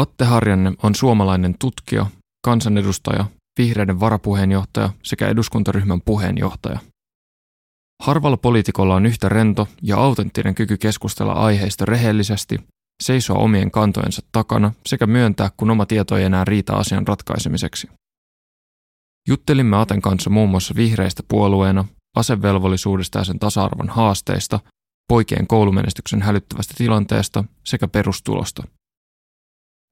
Atte Harjanne on suomalainen tutkija, kansanedustaja, vihreiden varapuheenjohtaja sekä eduskuntaryhmän puheenjohtaja. Harvalla poliitikolla on yhtä rento ja autenttinen kyky keskustella aiheista rehellisesti, seisoa omien kantojensa takana sekä myöntää, kun oma tieto ei enää riitä asian ratkaisemiseksi. Juttelimme Aten kanssa muun muassa vihreistä puolueena, asevelvollisuudesta ja sen tasa-arvon haasteista, poikien koulumenestyksen hälyttävästä tilanteesta sekä perustulosta.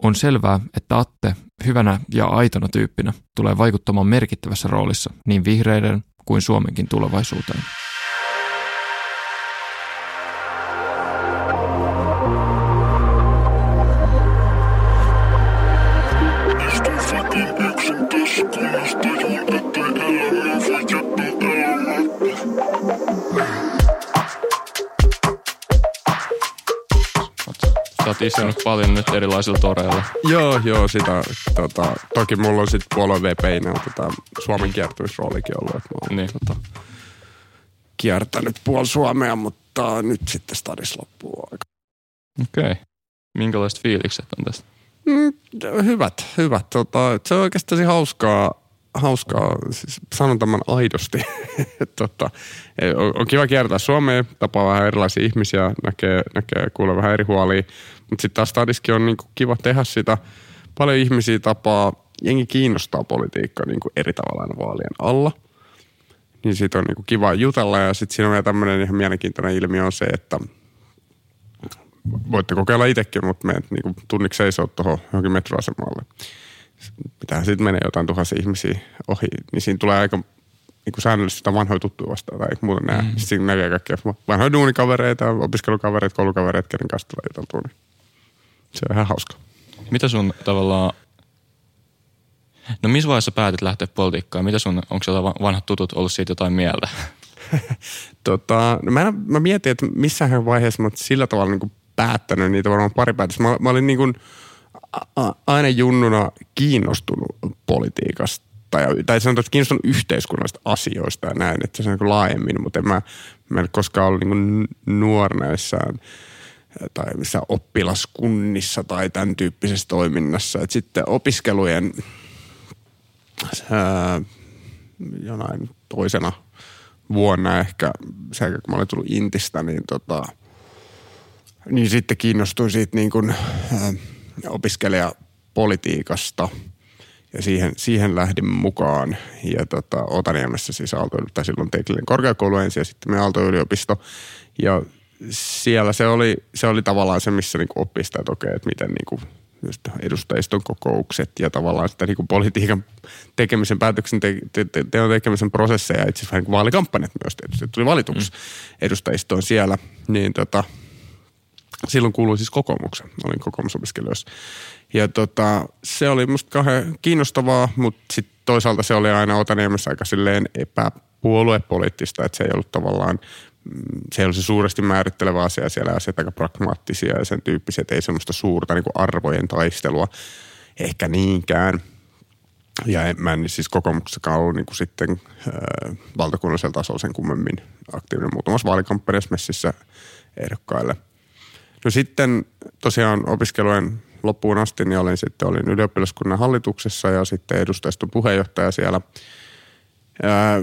On selvää, että Atte hyvänä ja aitona tyyppinä tulee vaikuttamaan merkittävässä roolissa niin vihreiden kuin Suomenkin tulevaisuuteen. Oot istunut paljon nyt erilaisilla toreilla. Joo, joo, sitä, tota, toki mulla on sitten puolue VPinä tota, Suomen kiertuisroolikin ollut, että mä oon niin. tota, kiertänyt puol Suomea, mutta nyt sitten stadis loppuu aika. Okei. Okay. Minkälaiset fiilikset on tästä? Mm, hyvät, hyvät. Tota, se on oikeastaan hauskaa, hauskaa, siis sanon tämän aidosti. tota, on, kiva kiertää Suomeen, tapaa vähän erilaisia ihmisiä, näkee, näkee kuulee vähän eri huolia. Mutta sitten taas stadiskin on niinku kiva tehdä sitä. Paljon ihmisiä tapaa, jengi kiinnostaa politiikkaa niinku eri tavalla vaalien alla. Niin siitä on niinku kiva jutella ja sitten siinä on vielä tämmöinen ihan mielenkiintoinen ilmiö on se, että voitte kokeilla itsekin, mutta menet niinku tunniksi seisoo tuohon johonkin metroasemalle. Pitää sitten menee jotain tuhansia ihmisiä ohi, niin siinä tulee aika niin kuin säännöllisesti sitä vanhoja tuttuja vastaan tai muuten näe. Mm. Sitten näkee kaikkia vanhoja duunikavereita, opiskelukavereita, koulukavereita, kenen kanssa tulee juteltua. Niin se on ihan hauska. Mitä sun tavallaan, no missä vaiheessa päätit lähteä politiikkaan? Mitä sun, onko siellä vanhat tutut ollut siitä jotain mieltä? tota, no mä, mä mietin, että missähän vaiheessa mä sillä tavalla niin kuin päättänyt niitä varmaan pari päätöstä. Mä, mä olin niin kuin aina junnuna kiinnostunut politiikasta tai, tai sanotaan, että kiinnostunut yhteiskunnallisista asioista ja näin, että se on niin laajemmin, mutta en mä, mä en koskaan ollut niin nuorena tai missä oppilaskunnissa tai tämän tyyppisessä toiminnassa. Et sitten opiskelujen ää, jonain toisena vuonna ehkä, se kun mä olin tullut Intistä, niin, tota, niin sitten kiinnostuin siitä niin kuin, ää, opiskelijapolitiikasta ja siihen, siihen lähdin mukaan. Ja tota, Otaniemessä siis Aalto, tai silloin teknillinen korkeakoulu ensin ja sitten me Aalto-yliopisto. Ja siellä se oli, se oli tavallaan se, missä niinku oppi sitä, että okei, että miten niinku just edustajiston kokoukset ja tavallaan sitä niinku politiikan tekemisen, päätöksen te, te, te, te, tekemisen prosesseja, itse asiassa vähän niin vaalikampanjat myös tietysti, tuli valituksi mm. edustajistoon siellä, niin tota, silloin kuului siis kokoomuksen, olin kokoomusopiskelijoissa. Ja tota, se oli musta kauhean kiinnostavaa, mutta sitten toisaalta se oli aina Otaniemessä aika silleen epäpuoluepoliittista, että se ei ollut tavallaan se ei se suuresti määrittelevä asia, siellä asiat aika pragmaattisia ja sen tyyppisiä, että ei semmoista suurta niin arvojen taistelua ehkä niinkään. Ja en, mä en siis kokoomuksessakaan ollut niin kuin sitten äh, valtakunnallisella tasolla sen kummemmin aktiivinen muutamassa vaalikampanjassa messissä ehdokkaille. No sitten tosiaan opiskelujen loppuun asti niin olin sitten olin ylioppilaskunnan hallituksessa ja sitten edustajaston puheenjohtaja siellä –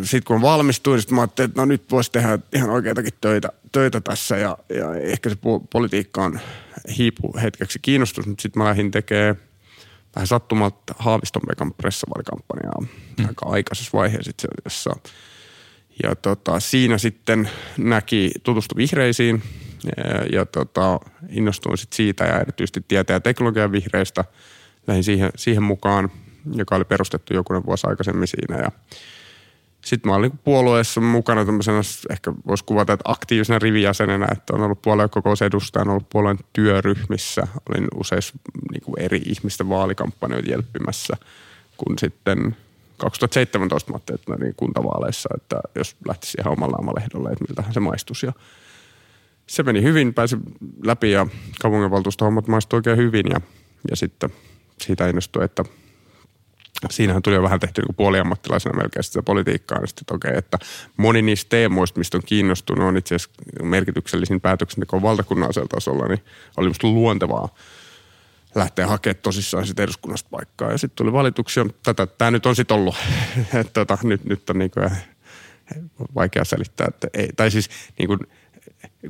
sitten kun valmistuin, sitten mä ajattelin, että no nyt voisi tehdä ihan oikeitakin töitä, töitä tässä ja, ja ehkä se politiikka on hiipu hetkeksi kiinnostus, mutta sitten mä lähdin tekemään vähän sattumalta Haaviston Pekan pressavaalikampanjaa mm. aika aikaisessa vaiheessa itse asiassa. Ja tota, siinä sitten näki, tutustu vihreisiin ja, tota, innostuin sit siitä ja erityisesti ja teknologian vihreistä. Lähdin siihen, siihen mukaan, joka oli perustettu jokunen vuosi aikaisemmin siinä ja sitten mä olin puolueessa mukana tämmöisenä, ehkä voisi kuvata, että aktiivisena rivijäsenenä, että on ollut puoluekokousedustajana, ollut puolueen työryhmissä, olin useissa niin kuin eri ihmisten vaalikampanjoita jelppimässä, kun sitten 2017 mä ajattelin, että no niin kuntavaaleissa, että jos lähtisi ihan omalla amalehdolla, että miltähän se maistuisi. Ja se meni hyvin, pääsi läpi ja kaupunginvaltuustohommat maistui oikein hyvin ja, ja sitten siitä innostui, että siinähän tuli jo vähän tehty niin puoliammattilaisena melkein sitä politiikkaa, niin sitten okei, että moni niistä teemoista, mistä on kiinnostunut, on itse asiassa merkityksellisin päätöksentekoon valtakunnallisella tasolla, niin oli musta luontevaa lähteä hakemaan tosissaan sitten eduskunnasta paikkaa. Ja sitten tuli valituksia. Tätä, tämä nyt on sitten ollut. tota, nyt, nyt on niin kuin, vaikea selittää. Että ei, tai siis niin kuin,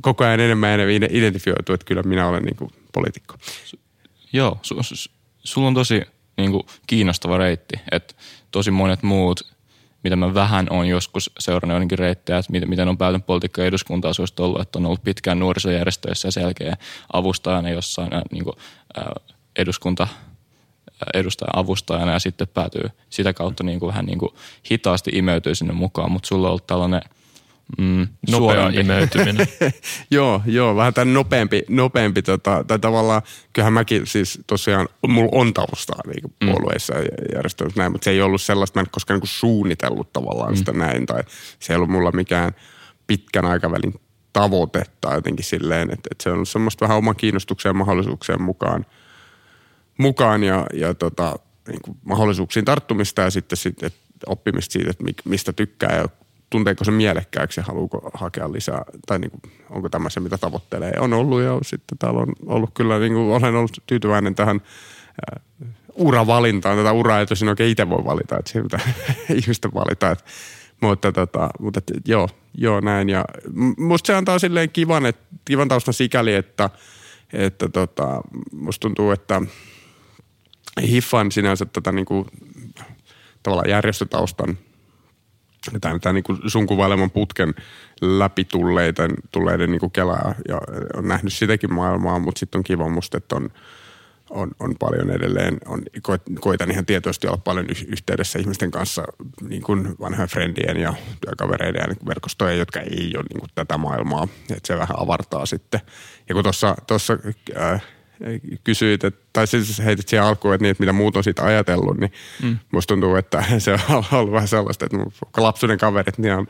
koko ajan enemmän ja enemmän identifioitu, että kyllä minä olen niin kuin poliitikko. Joo, su, su, sulla on tosi niin kuin, kiinnostava reitti, että tosi monet muut, mitä mä vähän on joskus seurannut joidenkin reittejä, että miten, miten on päätön politiikka ja eduskunta ollut, että on ollut pitkään nuorisojärjestöissä ja selkeä avustajana jossain niin kuin, eduskunta edustajan avustajana ja sitten päätyy sitä kautta niin kuin vähän niin kuin hitaasti imeytyy sinne mukaan, mutta sulla on ollut tällainen mm, nopea imeytyminen. joo, joo, vähän tämän nopeampi, nopeampi tota, tai tavallaan, kyllähän mäkin siis tosiaan, mulla on taustaa niin kuin mm. puolueissa ja järjestelmissä näin, mutta se ei ollut sellaista, mä en koskaan niin suunnitellut tavallaan mm. sitä näin, tai se ei ollut mulla mikään pitkän aikavälin tavoite tai jotenkin silleen, että, että se on ollut semmoista vähän oman kiinnostuksen ja mahdollisuuksien mukaan – mukaan ja, ja tota, niin kuin mahdollisuuksiin tarttumista ja sitten, sitten oppimista siitä, että mistä tykkää ja tunteeko se mielekkääksi ja haluuko hakea lisää, tai niin kuin, onko tämä se, mitä tavoittelee. On ollut ja sitten täällä on ollut kyllä, niin kuin, olen ollut tyytyväinen tähän äh, uravalintaan. Tätä uraa ei tosin oikein itse voi valita, että siltä ihmistä valita. Että, mutta, tota, mutta että, joo, joo, näin. Ja musta se antaa silleen kivan, että, kivan taustan sikäli, että, että tota, musta tuntuu, että – hiffaan sinänsä tätä niin kuin, tavallaan järjestötaustan tämän, tämän niin sun kuvaileman putken läpi tulleiden, tulleiden niin kuin kelaa ja on nähnyt sitäkin maailmaa, mutta sitten on kiva musta, että on, on, on paljon edelleen, on, koitan ihan tietoisesti olla paljon yhteydessä ihmisten kanssa niin kuin vanhojen friendien ja työkavereiden ja niin verkostojen, jotka ei ole niin kuin tätä maailmaa, että se vähän avartaa sitten. Ja kun tuossa äh, kysyit, että, tai siis heitit siihen alkuun, että, niin, että mitä muut on siitä ajatellut, niin mm. musta tuntuu, että se on ollut vähän sellaista, että mun lapsuuden kaverit, niin on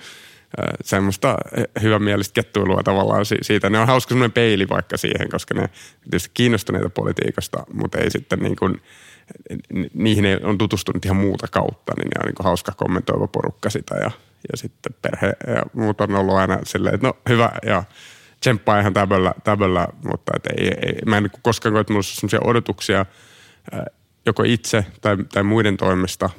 semmoista hyvän mielestä kettuilua tavallaan siitä. Ne on hauska semmoinen peili vaikka siihen, koska ne tietysti kiinnostuneita politiikasta, mutta ei sitten niin kuin, niihin ei on tutustunut ihan muuta kautta, niin ne on niin hauska kommentoiva porukka sitä ja, ja sitten perhe ja muut on ollut aina silleen, että no hyvä ja tsemppaa ihan täböllä, täböllä mutta et ei, ei, mä en koskaan koe, että mulla sellaisia odotuksia joko itse tai, tai muiden toimesta,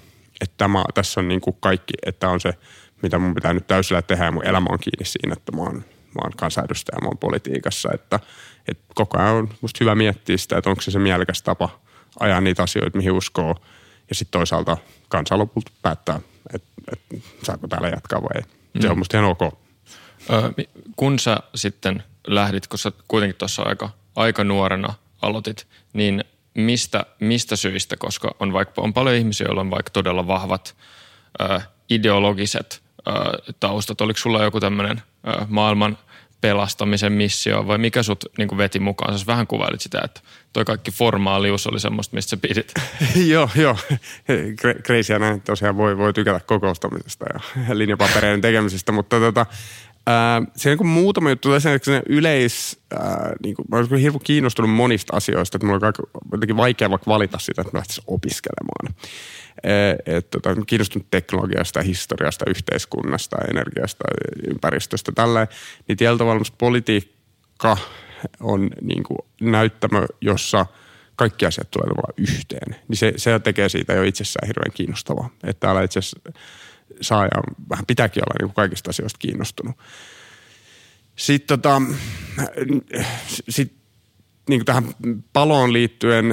että tämä, tässä on niin kuin kaikki, että on se, mitä mun pitää nyt täysillä tehdä ja mun elämä on kiinni siinä, että mä oon, mä oon kansanedustaja, mä oon politiikassa, että, että koko ajan on musta hyvä miettiä sitä, että onko se se mielekäs tapa ajaa niitä asioita, mihin uskoo ja sitten toisaalta kansa lopulta päättää, että, että saako täällä jatkaa vai ei. Mm. Se on musta ihan ok. Kun sä sitten lähdit, kun sä kuitenkin tuossa aika, aika nuorena aloitit, niin mistä, mistä syistä, koska on, vaikka, on paljon ihmisiä, joilla on vaikka todella vahvat ö, ideologiset ö, taustat. Oliko sulla joku tämmöinen maailman pelastamisen missio vai mikä sut niin veti mukaan? Sä vähän kuvailit sitä, että toi kaikki formaalius oli semmoista, mistä sä pidit. joo, joo. Crazyä näin tosiaan voi, voi tykätä kokoustamisesta ja linjapapereiden tekemisestä, mutta tota, Ää, se on muutama juttu, tässä yleis, ää, niin kuin, mä olen hirveän kiinnostunut monista asioista, että mulla on jotenkin vaikea vaikka valita sitä, että mä lähtisin opiskelemaan. Että tota, kiinnostunut teknologiasta, historiasta, yhteiskunnasta, energiasta, ympäristöstä, tällä. Niin tietyllä tavalla politiikka on niin kuin näyttämö, jossa kaikki asiat tulee yhteen. Niin se, se tekee siitä jo itsessään hirveän kiinnostavaa. Että täällä itse asiassa saa ja vähän pitääkin olla niin kuin kaikista asioista kiinnostunut. Sitten tota, sit, niin kuin tähän paloon liittyen,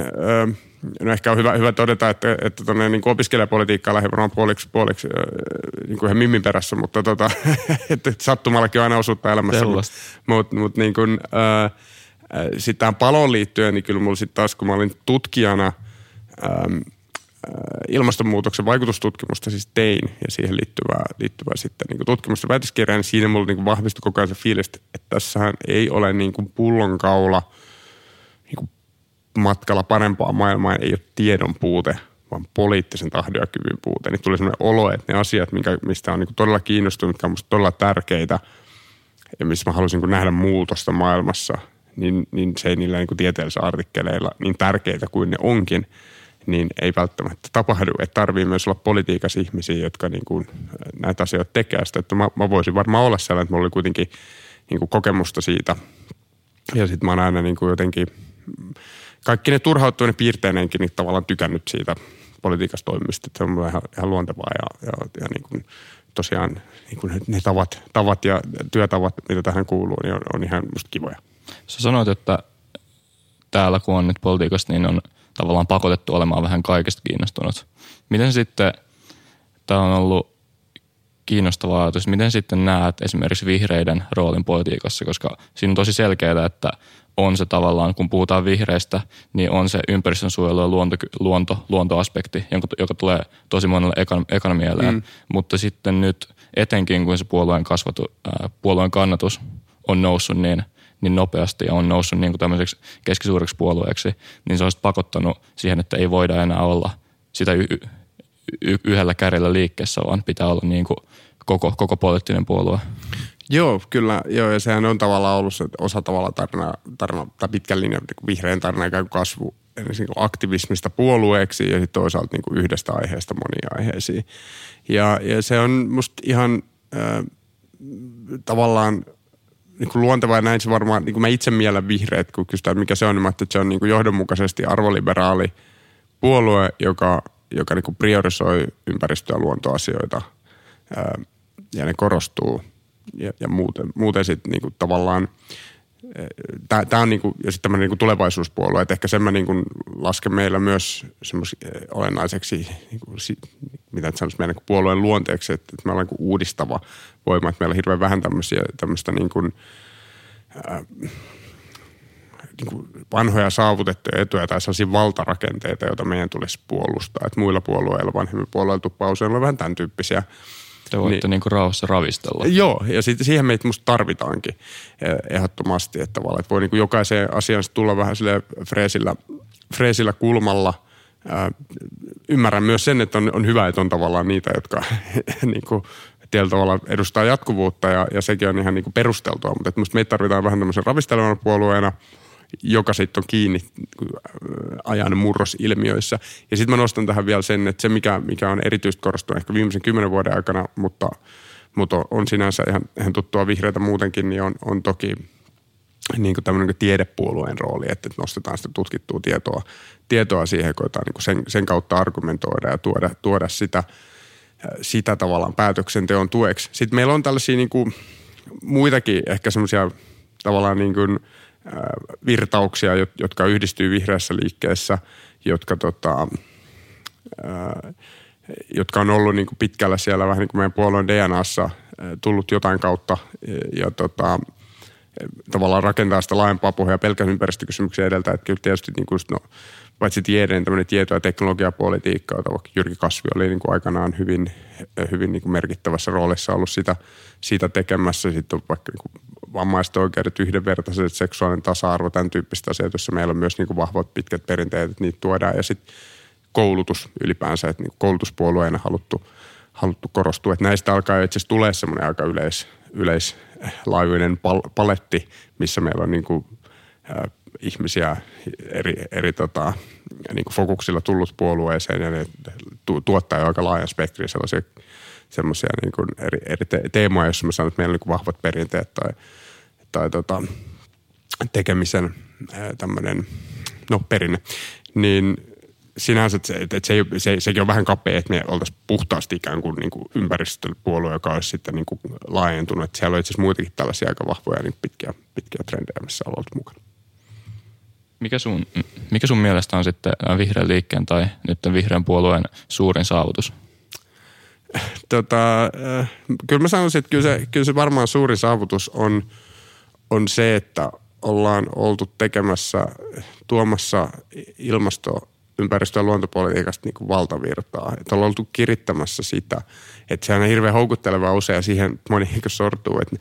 no ehkä on hyvä, hyvä todeta, että, että tonne, niin opiskelijapolitiikkaa lähde varmaan puoliksi, puoliksi niin kuin ihan mimmin perässä, mutta tota, että sattumallakin on aina osuutta elämässä. Mutta mut, niin kuin, sitten tähän paloon liittyen, niin kyllä mulla sitten taas, kun mä olin tutkijana, ilmastonmuutoksen vaikutustutkimusta siis tein ja siihen liittyvää, liittyvää sitten niin tutkimusta väitöskirjaa, niin siinä mulla niin vahvistui koko ajan se fiilis, että tässähän ei ole niin kuin pullonkaula niin kuin matkalla parempaa maailmaa, ei ole tiedon puute, vaan poliittisen tahdon ja kyvyn puute. Niin tuli sellainen olo, että ne asiat, minkä, mistä on niin todella kiinnostunut, mitkä on musta todella tärkeitä ja missä mä haluaisin niin nähdä muutosta maailmassa, niin, niin se ei niillä niin tieteellisillä artikkeleilla niin tärkeitä kuin ne onkin – niin ei välttämättä tapahdu. Että tarvii myös olla politiikassa ihmisiä, jotka niin kuin näitä asioita tekee. Sitä, että mä, mä voisin varmaan olla sellainen, että mulla oli kuitenkin niin kuin kokemusta siitä. Ja sitten mä oon aina niin kuin jotenkin kaikki ne turhauttuvien piirteineenkin niin tavallaan tykännyt siitä politiikasta toimimista. Että se on ihan, ihan luontevaa ja, ja, ja niin kuin, tosiaan niin kuin ne tavat, tavat ja työtavat, mitä tähän kuuluu, niin on, on ihan musta kivoja. Sä sanoit, että täällä kun on nyt politiikasta, niin on tavallaan pakotettu olemaan vähän kaikesta kiinnostunut. Miten sitten, tämä on ollut kiinnostava ajatus, miten sitten näet esimerkiksi vihreiden roolin politiikassa, koska siinä on tosi selkeää, että on se tavallaan, kun puhutaan vihreistä, niin on se ympäristönsuojelu ja luonto, luonto, luontoaspekti, joka, joka tulee tosi monelle ekan, ekan mieleen. Mm. Mutta sitten nyt etenkin, kun se puolueen, kasvatu, ää, puolueen kannatus on noussut niin, niin nopeasti ja on noussut niin kuin tämmöiseksi keskisuureksi puolueeksi, niin se olisi pakottanut siihen, että ei voida enää olla sitä y- y- yhdellä kärjellä liikkeessä, vaan pitää olla niin kuin koko, koko poliittinen puolue. Joo, kyllä. Joo, ja sehän on tavallaan ollut se osa tavalla tarina, tarina tai pitkän linjan niin vihreän tarina kuin kasvu niin aktivismista puolueeksi ja sitten toisaalta niin kuin yhdestä aiheesta moniin aiheisiin. Ja, ja se on musta ihan äh, tavallaan niin kuin luontevaa ja näin se varmaan, niin kuin mä itse mielen vihreät, kun kysytään, mikä se on, niin että se on niin kuin johdonmukaisesti arvoliberaali puolue, joka, joka niin kuin priorisoi ympäristö- ja luontoasioita ja ne korostuu – ja, ja muuten, muuten sitten niinku tavallaan Tämä on niinku, ja sitten niinku tulevaisuuspuolue, että ehkä sen mä niinku lasken meillä myös semmoisi olennaiseksi, niinku, mitä nyt sanoisi meidän puolueen luonteeksi, että, että me ollaan niinku uudistava voima, että meillä on hirveän vähän tämmöisiä, tämmöistä niinku, niinku vanhoja saavutettuja etuja tai sellaisia valtarakenteita, joita meidän tulisi puolustaa. Että muilla puolueilla, vanhemmilla puolueilla tuppa on vähän tämän tyyppisiä te voitte niin, niin rauhassa ravistella. Joo, ja sit, siihen meitä musta tarvitaankin eh, ehdottomasti, että, tavallaan, että voi niin kuin jokaiseen asiaan tulla vähän sille freesillä, freesillä kulmalla. Ää, ymmärrän myös sen, että on, on hyvä, että on tavallaan niitä, jotka niin kuin, tietyllä tavalla edustaa jatkuvuutta ja, ja sekin on ihan niin kuin perusteltua, mutta että musta meitä tarvitaan vähän tämmöisen ravistelevana puolueena – joka sitten on kiinni äh, ajan murrosilmiöissä. Ja sitten mä nostan tähän vielä sen, että se mikä, mikä on erityisesti korostunut ehkä viimeisen kymmenen vuoden aikana, mutta, mutta on sinänsä ihan, ihan tuttua vihreitä muutenkin, niin on, on toki niin kuin tämmöinen tiedepuolueen rooli, että nostetaan sitä tutkittua tietoa, tietoa siihen, koetaan niin sen, sen kautta argumentoida ja tuoda, tuoda sitä, äh, sitä tavallaan päätöksenteon tueksi. Sitten meillä on tällaisia niin kuin muitakin ehkä semmoisia tavallaan niin kuin – virtauksia, jotka yhdistyy vihreässä liikkeessä, jotka, tota, jotka on ollut niin kuin pitkällä siellä vähän niin kuin meidän puolueen DNAssa tullut jotain kautta ja tota, tavallaan rakentaa sitä laajempaa pohjaa pelkän ympäristökysymyksen edeltä. Että kyllä tietysti niin kuin, no, paitsi tiedeen tämmöinen tieto- ja teknologiapolitiikka, jota Jyrki Kasvi oli niin kuin aikanaan hyvin, hyvin niin kuin merkittävässä roolissa ollut sitä, sitä tekemässä. Sitten on vaikka niin kuin vammaiset oikeudet, yhdenvertaiset, seksuaalinen tasa-arvo, tämän tyyppistä asiat, joissa meillä on myös niin kuin vahvat pitkät perinteet, että niitä tuodaan. Ja sitten koulutus ylipäänsä, että niin koulutuspuolueena haluttu, haluttu korostua. Että näistä alkaa itse asiassa tulee semmoinen aika yleis, yleislaajuinen pal- paletti, missä meillä on niin kuin, äh, ihmisiä eri, eri tota, niin kuin fokuksilla tullut puolueeseen ja ne tu- tuottaa jo aika laajan spektrin sellaisia semmoisia niin kuin eri, eri te- teemoja, joissa mä sanon, että meillä on niin kuin vahvat perinteet tai, tai tota, tekemisen tämmöinen, no perinne, niin sinänsä että se, että se, se, sekin on vähän kapea, että me oltaisiin puhtaasti ikään kuin, niin kuin ympäristöpuolue, joka olisi sitten niin kuin laajentunut. Että siellä on itse asiassa muitakin tällaisia aika vahvoja niin pitkiä, pitkiä trendejä, missä on oltu mukana. Mikä sun, mikä sun mielestä on sitten vihreän liikkeen tai nyt vihreän puolueen suurin saavutus? Tota, äh, kyllä mä sanoisin, että kyllä se, kyllä se varmaan suuri saavutus on, on se, että ollaan oltu tekemässä, tuomassa ilmasto, ympäristö- ja luontopolitiikasta niin kuin valtavirtaa. Että ollaan oltu kirittämässä sitä, että sehän on hirveän houkuttelevaa usein ja siihen moni niin sortuu, että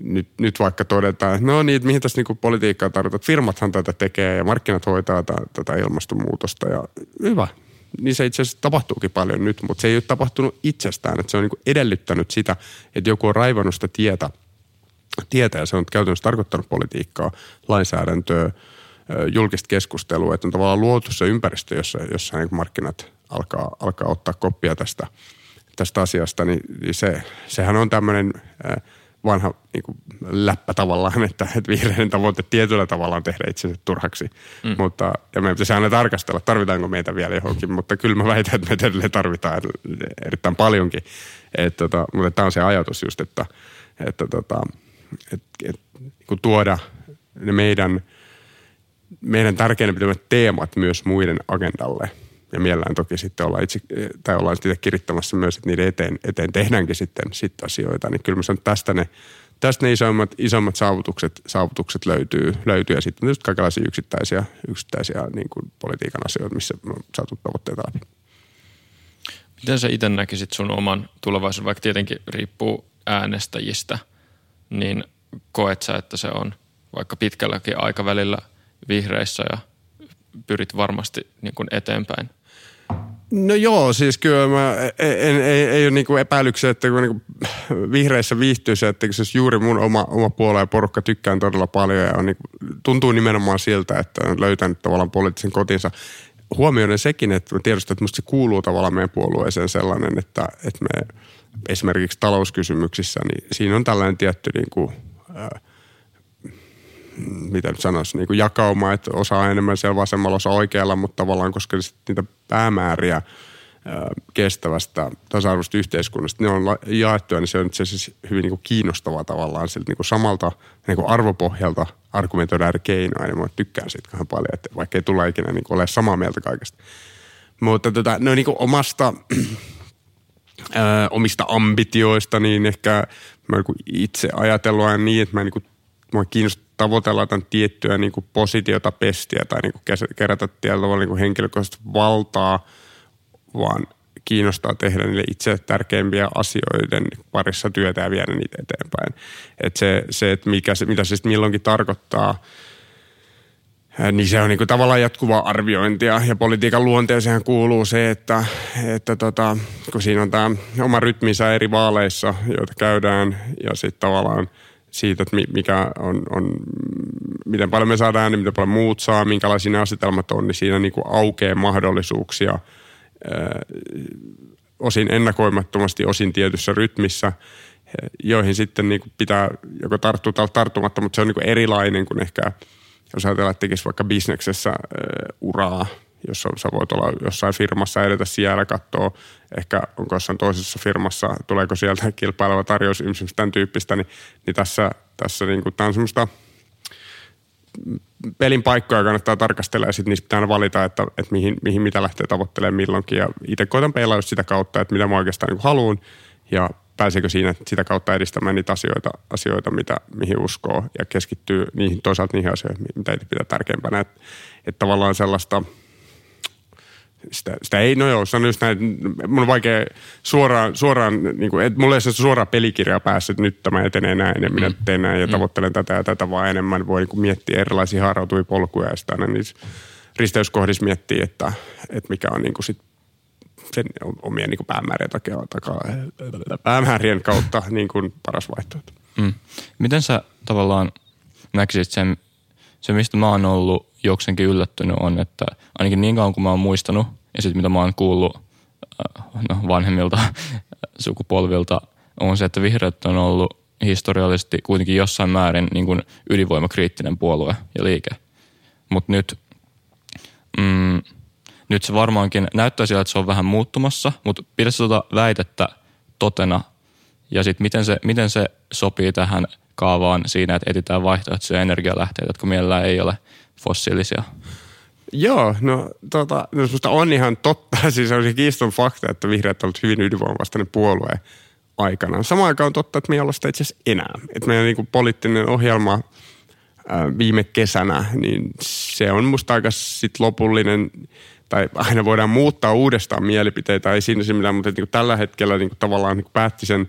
nyt, nyt vaikka todetaan, että no niin, mihin tässä niin politiikkaa tarvitaan. Firmathan tätä tekee ja markkinat hoitaa tätä, tätä ilmastonmuutosta ja hyvä, niin se itse asiassa tapahtuukin paljon nyt, mutta se ei ole tapahtunut itsestään, että se on niin edellyttänyt sitä, että joku on raivannut sitä tietä, tietä ja se on käytännössä tarkoittanut politiikkaa, lainsäädäntöä, julkista keskustelua, että on tavallaan luotu se ympäristö, jossa, jossa niin markkinat alkaa, alkaa ottaa koppia tästä, tästä asiasta, niin, niin se, sehän on tämmöinen vanha niin kuin läppä tavallaan, että, että vihreiden tavoite tietyllä tavalla on tehdä itsensä turhaksi. Mm. Mutta, ja meidän pitäisi aina tarkastella, tarvitaanko meitä vielä johonkin, mutta kyllä mä väitän, että meitä edelleen tarvitaan erittäin paljonkin. Et, tota, mutta tämä on se ajatus just, että, että tota, et, et, kun tuoda ne meidän, meidän tärkeänä pitämät teemat myös muiden agendalle – ja mielellään toki sitten ollaan itse, tai ollaan itse kirittämässä myös, että niiden eteen, eteen tehdäänkin sitten, sitten asioita. Niin kyllä mä sanon, että tästä ne, tästä ne isommat, isommat saavutukset, saavutukset löytyy, löytyy. Ja sitten tietysti kaikenlaisia yksittäisiä, yksittäisiä niin kuin politiikan asioita, missä on saatu tavoitteita läpi. Miten sä itse näkisit sun oman tulevaisuuden, vaikka tietenkin riippuu äänestäjistä, niin koet sä, että se on vaikka pitkälläkin aikavälillä vihreissä ja pyrit varmasti niin kuin eteenpäin? No joo, siis kyllä mä en, en, ei, ei ole niinku epäilyksiä, että kun niinku vihreissä viihtyy se, että se juuri mun oma, oma puolue ja porukka tykkään todella paljon ja on niinku, tuntuu nimenomaan siltä, että on löytänyt tavallaan poliittisen kotinsa. Huomioiden sekin, että mä tiedostan, että musta se kuuluu tavallaan meidän puolueeseen sellainen, että, että me esimerkiksi talouskysymyksissä, niin siinä on tällainen tietty niinku, äh, mitä nyt sanoisi, niin kuin jakauma, että osa on enemmän siellä vasemmalla, osa oikealla, mutta tavallaan koska niitä päämääriä kestävästä tasa-arvoista yhteiskunnasta, ne on jaettuja, niin se on itse asiassa hyvin niin kuin kiinnostavaa tavallaan siltä niin kuin samalta niin kuin arvopohjalta argumentoida eri keinoja, niin mä tykkään siitä vähän paljon, että vaikka ei tulla ikinä niin kuin ole samaa mieltä kaikesta. Mutta tota, no niin kuin omasta, ää, omista ambitioista, niin ehkä mä niin itse ajatellut niin, että mä niin kuin, mä kiinnostaa tavoitella jotain tiettyä niin kuin positiota, pestiä tai niin kuin kerätä tietyllä tavalla niin kuin henkilökohtaista valtaa, vaan kiinnostaa tehdä niille itse tärkeimpiä asioiden parissa työtä ja viedä niitä eteenpäin. Et se, se että mikä se, mitä se sitten milloinkin tarkoittaa, niin se on niin kuin tavallaan jatkuvaa arviointia ja politiikan luonteeseen kuuluu se, että, että tota, kun siinä on tämä oma rytminsä eri vaaleissa, joita käydään ja sitten tavallaan – siitä, että mikä on, on, miten paljon me saadaan ääni, miten paljon muut saa, minkälaisia ne asetelmat on, niin siinä niin kuin aukeaa mahdollisuuksia osin ennakoimattomasti, osin tietyssä rytmissä, joihin sitten niin kuin pitää joko tarttua tai tarttumatta, mutta se on niin kuin erilainen kuin ehkä, jos ajatellaan, että tekisi vaikka bisneksessä uraa – jos sä voit olla jossain firmassa edetä siellä, katsoa ehkä onko jossain toisessa firmassa, tuleeko sieltä kilpaileva tarjous, esimerkiksi tämän tyyppistä, niin, niin tässä, tässä niin kuin, tämä on semmoista pelin paikkoja kannattaa tarkastella ja sitten niistä pitää valita, että, että mihin, mihin mitä lähtee tavoittelemaan milloinkin. Ja itse koitan peilaa sitä kautta, että mitä mä oikeastaan niin haluan ja pääseekö siinä sitä kautta edistämään niitä asioita, asioita mitä, mihin uskoo ja keskittyy niihin, toisaalta niihin asioihin, mitä itse pitää tärkeimpänä. Että, että tavallaan sellaista – sitä, sitä ei, no joo, sanon just näin, mun on vaikea suoraan, suoraan niin kuin, että mulla ei ole suoraa pelikirjaa päässä, että nyt tämä etenee näin ja minä mm. teen näin ja mm. tavoittelen tätä ja tätä, vaan enemmän voi niin kuin miettiä erilaisia haarautuvia polkuja ja sitä aina niissä risteyskohdissa miettiä, että, että mikä on niin kuin sit sen omien niin kuin päämäärien, takia, takaa, päämäärien kautta niin kuin paras vaihtoehto. Mm. Miten sä tavallaan näkisit sen, se mistä mä oon ollut jokseenkin yllättynyt on, että ainakin niin kauan kuin mä oon muistanut ja sitten mitä mä oon kuullut äh, no, vanhemmilta sukupolvilta on se, että vihreät on ollut historiallisesti kuitenkin jossain määrin niin kuin ydinvoimakriittinen puolue ja liike. Mutta nyt, mm, nyt se varmaankin näyttää siltä, että se on vähän muuttumassa, mutta pidä tuota väitettä totena ja sitten miten se, miten se sopii tähän kaavaan siinä, että etsitään vaihtoehtoisia energialähteitä, jotka mielellään ei ole fossiilisia. Joo, no tota, no, on ihan totta. Siis on se kiiston fakta, että vihreät ovat hyvin ydinvoimavastainen puolue aikana. Samaan aikaan on totta, että me ei olla sitä itse asiassa enää. Että meidän niin poliittinen ohjelma ää, viime kesänä, niin se on musta aika sit lopullinen, tai aina voidaan muuttaa uudestaan mielipiteitä, ei siinä se mitään, mutta niin tällä hetkellä niin tavallaan niin päätti sen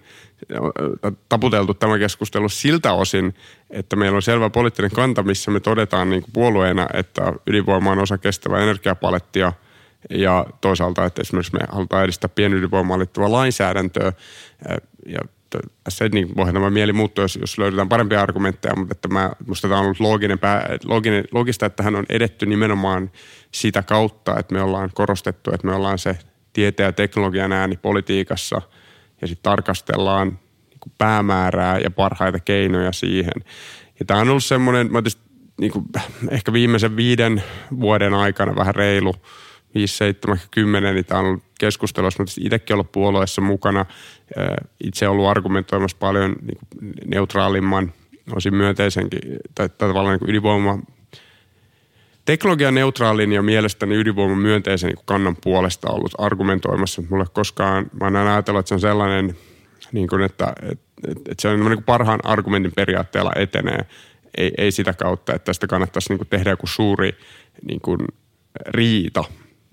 taputeltu tämä keskustelu siltä osin, että meillä on selvä poliittinen kanta, missä me todetaan niin kuin puolueena, että ydinvoima on osa kestävää energiapalettia. Ja toisaalta, että esimerkiksi me halutaan edistää pienydinvoimaan liittyvää lainsäädäntöä. Ja se niin voi tämä mieli muuttua, jos, jos löydetään parempia argumentteja, mutta että mä, musta tämä on ollut looginen, looginen, loogista, että hän on edetty nimenomaan sitä kautta, että me ollaan korostettu, että me ollaan se tieteen ja teknologian ääni politiikassa – ja sitten tarkastellaan niin päämäärää ja parhaita keinoja siihen. Ja tämä on ollut semmoinen, mä tietysti, niin kuin, ehkä viimeisen viiden vuoden aikana vähän reilu, 5, 7, 10, niin tämä on ollut keskustelussa, mutta itsekin ollut puolueessa mukana. Itse ollut argumentoimassa paljon niin neutraalimman, osin myönteisenkin, tai, tai tavallaan niin ydinvoima teknologian neutraalin ja mielestäni ydinvoiman myönteisen niin kannan puolesta ollut argumentoimassa. Mulle koskaan, mä oon aina ajatellut, että se on sellainen, niin kuin, että, että, että se on niin kuin parhaan argumentin periaatteella etenee. Ei, ei sitä kautta, että tästä kannattaisi niin kuin tehdä joku suuri niin kuin riita.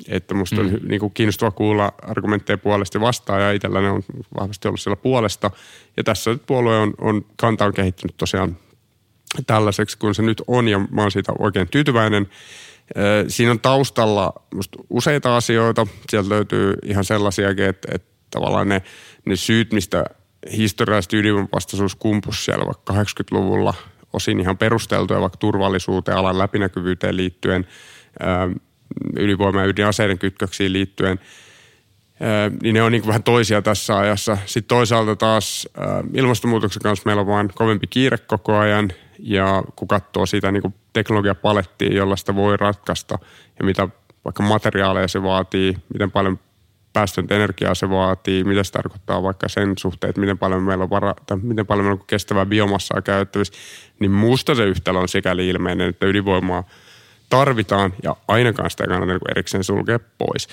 Että musta on mm. niin kuin kiinnostava kuulla argumentteja puolesta ja vastaan ja itselläni on vahvasti ollut siellä puolesta. Ja tässä puolue on, on kanta on kehittynyt tosiaan tällaiseksi kuin se nyt on ja mä oon siitä oikein tyytyväinen. Siinä on taustalla useita asioita. Sieltä löytyy ihan sellaisiakin, että, että tavallaan ne, ne syyt, mistä historiallisesti ydinvastaisuus kumpus siellä vaikka 80-luvulla osin ihan perusteltuja vaikka turvallisuuteen, alan läpinäkyvyyteen liittyen, ydinvoima- ja ydinaseiden kytköksiin liittyen – niin ne on niin vähän toisia tässä ajassa. Sitten toisaalta taas ilmastonmuutoksen kanssa meillä on vaan kovempi kiire koko ajan ja kun katsoo sitä niin teknologiapalettia, jolla sitä voi ratkaista ja mitä vaikka materiaaleja se vaatii, miten paljon päästöntä energiaa se vaatii, mitä se tarkoittaa vaikka sen suhteen, että miten paljon meillä on, vara, tai miten paljon meillä on kestävää biomassaa käyttävissä, niin muusta se yhtälö on sikäli ilmeinen, että ydinvoimaa tarvitaan ja ainakaan sitä ei kannata niin erikseen sulkea pois.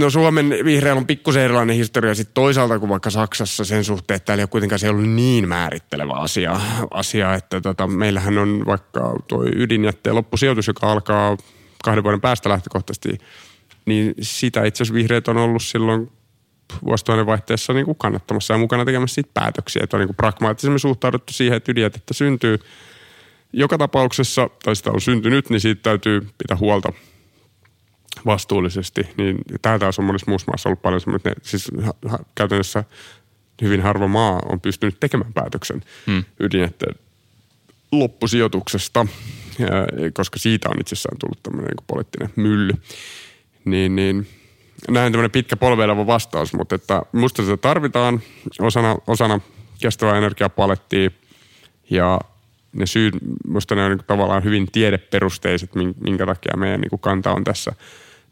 No Suomen vihreällä on pikkusen erilainen historia sitten toisaalta kuin vaikka Saksassa sen suhteen, että täällä ei ole kuitenkaan se ollut niin määrittelevä asia, asia että tota, meillähän on vaikka tuo ydinjätteen loppusijoitus, joka alkaa kahden vuoden päästä lähtökohtaisesti, niin sitä itse asiassa vihreät on ollut silloin vuosituhannen vaihteessa niin kuin kannattamassa ja mukana tekemässä siitä päätöksiä, että on niin kuin pragmaattisemmin suhtauduttu siihen, että ydinjätettä syntyy. Joka tapauksessa, tai sitä on syntynyt, niin siitä täytyy pitää huolta – vastuullisesti, niin tämä taas on monessa muussa maassa ollut paljon semmoinen, että siis käytännössä hyvin harva maa on pystynyt tekemään päätöksen hmm. ydinjätteen loppusijoituksesta, koska siitä on itsessään tullut tämmöinen niin poliittinen mylly. Niin, niin näin tämmöinen pitkä polveileva vastaus, mutta että musta sitä tarvitaan osana, osana kestävää energiapalettia ja ne syyt, musta ne on niin tavallaan hyvin tiedeperusteiset, minkä takia meidän niin kanta on tässä –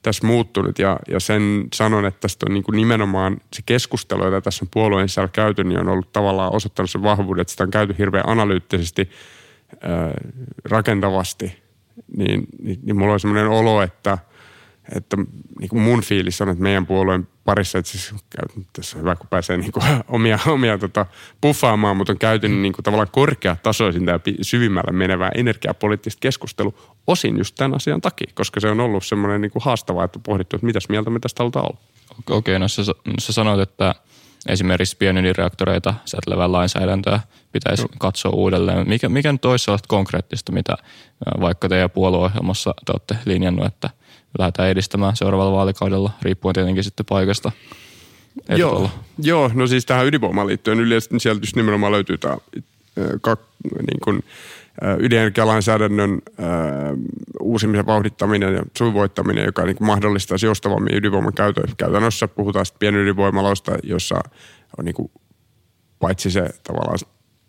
tässä muuttunut. Ja, ja sen sanon, että tästä on niin kuin nimenomaan se keskustelu, jota tässä on puolueen sisällä käyty, niin on ollut tavallaan osoittanut sen vahvuuden, että sitä on käyty hirveän analyyttisesti, ää, rakentavasti, niin, niin, niin mulla on sellainen olo, että, että niin kuin mun fiilis on, että meidän puolueen parissa, että siis tässä on hyvä, kun pääsee niin kuin omia, omia tota, puffaamaan, mutta on käyty niin kuin tavallaan korkeatasoisin ja syvimmällä menevää energiapoliittista keskustelua osin just tämän asian takia, koska se on ollut semmoinen niin kuin haastavaa, että pohdittu, että mitäs mieltä me tästä halutaan olla. Okei, okay, no sä, sä sanoit, että esimerkiksi pienydinreaktoreita säätelevää lainsäädäntöä pitäisi no. katsoa uudelleen. Mikä, mikä nyt olisi sellaista konkreettista, mitä vaikka teidän puolueohjelmassa te olette linjannut, että lähdetään edistämään seuraavalla vaalikaudella, riippuen tietenkin sitten paikasta. Joo, joo, no siis tähän ydinvoimaan liittyen yleensä sieltä just nimenomaan löytyy tämä kak, niin kuin, ydinenergialainsäädännön äh, uusimisen vauhdittaminen ja sujuvoittaminen, joka niin mahdollistaisi joustavammin ydinvoiman käytön. Käytännössä puhutaan sitten pienydinvoimaloista, jossa on niin kuin, paitsi se tavallaan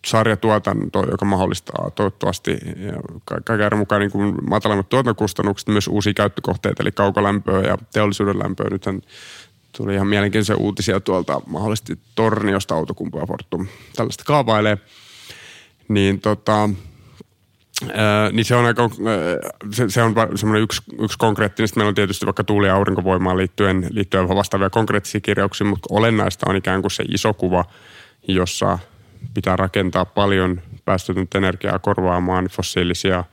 sarjatuotanto, joka mahdollistaa toivottavasti kaiken mukaan niin kuin matalammat tuotantokustannukset, myös uusia käyttökohteita, eli kaukolämpöä ja teollisuuden lämpöä. Nythän tuli ihan mielenkiintoisia uutisia tuolta mahdollisesti Torniosta autokumpu ja Fortum tällaista kaavailee. Niin tota, Ää, niin se on aika, se, se on semmoinen yksi, yksi konkreettinen. Sitten meillä on tietysti vaikka tuuli- ja aurinkovoimaan liittyen, liittyen vastaavia konkreettisia kirjauksia, mutta olennaista on ikään kuin se iso kuva, jossa pitää rakentaa paljon päästötöntä energiaa korvaamaan fossiilisia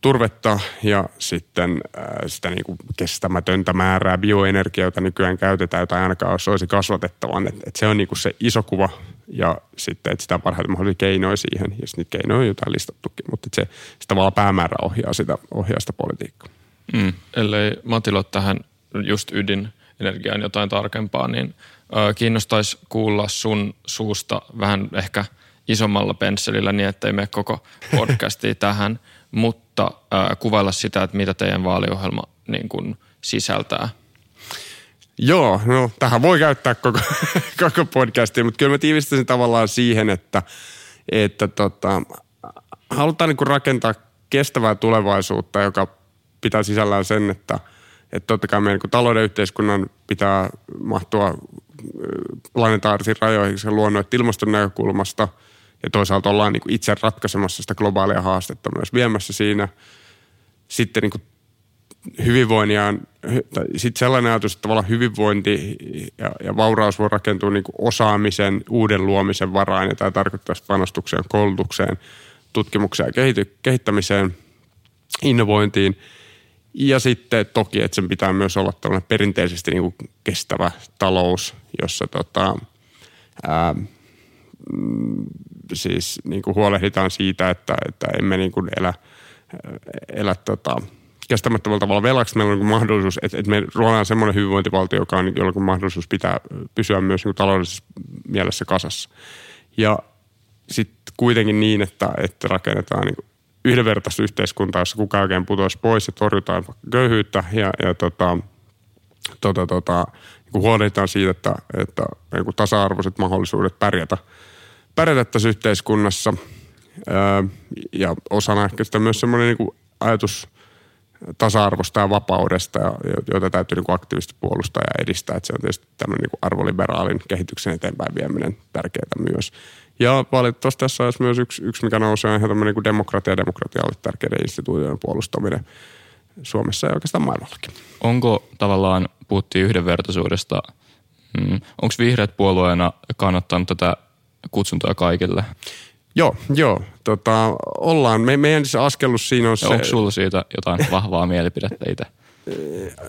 turvetta ja sitten äh, sitä niin kuin kestämätöntä määrää bioenergiaa, jota nykyään käytetään, jota ainakaan olisi kasvatettavan. Et, et se on niin kuin se iso kuva ja sitten sitä parhaita mahdollisia keinoja siihen, ja niitä keinoja on jotain listattukin, mutta se, se tavallaan päämäärä ohjaa sitä, ohjaa sitä politiikkaa. Mm. Ellei Matilo tähän just ydinenergiaan jotain tarkempaa, niin kiinnostaisi kuulla sun suusta vähän ehkä isommalla pensselillä niin, ettei mene koko podcastia tähän, mutta ö, kuvailla sitä, että mitä teidän vaaliohjelma niin kuin sisältää. Joo, no tähän voi käyttää koko, koko podcastia, mutta kyllä mä tiivistäisin tavallaan siihen, että, että tota, halutaan niin rakentaa kestävää tulevaisuutta, joka pitää sisällään sen, että, että totta kai meidän niin talouden yhteiskunnan pitää mahtua planetaarisiin rajoihin sen luonnon ilmaston näkökulmasta ja toisaalta ollaan niin itse ratkaisemassa sitä globaalia haastetta myös viemässä siinä. Sitten niin hyvinvoinnin ja sitten sellainen ajatus, että tavallaan hyvinvointi ja, ja vauraus voi rakentua niin osaamisen, uuden luomisen varaan ja tämä tarkoittaa panostukseen koulutukseen, tutkimukseen ja kehittämiseen, innovointiin. Ja sitten toki, että sen pitää myös olla tällainen perinteisesti niin kuin kestävä talous, jossa tota, ää, siis niin kuin huolehditaan siitä, että, että emme niin kuin elä, elä tota, kestämättömällä tavalla velaksi. Meillä on niin mahdollisuus, että, että me ruollaan semmoinen hyvinvointivaltio, joka on, jolla on mahdollisuus pitää pysyä myös niin taloudellisessa mielessä kasassa. Ja sitten kuitenkin niin, että, että rakennetaan niin yhdenvertaista yhteiskuntaa, jossa kukaan oikein putoisi pois ja torjutaan köyhyyttä ja, ja tota, tota, tota, niin huolehditaan siitä, että, että niin tasa-arvoiset mahdollisuudet pärjätä, pärjätä tässä yhteiskunnassa. Öö, ja osana ehkä sitä myös semmoinen niin ajatus tasa-arvosta ja vapaudesta, joita täytyy niin aktiivisesti puolustaa ja edistää. Että se on tietysti tämmöinen niin arvoliberaalin kehityksen eteenpäin vieminen tärkeää myös. Ja valitettavasti tässä olisi myös yksi, yksi mikä nousee, on ihan tämmöinen niin demokratia ja demokratialle tärkeiden instituutioiden puolustaminen Suomessa ja oikeastaan maailmallakin. Onko tavallaan, puhuttiin yhdenvertaisuudesta, mm, onko vihreät puolueena kannattanut tätä kutsuntoa kaikille? Joo, joo. Tota, ollaan. Me, meidän siis askellus siinä on ja se... Onko sulla siitä jotain vahvaa mielipidettä itse?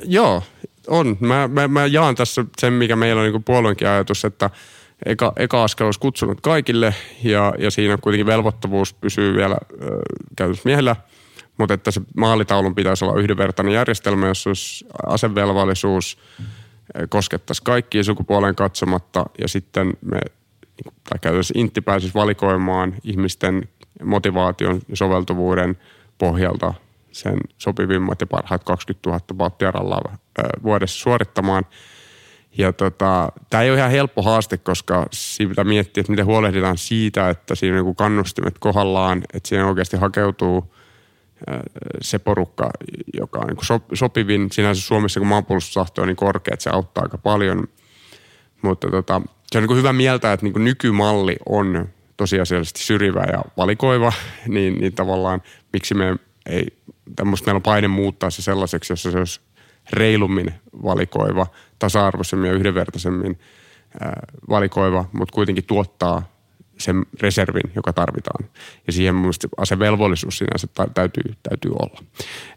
joo, on. Mä, mä, mä jaan tässä sen, mikä meillä on niin puolueenkin ajatus, että – eka, eka askel olisi kutsunut kaikille ja, ja siinä kuitenkin velvoittavuus pysyy vielä käytössä miehellä, mutta että se maalitaulun pitäisi olla yhdenvertainen järjestelmä, jossa olisi asevelvollisuus koskettaisi kaikkia sukupuoleen katsomatta ja sitten me niin tai käytännössä intti pääsisi valikoimaan ihmisten motivaation ja soveltuvuuden pohjalta sen sopivimmat ja parhaat 20 000 battiaralla vuodessa suorittamaan – ja tota, tämä ei ole ihan helppo haaste, koska siitä miettiä, että miten huolehditaan siitä, että siinä on kannustimet kohdallaan, että siihen oikeasti hakeutuu se porukka, joka on niin sopivin. Sinänsä Suomessa, kun maanpuolustustahto on niin korkea, että se auttaa aika paljon. Mutta tota, se on niin hyvä mieltä, että niin nykymalli on tosiasiallisesti syrjivä ja valikoiva, niin, niin tavallaan miksi me ei, tämmöistä meillä on paine muuttaa se sellaiseksi, jossa se olisi reilummin valikoiva, tasa-arvoisemmin ja yhdenvertaisemmin valikoiva, mutta kuitenkin tuottaa sen reservin, joka tarvitaan. Ja siihen mun asevelvollisuus sinänsä täytyy, täytyy olla.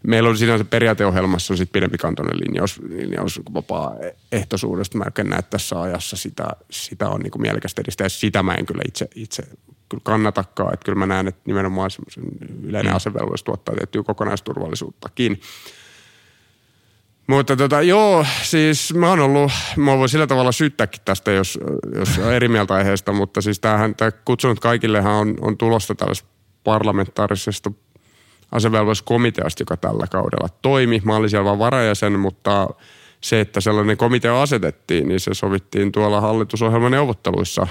Meillä on sinänsä periaateohjelmassa on sitten pidempikantoinen linjaus, linjaus vapaaehtoisuudesta. Mä en näe tässä ajassa sitä, sitä on niin mielekästä edistää. Sitä mä en kyllä itse, itse kyllä kannatakaan. Että kyllä mä näen, että nimenomaan yleinen mm. asevelvollisuus tuottaa tiettyä kokonaisturvallisuuttakin. Mutta tota, joo, siis mä oon ollut, mä voin sillä tavalla syyttääkin tästä, jos, jos on eri mieltä aiheesta, mutta siis tämähän, tämä kutsunut kaikillehan on, on tulosta tällaisesta parlamentaarisesta asevelvollisuuskomiteasta, joka tällä kaudella toimi. Mä olin siellä vaan varajäsen, mutta se, että sellainen komitea asetettiin, niin se sovittiin tuolla hallitusohjelman neuvotteluissa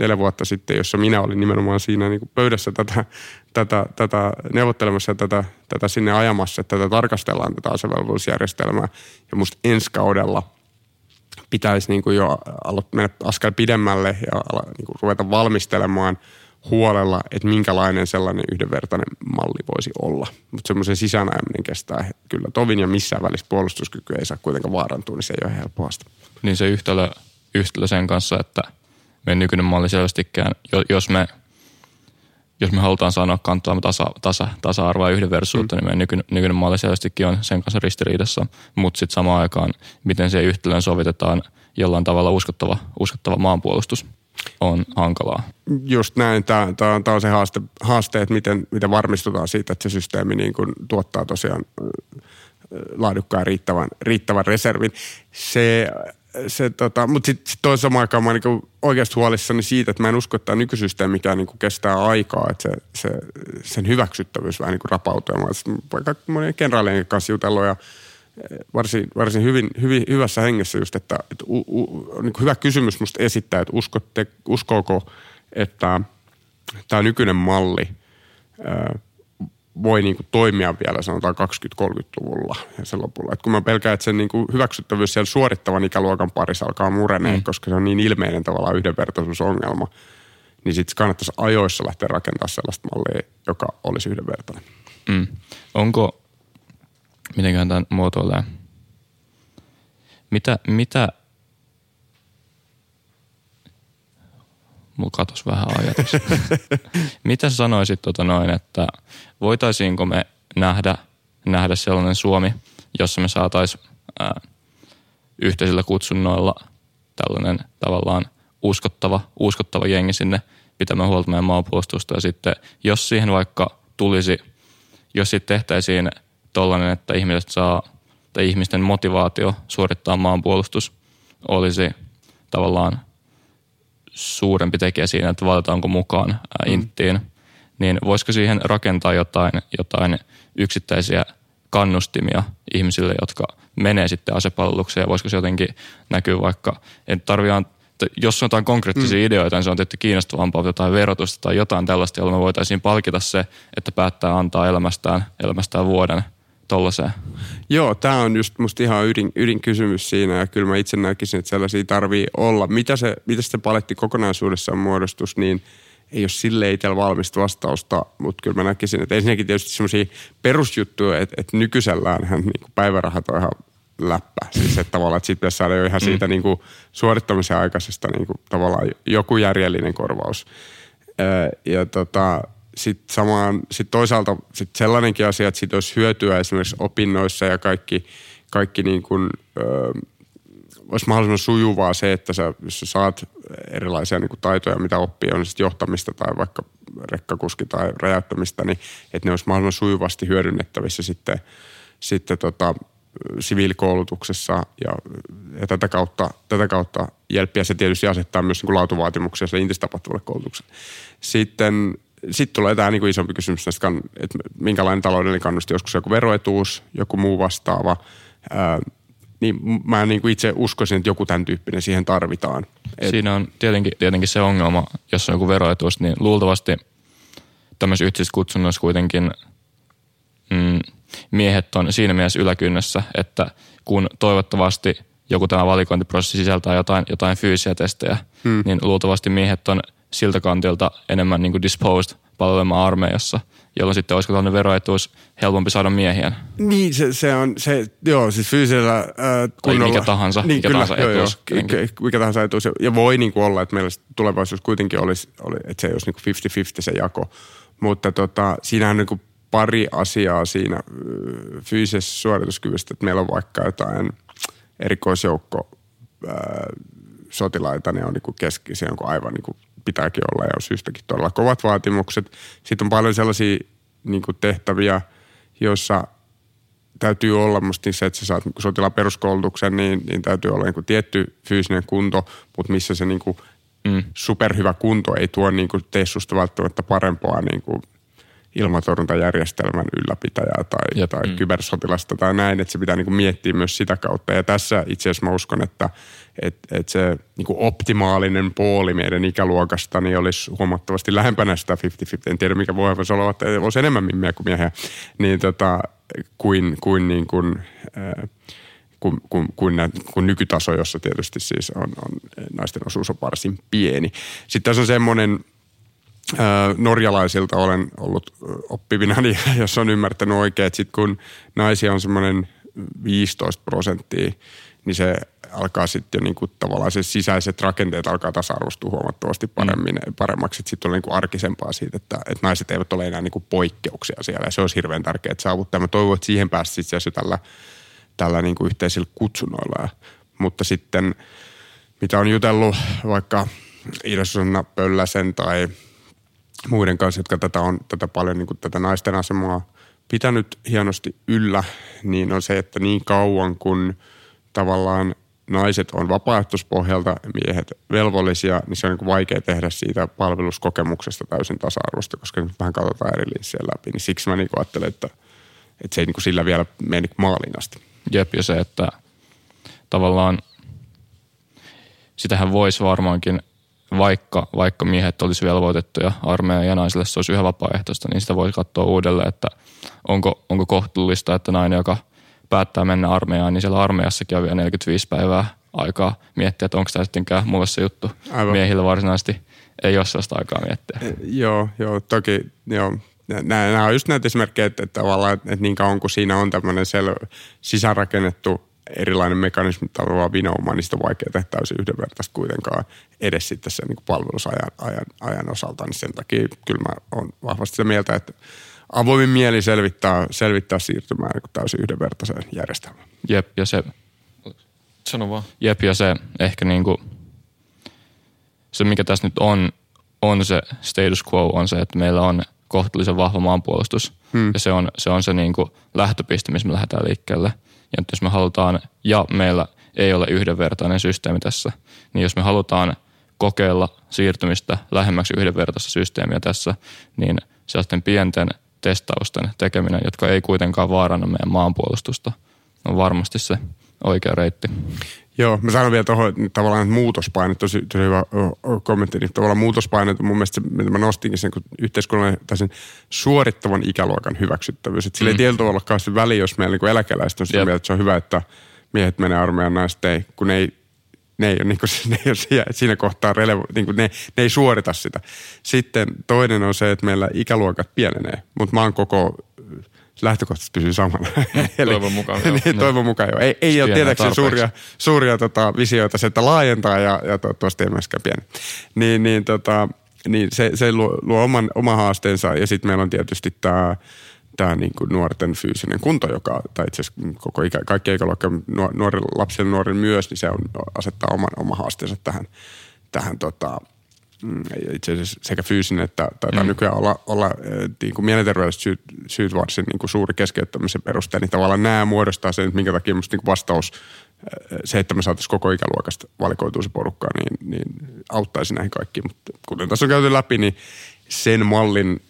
neljä vuotta sitten, jossa minä olin nimenomaan siinä niin pöydässä tätä, tätä, tätä neuvottelemassa ja tätä, tätä sinne ajamassa, että tätä tarkastellaan tätä asevelvollisuusjärjestelmää. Ja musta ensi kaudella pitäisi niin kuin jo mennä askel pidemmälle ja niin kuin ruveta valmistelemaan – huolella, että minkälainen sellainen yhdenvertainen malli voisi olla. Mutta semmoisen sisäänäeminen kestää kyllä tovin ja missään välissä puolustuskyky ei saa kuitenkaan vaarantua, niin se ei ole helposti. Niin se yhtälö, yhtälö sen kanssa, että meidän nykyinen malli selvästikään, jos me, jos me halutaan sanoa kantaa tasa, tasa, tasa-arvoa ja yhdenvertaisuutta, mm. niin meidän nykyinen, nykyinen malli selvästikin on sen kanssa ristiriidassa. Mutta sitten samaan aikaan, miten se yhtälön sovitetaan jollain tavalla uskottava, uskottava maanpuolustus on hankalaa. Just näin. Tämä, tämä, tämä on se haaste, haaste että miten, miten varmistutaan siitä, että se systeemi niin kuin tuottaa tosiaan laadukkaan riittävän, riittävän reservin. Se, se tota, mutta sitten sit toisessa samaan aikaan mä niin oikeasti huolissani siitä, että mä en usko, että tämä nykysysteemi mikään niin kestää aikaa, että se, se, sen hyväksyttävyys vähän niin rapautuu. Mä vaikka monien kenraalien kanssa jutellut ja varsin, varsin hyvin, hyvin, hyvässä hengessä just, että, että u, u, niin hyvä kysymys musta esittää, että uskotte, uskooko, että tämä nykyinen malli voi niin kuin toimia vielä sanotaan 20-30-luvulla ja sen lopulla. Et kun mä pelkään, että sen niin kuin hyväksyttävyys siellä suorittavan ikäluokan parissa alkaa murenee, mm. koska se on niin ilmeinen tavallaan yhdenvertaisuusongelma, niin sitten kannattaisi ajoissa lähteä rakentamaan sellaista mallia, joka olisi yhdenvertainen. Mm. Onko, mitenkään tämän muotoilee, mitä, mitä Mulla katos vähän ajatus. Mitä sanoisit tota noin, että voitaisiinko me nähdä, nähdä sellainen Suomi, jossa me saataisiin yhteisillä kutsunnoilla tällainen tavallaan uskottava, uskottava jengi sinne pitämään huolta meidän maanpuolustusta. Ja sitten jos siihen vaikka tulisi, jos sitten tehtäisiin tollainen, että ihmiset saa, tai ihmisten motivaatio suorittaa maanpuolustus olisi tavallaan suurempi tekijä siinä, että valitaanko mukaan ää, mm. inttiin, niin voisiko siihen rakentaa jotain, jotain yksittäisiä kannustimia ihmisille, jotka menee sitten asepalvelukseen ja voisiko se jotenkin näkyä vaikka, että tarvitaan jos on jotain konkreettisia mm. ideoita, niin se on tietysti kiinnostavampaa jotain verotusta tai jotain tällaista, jolla me voitaisiin palkita se, että päättää antaa elämästään, elämästään vuoden – tollaiseen? Joo, tämä on just musta ihan ydin, ydinkysymys siinä ja kyllä mä itse näkisin, että sellaisia tarvii olla. Mitä se, mitä se paletti kokonaisuudessaan muodostus, niin ei ole sille itsellä valmista vastausta, mutta kyllä mä näkisin, että ensinnäkin tietysti semmoisia perusjuttuja, että, että hän niin päivärahat on ihan läppä. Siis että tavallaan, että sitten saada jo ihan siitä mm. niin kuin suorittamisen aikaisesta niin kuin tavallaan joku järjellinen korvaus. Ja tota, sitten samaan, sit toisaalta sit sellainenkin asia, että siitä olisi hyötyä esimerkiksi opinnoissa ja kaikki, kaikki niin kuin, ö, olisi mahdollisimman sujuvaa se, että sä, jos sä saat erilaisia niin kuin taitoja, mitä oppii, on sitten johtamista tai vaikka rekkakuski tai räjäyttämistä, niin että ne olisi mahdollisimman sujuvasti hyödynnettävissä sitten, sitten tota, siviilikoulutuksessa ja, ja tätä, kautta, tätä kautta jelppiä se tietysti asettaa myös niin kuin laatuvaatimuksia sille tapahtuvalle koulutukselle. Sitten sitten tulee tämä niin kuin isompi kysymys tästä, että minkälainen taloudellinen kannusti, joskus joku veroetuus, joku muu vastaava. Ää, niin mä niin kuin itse uskoisin, että joku tämän tyyppinen siihen tarvitaan. Et... Siinä on tietenkin, tietenkin se ongelma, jos on joku veroetuus, niin luultavasti tämmöisessä yhteisessä kutsunnoissa kuitenkin mm, miehet on siinä mielessä yläkynnessä, että kun toivottavasti joku tämä valikointiprosessi sisältää jotain, jotain fyysisiä testejä, hmm. niin luultavasti miehet on siltä kantilta enemmän niin kuin disposed palvelemaan armeijassa, jolloin sitten olisiko tällainen veroetuus helpompi saada miehiä. Niin, se, se on se, joo, siis fyysisellä äh, kunnolla. Tai mikä tahansa, niin, mikä kyllä, tahansa joo, etuus. Joo, mikä, mikä tahansa etuus. Ja voi niin kuin olla, että meillä tulevaisuus kuitenkin olisi, oli, että se ei olisi niin kuin 50-50 se jako. Mutta tota, siinähän on niin kuin pari asiaa siinä fyysisessä suorituskyvystä, että meillä on vaikka jotain erikoisjoukko äh, sotilaita, ne on niin kuin keski, se on aivan niin kuin pitääkin olla ja on syystäkin todella kovat vaatimukset. Sitten on paljon sellaisia niin kuin tehtäviä, joissa täytyy olla musta se, että sä saat niin sotilaan peruskoulutuksen, niin, niin täytyy olla niin kuin tietty fyysinen kunto, mutta missä se niin kuin mm. superhyvä kunto ei tuo niin kuin tee susta välttämättä parempaa niin kuin ilmatorjuntajärjestelmän ylläpitäjää tai, Jep. tai mm. kybersotilasta tai näin, että se pitää niin kuin miettiä myös sitä kautta. Ja tässä itse asiassa mä uskon, että, että, että se niin kuin optimaalinen puoli meidän ikäluokasta niin olisi huomattavasti lähempänä sitä 50-50. En tiedä, mikä voi olla, että olisi enemmän mimmiä kuin miehiä, niin tota, kuin, kuin, niin kuin, äh, kuin, kuin, kuin, kuin nykytaso, jossa tietysti siis on, on, naisten osuus on varsin pieni. Sitten tässä on semmoinen, norjalaisilta olen ollut oppivina, niin jos on ymmärtänyt oikein, että sit kun naisia on semmoinen 15 prosenttia, niin se alkaa sitten niin kuin tavallaan se sisäiset rakenteet alkaa tasa-arvostua huomattavasti paremmin, mm. paremmaksi. Sitten on niin kuin arkisempaa siitä, että, että naiset eivät ole enää niin kuin poikkeuksia siellä ja se olisi hirveän tärkeää saavuttaa. Mä toivon, että siihen päästä itse asiassa tällä, tällä niin kuin yhteisillä kutsunnoilla. Mutta sitten mitä on jutellut vaikka Ida Pölläsen tai muiden kanssa, jotka tätä on tätä paljon niin kuin tätä naisten asemaa pitänyt hienosti yllä, niin on se, että niin kauan kun tavallaan naiset on vapaaehtoispohjalta, miehet velvollisia, niin se on niin vaikea tehdä siitä palveluskokemuksesta täysin tasa-arvosta, koska nyt vähän katsotaan eri läpi. Niin siksi mä niin ajattelen, että, että se ei niin sillä vielä mene niin maaliin asti. Jep, ja se, että tavallaan sitähän voisi varmaankin, vaikka, vaikka miehet olisi velvoitettuja armeijan ja naisille se olisi yhä vapaaehtoista, niin sitä voisi katsoa uudelleen, että onko, onko kohtuullista, että nainen, joka päättää mennä armeijaan, niin siellä armeijassakin on vielä 45 päivää aikaa miettiä, että onko tämä sittenkään mulle se juttu. Aivan. Miehillä varsinaisesti ei ole sellaista aikaa miettiä. E, joo, joo, toki joo. Nämä, nämä on just näitä esimerkkejä, että, että tavallaan, että niin kauan kuin siinä on tämmöinen sel- sisäänrakennettu erilainen mekanismi tavallaan vinouma, niin sitä on vaikea tehdä täysin yhdenvertaista kuitenkaan edes sitten sen niin palvelusajan ajan, ajan osalta, niin sen takia kyllä mä oon vahvasti sitä mieltä, että avoimin mieli selvittää, selvittää siirtymään niin täysin yhdenvertaiseen järjestelmään. Jep, ja se... Sano vaan. Jep, ja se ehkä niin kuin, se mikä tässä nyt on, on se status quo, on se, että meillä on kohtuullisen vahva maanpuolustus. Hmm. Ja se on se, on se niin kuin lähtöpiste, missä me lähdetään liikkeelle – ja jos me halutaan, ja meillä ei ole yhdenvertainen systeemi tässä, niin jos me halutaan kokeilla siirtymistä lähemmäksi yhdenvertaista systeemiä tässä, niin sellaisten pienten testausten tekeminen, jotka ei kuitenkaan vaaranna meidän maanpuolustusta, on varmasti se oikea reitti. Joo, mä sanon vielä tuohon tavallaan muutospainet, tosi, tosi hyvä kommentti, niin tavallaan muutospainet on mun mielestä se, mitä mä nostinkin sen yhteiskunnan tai sen suorittavan ikäluokan hyväksyttävyys. Että sillä mm. ei tietyllä tavalla ole väliä, jos meillä niin eläkeläiset on sitä mieltä, että se on hyvä, että miehet menee armeijan, naiset ei, kun ei, ne ei ole, niin kuin, ne ei ole siinä kohtaa relevo, niin kuin ne, ne ei suorita sitä. Sitten toinen on se, että meillä ikäluokat pienenee, mutta maan koko lähtökohtaisesti pysyy samana. Eli, toivon mukaan joo. niin, toivon mukaan joo. Ei, ei ole tietääkseni suuria, suuria tota, visioita se, että laajentaa ja, ja toivottavasti ei myöskään pieni. Niin, niin, tota, niin se, se luo, luo oman, oma haasteensa ja sitten meillä on tietysti tämä tämä niin kuin nuorten fyysinen kunto, joka, tai itse asiassa koko ikä, kaikki ikäluokka, nuori, lapsille nuori myös, niin se on, asettaa oman, oma haasteensa tähän, tähän tota, Mm, itse asiassa sekä fyysinen että taitaa mm. nykyään olla, olla niin kuin mielenterveydelliset syyt, syyt varsin niin kuin suuri keskeyttämisen peruste, niin tavallaan nämä muodostaa sen, minkä takia musta niin vastaus se, että me saataisiin koko ikäluokasta valikoitua se porukka, niin, niin auttaisi näihin kaikkiin. Mutta kuten tässä on käyty läpi, niin sen mallin,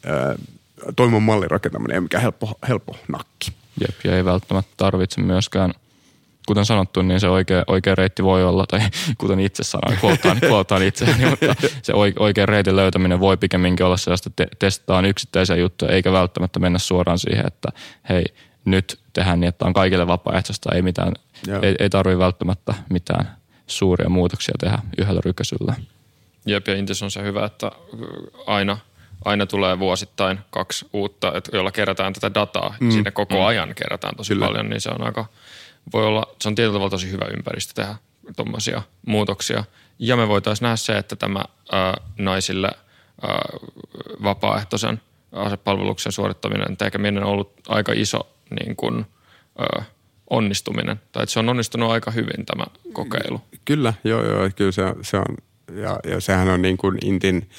toimon mallin rakentaminen ei ole mikään helppo, helppo nakki. Jep, ja ei välttämättä tarvitse myöskään – kuten sanottu, niin se oikea, oikea reitti voi olla, tai kuten itse sanoin, kuotaan, kuotaan itse, niin, mutta se oikea reitin löytäminen voi pikemminkin olla sellaista, että testaan yksittäisiä juttuja, eikä välttämättä mennä suoraan siihen, että hei, nyt tehdään niin, että on kaikille vapaaehtoista, ei, mitään, ei, ei tarvitse välttämättä mitään suuria muutoksia tehdä yhdellä rykäisyllä. Jep, ja Intis on se hyvä, että aina, aina tulee vuosittain kaksi uutta, että jolla kerätään tätä dataa. Mm. Sinne koko mm. ajan kerätään tosi Kyllä. paljon, niin se on aika, voi olla, se on tietyllä tavalla tosi hyvä ympäristö tehdä tuommoisia muutoksia. Ja me voitaisiin nähdä se, että tämä ää, naisille ää, vapaaehtoisen asepalveluksen suorittaminen tekeminen on ollut aika iso niin kuin, ää, onnistuminen. Tai että se on onnistunut aika hyvin tämä kokeilu. Kyllä, joo, joo kyllä se, se on. Ja, ja sehän on niin kuin Intin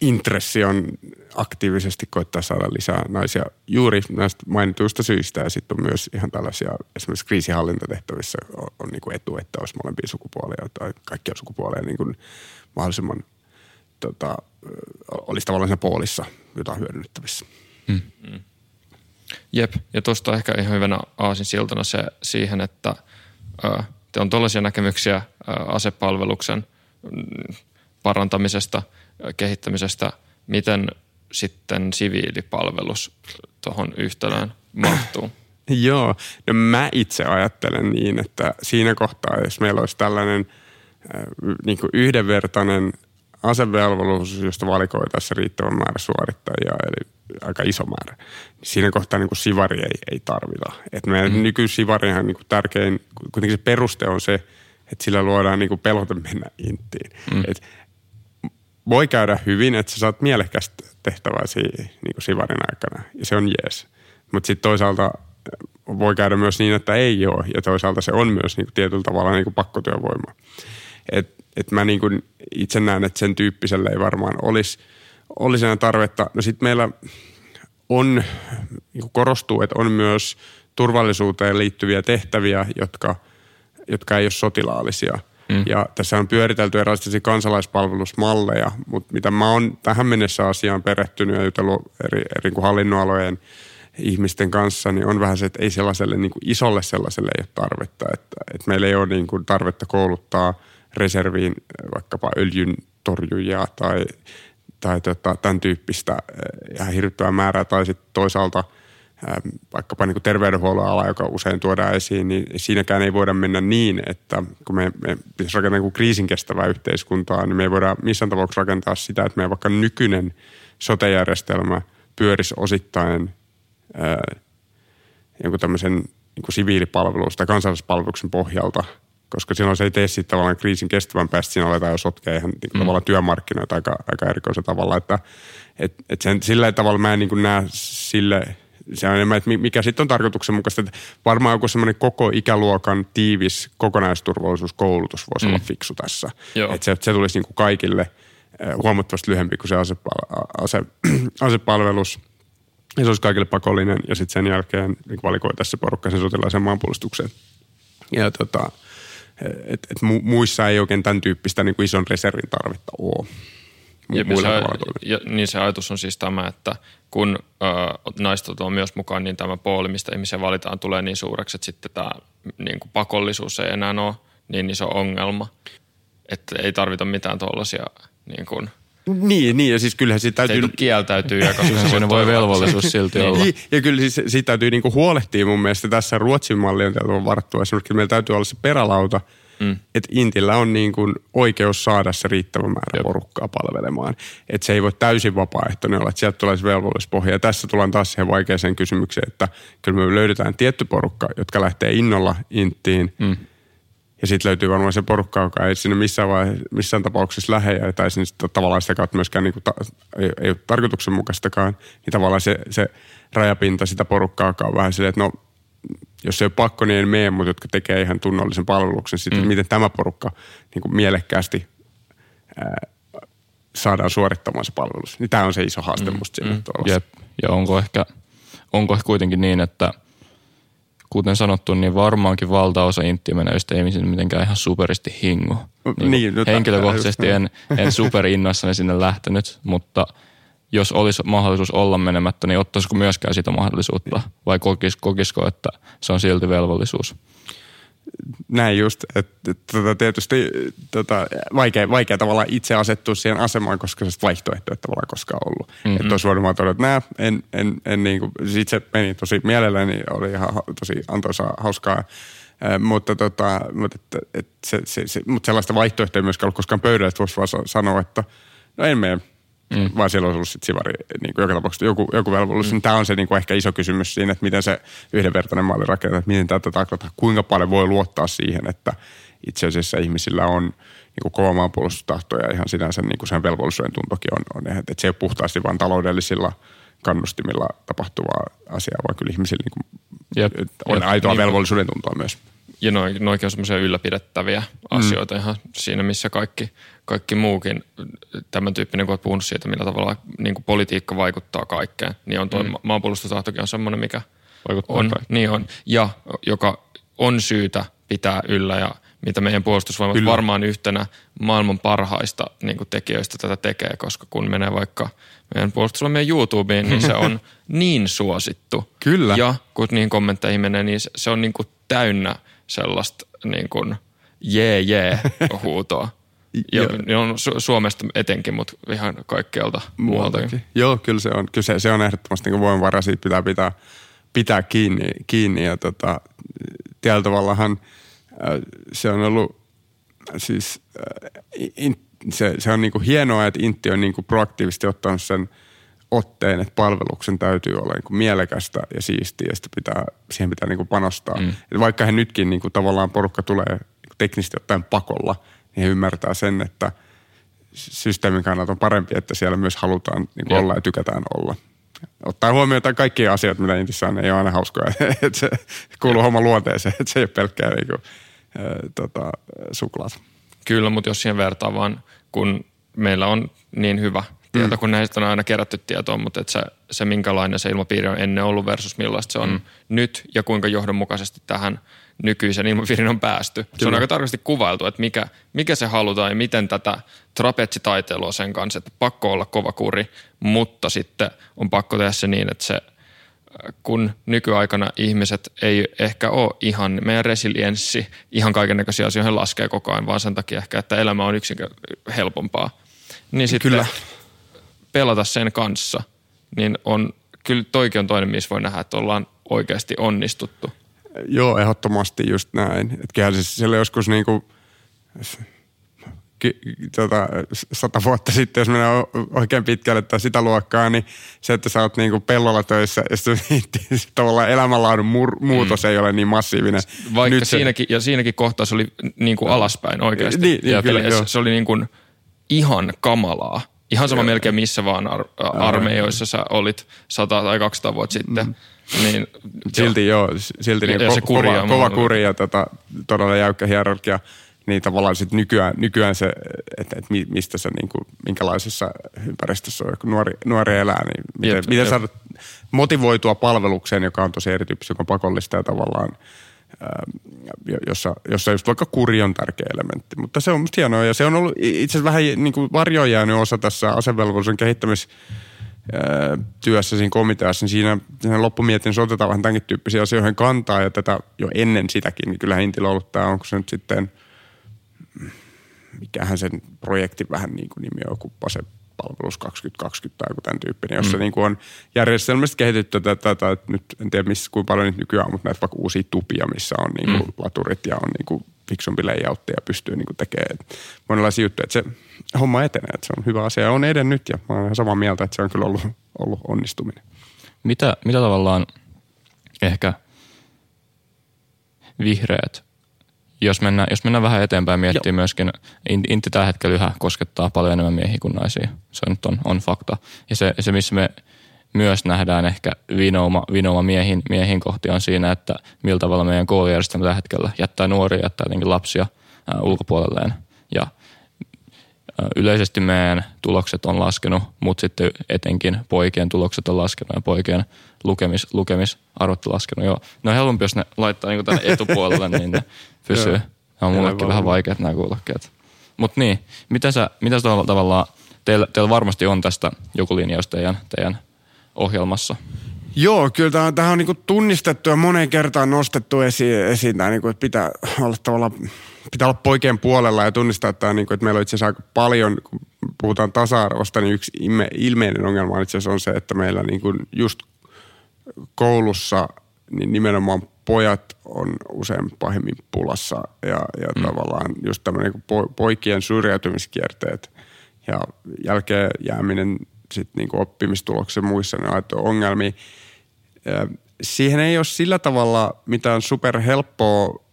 intressi on aktiivisesti koittaa saada lisää naisia juuri näistä mainituista syistä. Ja sitten on myös ihan tällaisia esimerkiksi kriisihallintatehtävissä on, on niin kuin etu, että olisi molempia sukupuolia tai kaikkia sukupuolia niin kuin mahdollisimman tota, olisi tavallaan siinä poolissa jotain hyödynnettävissä. Hmm. Jep, ja tuosta ehkä ihan hyvänä aasinsiltana se siihen, että te on tuollaisia näkemyksiä ö, asepalveluksen mm, parantamisesta, kehittämisestä, miten sitten siviilipalvelus tuohon yhtälöön mahtuu? Joo, no mä itse ajattelen niin, että siinä kohtaa, jos meillä olisi tällainen äh, niin kuin yhdenvertainen asevelvollisuus, josta valikoitaisiin riittävän määrä suorittajia, eli aika iso määrä, niin siinä kohtaa niin kuin sivari ei, ei tarvita. Et meidän mm. nykysivarihan niin kuin tärkein, kuitenkin se peruste on se, että sillä luodaan niin kuin pelote mennä inttiin. Mm. Et voi käydä hyvin, että sä saat mielekästä tehtävää niin kuin sivarin aikana, ja se on jees. Mutta sitten toisaalta äh, voi käydä myös niin, että ei ole, ja toisaalta se on myös niin kuin tietyllä tavalla niin kuin pakkotyövoima. Et, et mä niin kuin itse näen, että sen tyyppiselle ei varmaan olisi, olisi enää tarvetta. No sitten meillä on, niin korostuu, että on myös turvallisuuteen liittyviä tehtäviä, jotka, jotka ei ole sotilaallisia – Mm. Ja tässä on pyöritelty erilaisia kansalaispalvelusmalleja, mutta mitä mä oon tähän mennessä asiaan perehtynyt ja jutellut eri, eri kuin hallinnonalojen ihmisten kanssa, niin on vähän se, että ei sellaiselle niin kuin isolle sellaiselle ei ole tarvetta. Että, että meillä ei ole niin kuin tarvetta kouluttaa reserviin vaikkapa öljyntorjujia tai, tai tota, tämän tyyppistä ihan hirvittävää määrää. Tai sitten toisaalta – vaikkapa niin kuin terveydenhuollon ala, joka usein tuodaan esiin, niin siinäkään ei voida mennä niin, että kun me, me pitäisi rakentaa niin kriisin kestävää yhteiskuntaa, niin me ei voida missään tapauksessa rakentaa sitä, että meidän vaikka nykyinen sotejärjestelmä pyörisi osittain ää, jonkun tämmöisen niin kuin siviilipalvelus tai kansallispalveluksen pohjalta, koska silloin se ei tee sitten tavallaan kriisin kestävän päästä, siinä aletaan jo sotkea ihan niin mm. tavallaan työmarkkinoita aika, aika erikoisella tavalla, että et, et sen, sillä tavalla mä en niin näe sille se on enemmän, että mikä sitten on tarkoituksenmukaista. Että varmaan joku semmoinen koko ikäluokan tiivis kokonaisturvallisuuskoulutus voisi mm. olla fiksu tässä. Että se, se tulisi niin kuin kaikille huomattavasti lyhempi kuin se asepal- ase, asepalvelus. Ja se olisi kaikille pakollinen ja sitten sen jälkeen niin valikoitaisiin se porukka sen sotilaisen maanpuolustukseen. Ja tota, et, et muissa ei oikein tämän tyyppistä niin kuin ison reservin tarvetta ole. Ja, se, ja, niin se ajatus on siis tämä, että kun ö, naistot on myös mukaan, niin tämä pooli, mistä ihmisiä valitaan, tulee niin suureksi, että sitten tämä niin kuin pakollisuus ei enää ole niin iso ongelma. Että ei tarvita mitään tuollaisia niin kuin, niin, niin, ja siis kyllähän siitä täytyy... Se kieltäytyy, ja koska se voi velvollisuus silti niin. olla. Niin, ja kyllä siis siitä täytyy niinku huolehtia mun mielestä. Tässä Ruotsin malli on täytyy varattua. Esimerkiksi meillä täytyy olla se perälauta, mm. että Intillä on niin kuin oikeus saada se riittävä määrä Jop. porukkaa palvelemaan. Että se ei voi täysin vapaaehtoinen olla, että sieltä tulee se velvollisuuspohja. Ja tässä tullaan taas siihen vaikeaseen kysymykseen, että kyllä me löydetään tietty porukka, jotka lähtee innolla Inttiin. Mm. Ja sitten löytyy varmaan se porukka, joka ei sinne missään, vaihe, missään tapauksessa lähde tai sinne tavallaan sitä kautta myöskään niin kuin ta, ei, ei ole tarkoituksenmukaistakaan. Niin tavallaan se, se rajapinta sitä porukkaa, joka on vähän silleen, että no jos ei ole pakko, niin en mene, mutta jotka tekee ihan tunnollisen palveluksen. Sitten mm. miten tämä porukka niin kuin mielekkäästi ää, saadaan suorittamaan se palvelus. Niin tämä on se iso haaste mm. musta siinä mm. Jep. Ja onko ehkä, onko ehkä kuitenkin niin, että kuten sanottu, niin varmaankin valtaosa inttimenöistä ei mitenkään ihan superisti hingu. Niin, niin, henkilökohtaisesti en, en superinnoissani sinne lähtenyt, mutta – jos olisi mahdollisuus olla menemättä, niin ottaisiko myöskään sitä mahdollisuutta vai kokis, kokisko, että se on silti velvollisuus? Näin just, että tota, tietysti tota, vaikea, vaikea tavallaan itse asettua siihen asemaan, koska se vaihtoehtoja tavallaan koskaan ollut. Mm-hmm. Että olisi voinut vaan todeta, että nää, en, en, en niin kuin, sit se meni tosi mielelläni, oli ihan tosi antoisaa, hauskaa. Mutta, tota, mutta, että, että se, se, se, mutta sellaista vaihtoehtoa ei myöskään ollut koskaan pöydällä, että voisi vaan sanoa, että no en mene mm. vaan siellä on ollut sit sivari, niin kuin joka tapauksessa joku, joku velvollisuus. Mm. Niin tämä on se niin kuin ehkä iso kysymys siinä, että miten se yhdenvertainen malli rakentaa, että miten tätä tarkoittaa, kuinka paljon voi luottaa siihen, että itse asiassa ihmisillä on niin kuin kova maanpuolustustahto ja ihan sinänsä niin kuin sen velvollisuuden tuntokin on, on että se ei ole puhtaasti vain taloudellisilla kannustimilla tapahtuvaa asiaa, vaan kyllä ihmisillä niin kuin Jep. on Jep. aitoa niin, velvollisuuden tuntoa myös. Ja noi on semmoisia ylläpidettäviä mm. asioita mm. ihan siinä, missä kaikki, kaikki muukin tämän tyyppinen, kun olet puhunut siitä, millä tavalla niin kuin politiikka vaikuttaa kaikkeen, niin on tuo mm. maanpuolustustahtokin on semmoinen, mikä vaikuttaa on, niin on, ja joka on syytä pitää yllä ja mitä meidän puolustusvoimat Kyllä. varmaan yhtenä maailman parhaista niin kuin tekijöistä tätä tekee, koska kun menee vaikka meidän puolustusvoimien YouTubeen, niin se on niin suosittu. Kyllä. Ja kun niin kommentteihin menee, niin se on niin kuin täynnä sellaista niin kuin jee jee huutoa. Ja, ja on Su- Suomesta etenkin, mutta ihan kaikkialta muualtakin. Joo, kyllä se on, kyllä se, se on ehdottomasti niin voimavara, siitä pitää pitää, pitää kiinni, kiinni ja tota, tietyllä tavallahan äh, se on ollut siis äh, in, se, se on niin kuin hienoa, että Intti on niin kuin proaktiivisesti ottanut sen otteen, että palveluksen täytyy olla niin kuin mielekästä ja siistiä ja sitä pitää, siihen pitää niin kuin panostaa. Mm. vaikka he nytkin niin kuin tavallaan porukka tulee niin teknisesti ottaen pakolla – niin he ymmärtää sen, että systeemin kannalta on parempi, että siellä myös halutaan niin kuin olla ja tykätään olla. Ottaa huomioon, että kaikki asiat, mitä Intissä on, ei ole aina hauskoja. että se kuuluu homman luonteeseen, että se ei ole pelkkää niin kuin, äh, tota, suklaat. Kyllä, mutta jos siihen vertaa vaan, kun meillä on niin hyvä tieto, mm. kun näistä on aina kerätty tietoa, mutta että se, se minkälainen se ilmapiiri on ennen ollut versus millaista se on mm. nyt ja kuinka johdonmukaisesti tähän – nykyisen ilmapiirin on päästy. Kyllä. Se on aika tarkasti kuvailtu, että mikä, mikä se halutaan ja miten tätä trapetsitaiteilua sen kanssa, että pakko olla kova kuri, mutta sitten on pakko tehdä se niin, että se kun nykyaikana ihmiset ei ehkä ole ihan, meidän resilienssi ihan kaikennäköisiä asioihin laskee koko ajan, vaan sen takia ehkä, että elämä on yksin helpompaa. Niin sitten Kyllä. Pelata sen kanssa, niin on, kyllä toikin on toinen, missä voi nähdä, että ollaan oikeasti onnistuttu. Joo, ehdottomasti just näin. Että kyllähän siis siellä joskus niinku, tota, sata vuotta sitten, jos mennään oikein pitkälle tai sitä luokkaa, niin se, että sä oot niinku pellolla töissä ja se, tavallaan elämänlaadun mur- muutos mm. ei ole niin massiivinen. Vaikka Nyt siinäkin, se, ja siinäkin kohtaa se oli niinku alaspäin oikeasti. Niin, niin, ja kyllä, se, se oli niinku ihan kamalaa. Ihan sama joo. melkein missä vaan ar- armeijoissa sä olit sata tai 200 vuotta sitten. Mm. Niin, silti joo, silti niin ko- kova, kova kuri ja tota, todella jäykkä hierarkia niin tavallaan sit nykyään, nykyään se, että, että mistä se niin kuin, minkälaisessa ympäristössä on, kun nuori, nuori elää, niin miten, jep, miten jep. saada motivoitua palvelukseen, joka on tosi erityyppistä, joka on pakollista ja tavallaan jossa, jossa just vaikka kuri on tärkeä elementti. Mutta se on musta hienoa ja se on ollut itse asiassa vähän niin kuin varjoon jäänyt osa tässä asevelvollisuuden kehittämis työssä siinä komiteassa, niin siinä, siinä loppumietin otetaan vähän tämänkin tyyppisiä asioihin kantaa ja tätä jo ennen sitäkin, niin kyllä Intillä on ollut tämä, onko se nyt sitten – mikähän sen projekti vähän niin kuin nimi on, joku palvelus 2020 tai joku tämän tyyppinen, jossa mm. niin kuin on järjestelmästi kehitetty tätä, tai nyt en tiedä missä, kuinka paljon niitä nykyään on, mutta näitä vaikka uusia tupia, missä on niin kuin mm. laturit ja on niin kuin fiksumpi layout ja pystyy niin kuin tekemään monenlaisia juttuja, että se homma etenee, että se on hyvä asia ja on edennyt ja mä olen ihan samaa mieltä, että se on kyllä ollut, ollut onnistuminen. Mitä, mitä tavallaan ehkä vihreät jos mennään, jos mennään vähän eteenpäin miettii Joo. myöskin, Intti tällä hetkellä yhä koskettaa paljon enemmän miehiä kuin naisia. Se nyt on, on fakta. Ja se, se, missä me myös nähdään ehkä vinouma, vinouma miehin, miehin kohti on siinä, että millä tavalla meidän koulujärjestelmä tällä hetkellä jättää nuoria, jättää jotenkin lapsia ää, ulkopuolelleen. Ja yleisesti meidän tulokset on laskenut, mutta sitten etenkin poikien tulokset on laskenut ja poikien lukemis, lukemisarvot on laskenut. Joo. No helpompi, jos ne laittaa niin tänne etupuolelle, niin ne pysyy. Ne on mullekin vähän vaikeat nämä kuulokkeet. Mutta niin, mitä sä, mitä sä tavallaan, teillä, teillä varmasti on tästä joku linjaus teidän, teidän ohjelmassa. Joo, kyllä tämä, tämä on niin tunnistettu ja moneen kertaan nostettu esiin, esiin tämä, niin kuin, että pitää olla tavallaan, pitää olla poikien puolella ja tunnistaa, että, niin kuin, että meillä on itse asiassa aika paljon, kun puhutaan tasa-arvosta, niin yksi ilmeinen ongelma itse asiassa on se, että meillä niin kuin just koulussa niin nimenomaan pojat on usein pahimmin pulassa ja, ja mm. tavallaan just tämmöinen niin poikien syrjäytymiskierteet ja jälkeen jääminen sitten niin oppimistuloksen muissa ne on ongelmia. Siihen ei ole sillä tavalla mitään superhelppoa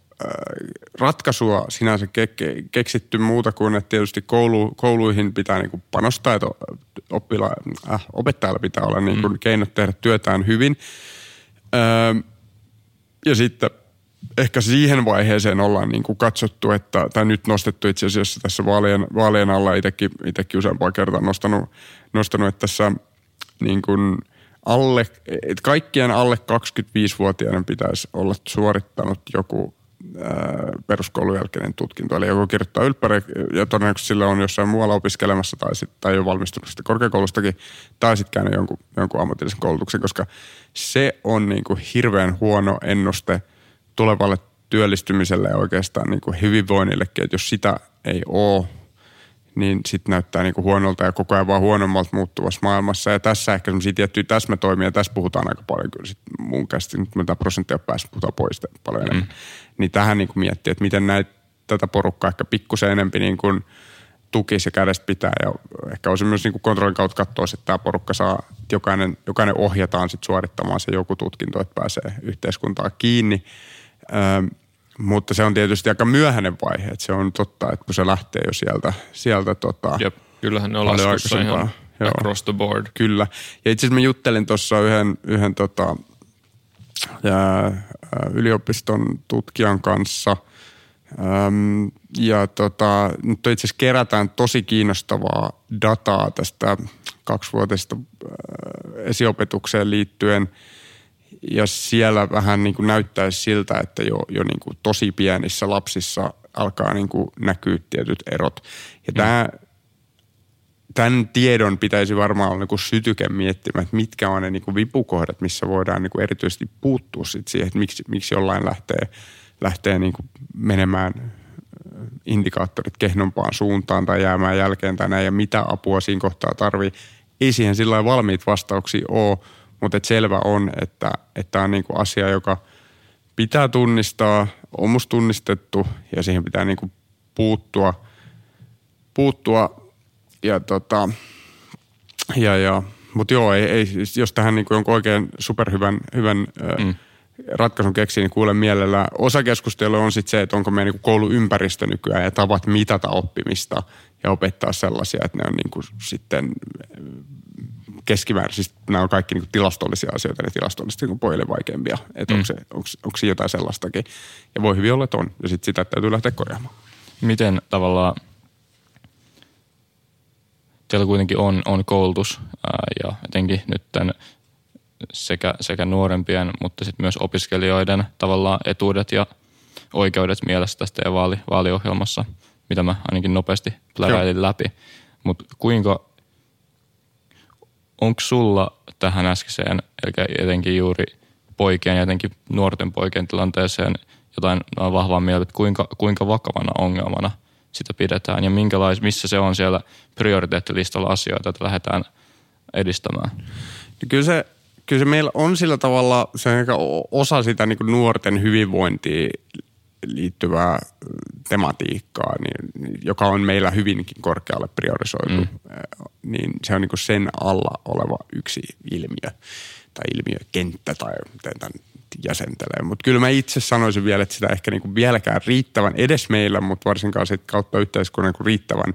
ratkaisua sinänsä ke- keksitty muuta kuin, että tietysti koulu, kouluihin pitää niin kuin panostaa, että oppila, äh, opettajalla pitää olla niin kuin mm. keinot tehdä työtään hyvin. Öö, ja sitten ehkä siihen vaiheeseen ollaan niin kuin katsottu, että, tai nyt nostettu itse asiassa tässä vaalien, vaalien alla itsekin, itsekin useampaa kertaa nostanut, nostanut että tässä niin kuin alle, että kaikkien alle 25-vuotiaiden pitäisi olla suorittanut joku peruskoulun jälkeinen tutkinto. Eli joku kirjoittaa ylppäri ja todennäköisesti sillä on jossain muualla opiskelemassa tai, sit, tai on valmistunut sitten korkeakoulustakin tai sitten käynyt jonkun, jonkun ammatillisen koulutuksen, koska se on niin kuin hirveän huono ennuste tulevalle työllistymiselle ja oikeastaan niin kuin hyvinvoinnillekin, että jos sitä ei ole, niin sitten näyttää niin kuin huonolta ja koko ajan vaan huonommalta muuttuvassa maailmassa. Ja tässä ehkä semmoisia tiettyjä täsmätoimia, tässä puhutaan aika paljon kyllä sit mun käsitin, nyt tämä prosenttia päässä puhutaan pois paljon enemmän. Mm. Niin tähän niin kuin miettii, että miten näitä tätä porukkaa ehkä pikkusen enempi niin kuin tukisi ja kädestä pitää. Ja ehkä olisi myös niin kuin kontrollin kautta katsoa, että tämä porukka saa, että jokainen, jokainen ohjataan sit suorittamaan se joku tutkinto, että pääsee yhteiskuntaan kiinni. Öö, mutta se on tietysti aika myöhäinen vaihe, että se on totta, että kun se lähtee jo sieltä, sieltä tota, Jep, kyllähän ne on laskussa ihan Joo, across the board. Kyllä. Ja itse asiassa mä juttelin tuossa yhden, yhden tota, ja, yliopiston tutkijan kanssa. Öm, ja tota, nyt itse asiassa kerätään tosi kiinnostavaa dataa tästä kaksivuotisesta esiopetukseen liittyen – ja siellä vähän niin kuin näyttäisi siltä, että jo, jo niin kuin tosi pienissä lapsissa alkaa niin kuin näkyä tietyt erot. Ja tämä tämän tiedon pitäisi varmaan olla niin sytyke miettimään, että mitkä on ne niin kuin vipukohdat, missä voidaan niin kuin erityisesti puuttua sit siihen, että miksi, miksi jollain lähtee, lähtee niin kuin menemään indikaattorit kehnompaan suuntaan tai jäämään jälkeen tai näin ja mitä apua siinä kohtaa tarvii. Ei siihen sillä valmiit vastauksia ole, mutta et selvä on, että tämä on niinku asia, joka pitää tunnistaa, on musta tunnistettu ja siihen pitää niinku puuttua, puuttua ja tota, ja, ja mutta joo, ei, ei, jos tähän niinku jonkun oikein superhyvän hyvän, mm ratkaisun keksii, niin kuulen mielellä. Osa keskustelua on sitten se, että onko meidän niin kouluympäristö nykyään ja tavat mitata oppimista ja opettaa sellaisia, että ne on niin kuin sitten keskimäärin, siis nämä on kaikki niin tilastollisia asioita, ne tilastollisesti niin pojille vaikeampia. Että mm. onko, se, onko, onko se jotain sellaistakin. Ja voi hyvin olla, että on. Ja sitten sitä täytyy lähteä korjaamaan. Miten tavallaan teillä kuitenkin on, on koulutus ää, ja jotenkin nyt tämän sekä, sekä nuorempien, mutta sitten myös opiskelijoiden tavallaan etuudet ja oikeudet mielessä tästä ja vaali, vaaliohjelmassa, mitä mä ainakin nopeasti pläräilin läpi. Mutta kuinka, onko sulla tähän äskeiseen, eli etenkin juuri poikien ja etenkin nuorten poikien tilanteeseen jotain vahvaa mieltä, että kuinka, kuinka vakavana ongelmana sitä pidetään ja minkälais, missä se on siellä prioriteettilistalla asioita, että lähdetään edistämään? No kyllä se kyllä se meillä on sillä tavalla se osa sitä niin nuorten hyvinvointiin liittyvää tematiikkaa, niin, joka on meillä hyvinkin korkealle priorisoitu, mm. niin se on niin kuin sen alla oleva yksi ilmiö tai ilmiökenttä tai miten tämän jäsentelee. Mutta kyllä mä itse sanoisin vielä, että sitä ehkä niin kuin vieläkään riittävän edes meillä, mutta varsinkaan sit kautta yhteiskunnan niin riittävän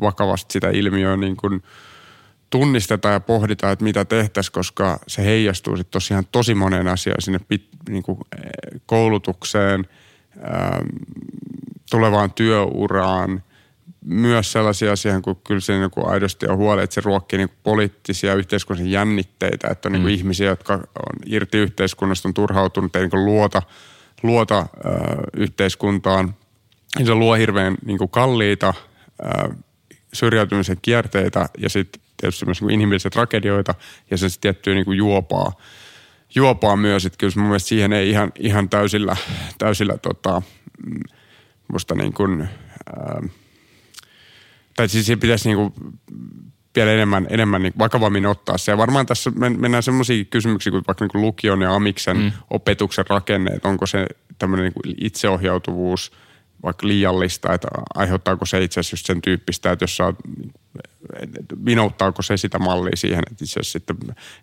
vakavasti sitä ilmiöä niin kuin – tunnistetaan ja pohditaan, että mitä tehtäisiin, koska se heijastuu sitten tosiaan tosi moneen asiaan sinne pit, niin kuin eh, koulutukseen, tulevaan työuraan, myös sellaisia asioita, kun kyllä se niin kuin aidosti on huoli, että se ruokkii niin poliittisia yhteiskunnallisia jännitteitä, että on niin kuin mm. ihmisiä, jotka on irti yhteiskunnasta, on turhautunut, ei niin kuin luota, luota äh, yhteiskuntaan. Ja se luo hirveän niin kuin kalliita äh, syrjäytymisen kierteitä ja sitten tietysti myös niin inhimillisiä tragedioita ja se tiettyä niin kuin juopaa, juopaa myös. Että kyllä mun mielestä siihen ei ihan, ihan täysillä, täysillä tota, mm, musta niin kuin, ää, tai siis siihen pitäisi niin kuin vielä enemmän, enemmän niin vakavammin ottaa se. Ja varmaan tässä mennään semmoisia kysymyksiä kuin vaikka niin lukion ja amiksen mm. opetuksen rakenne, että onko se tämmöinen niin itseohjautuvuus vaikka liiallista, että aiheuttaako se itse asiassa just sen tyyppistä, että jos sä oot vinouttaako se sitä mallia siihen, että itse asiassa sitten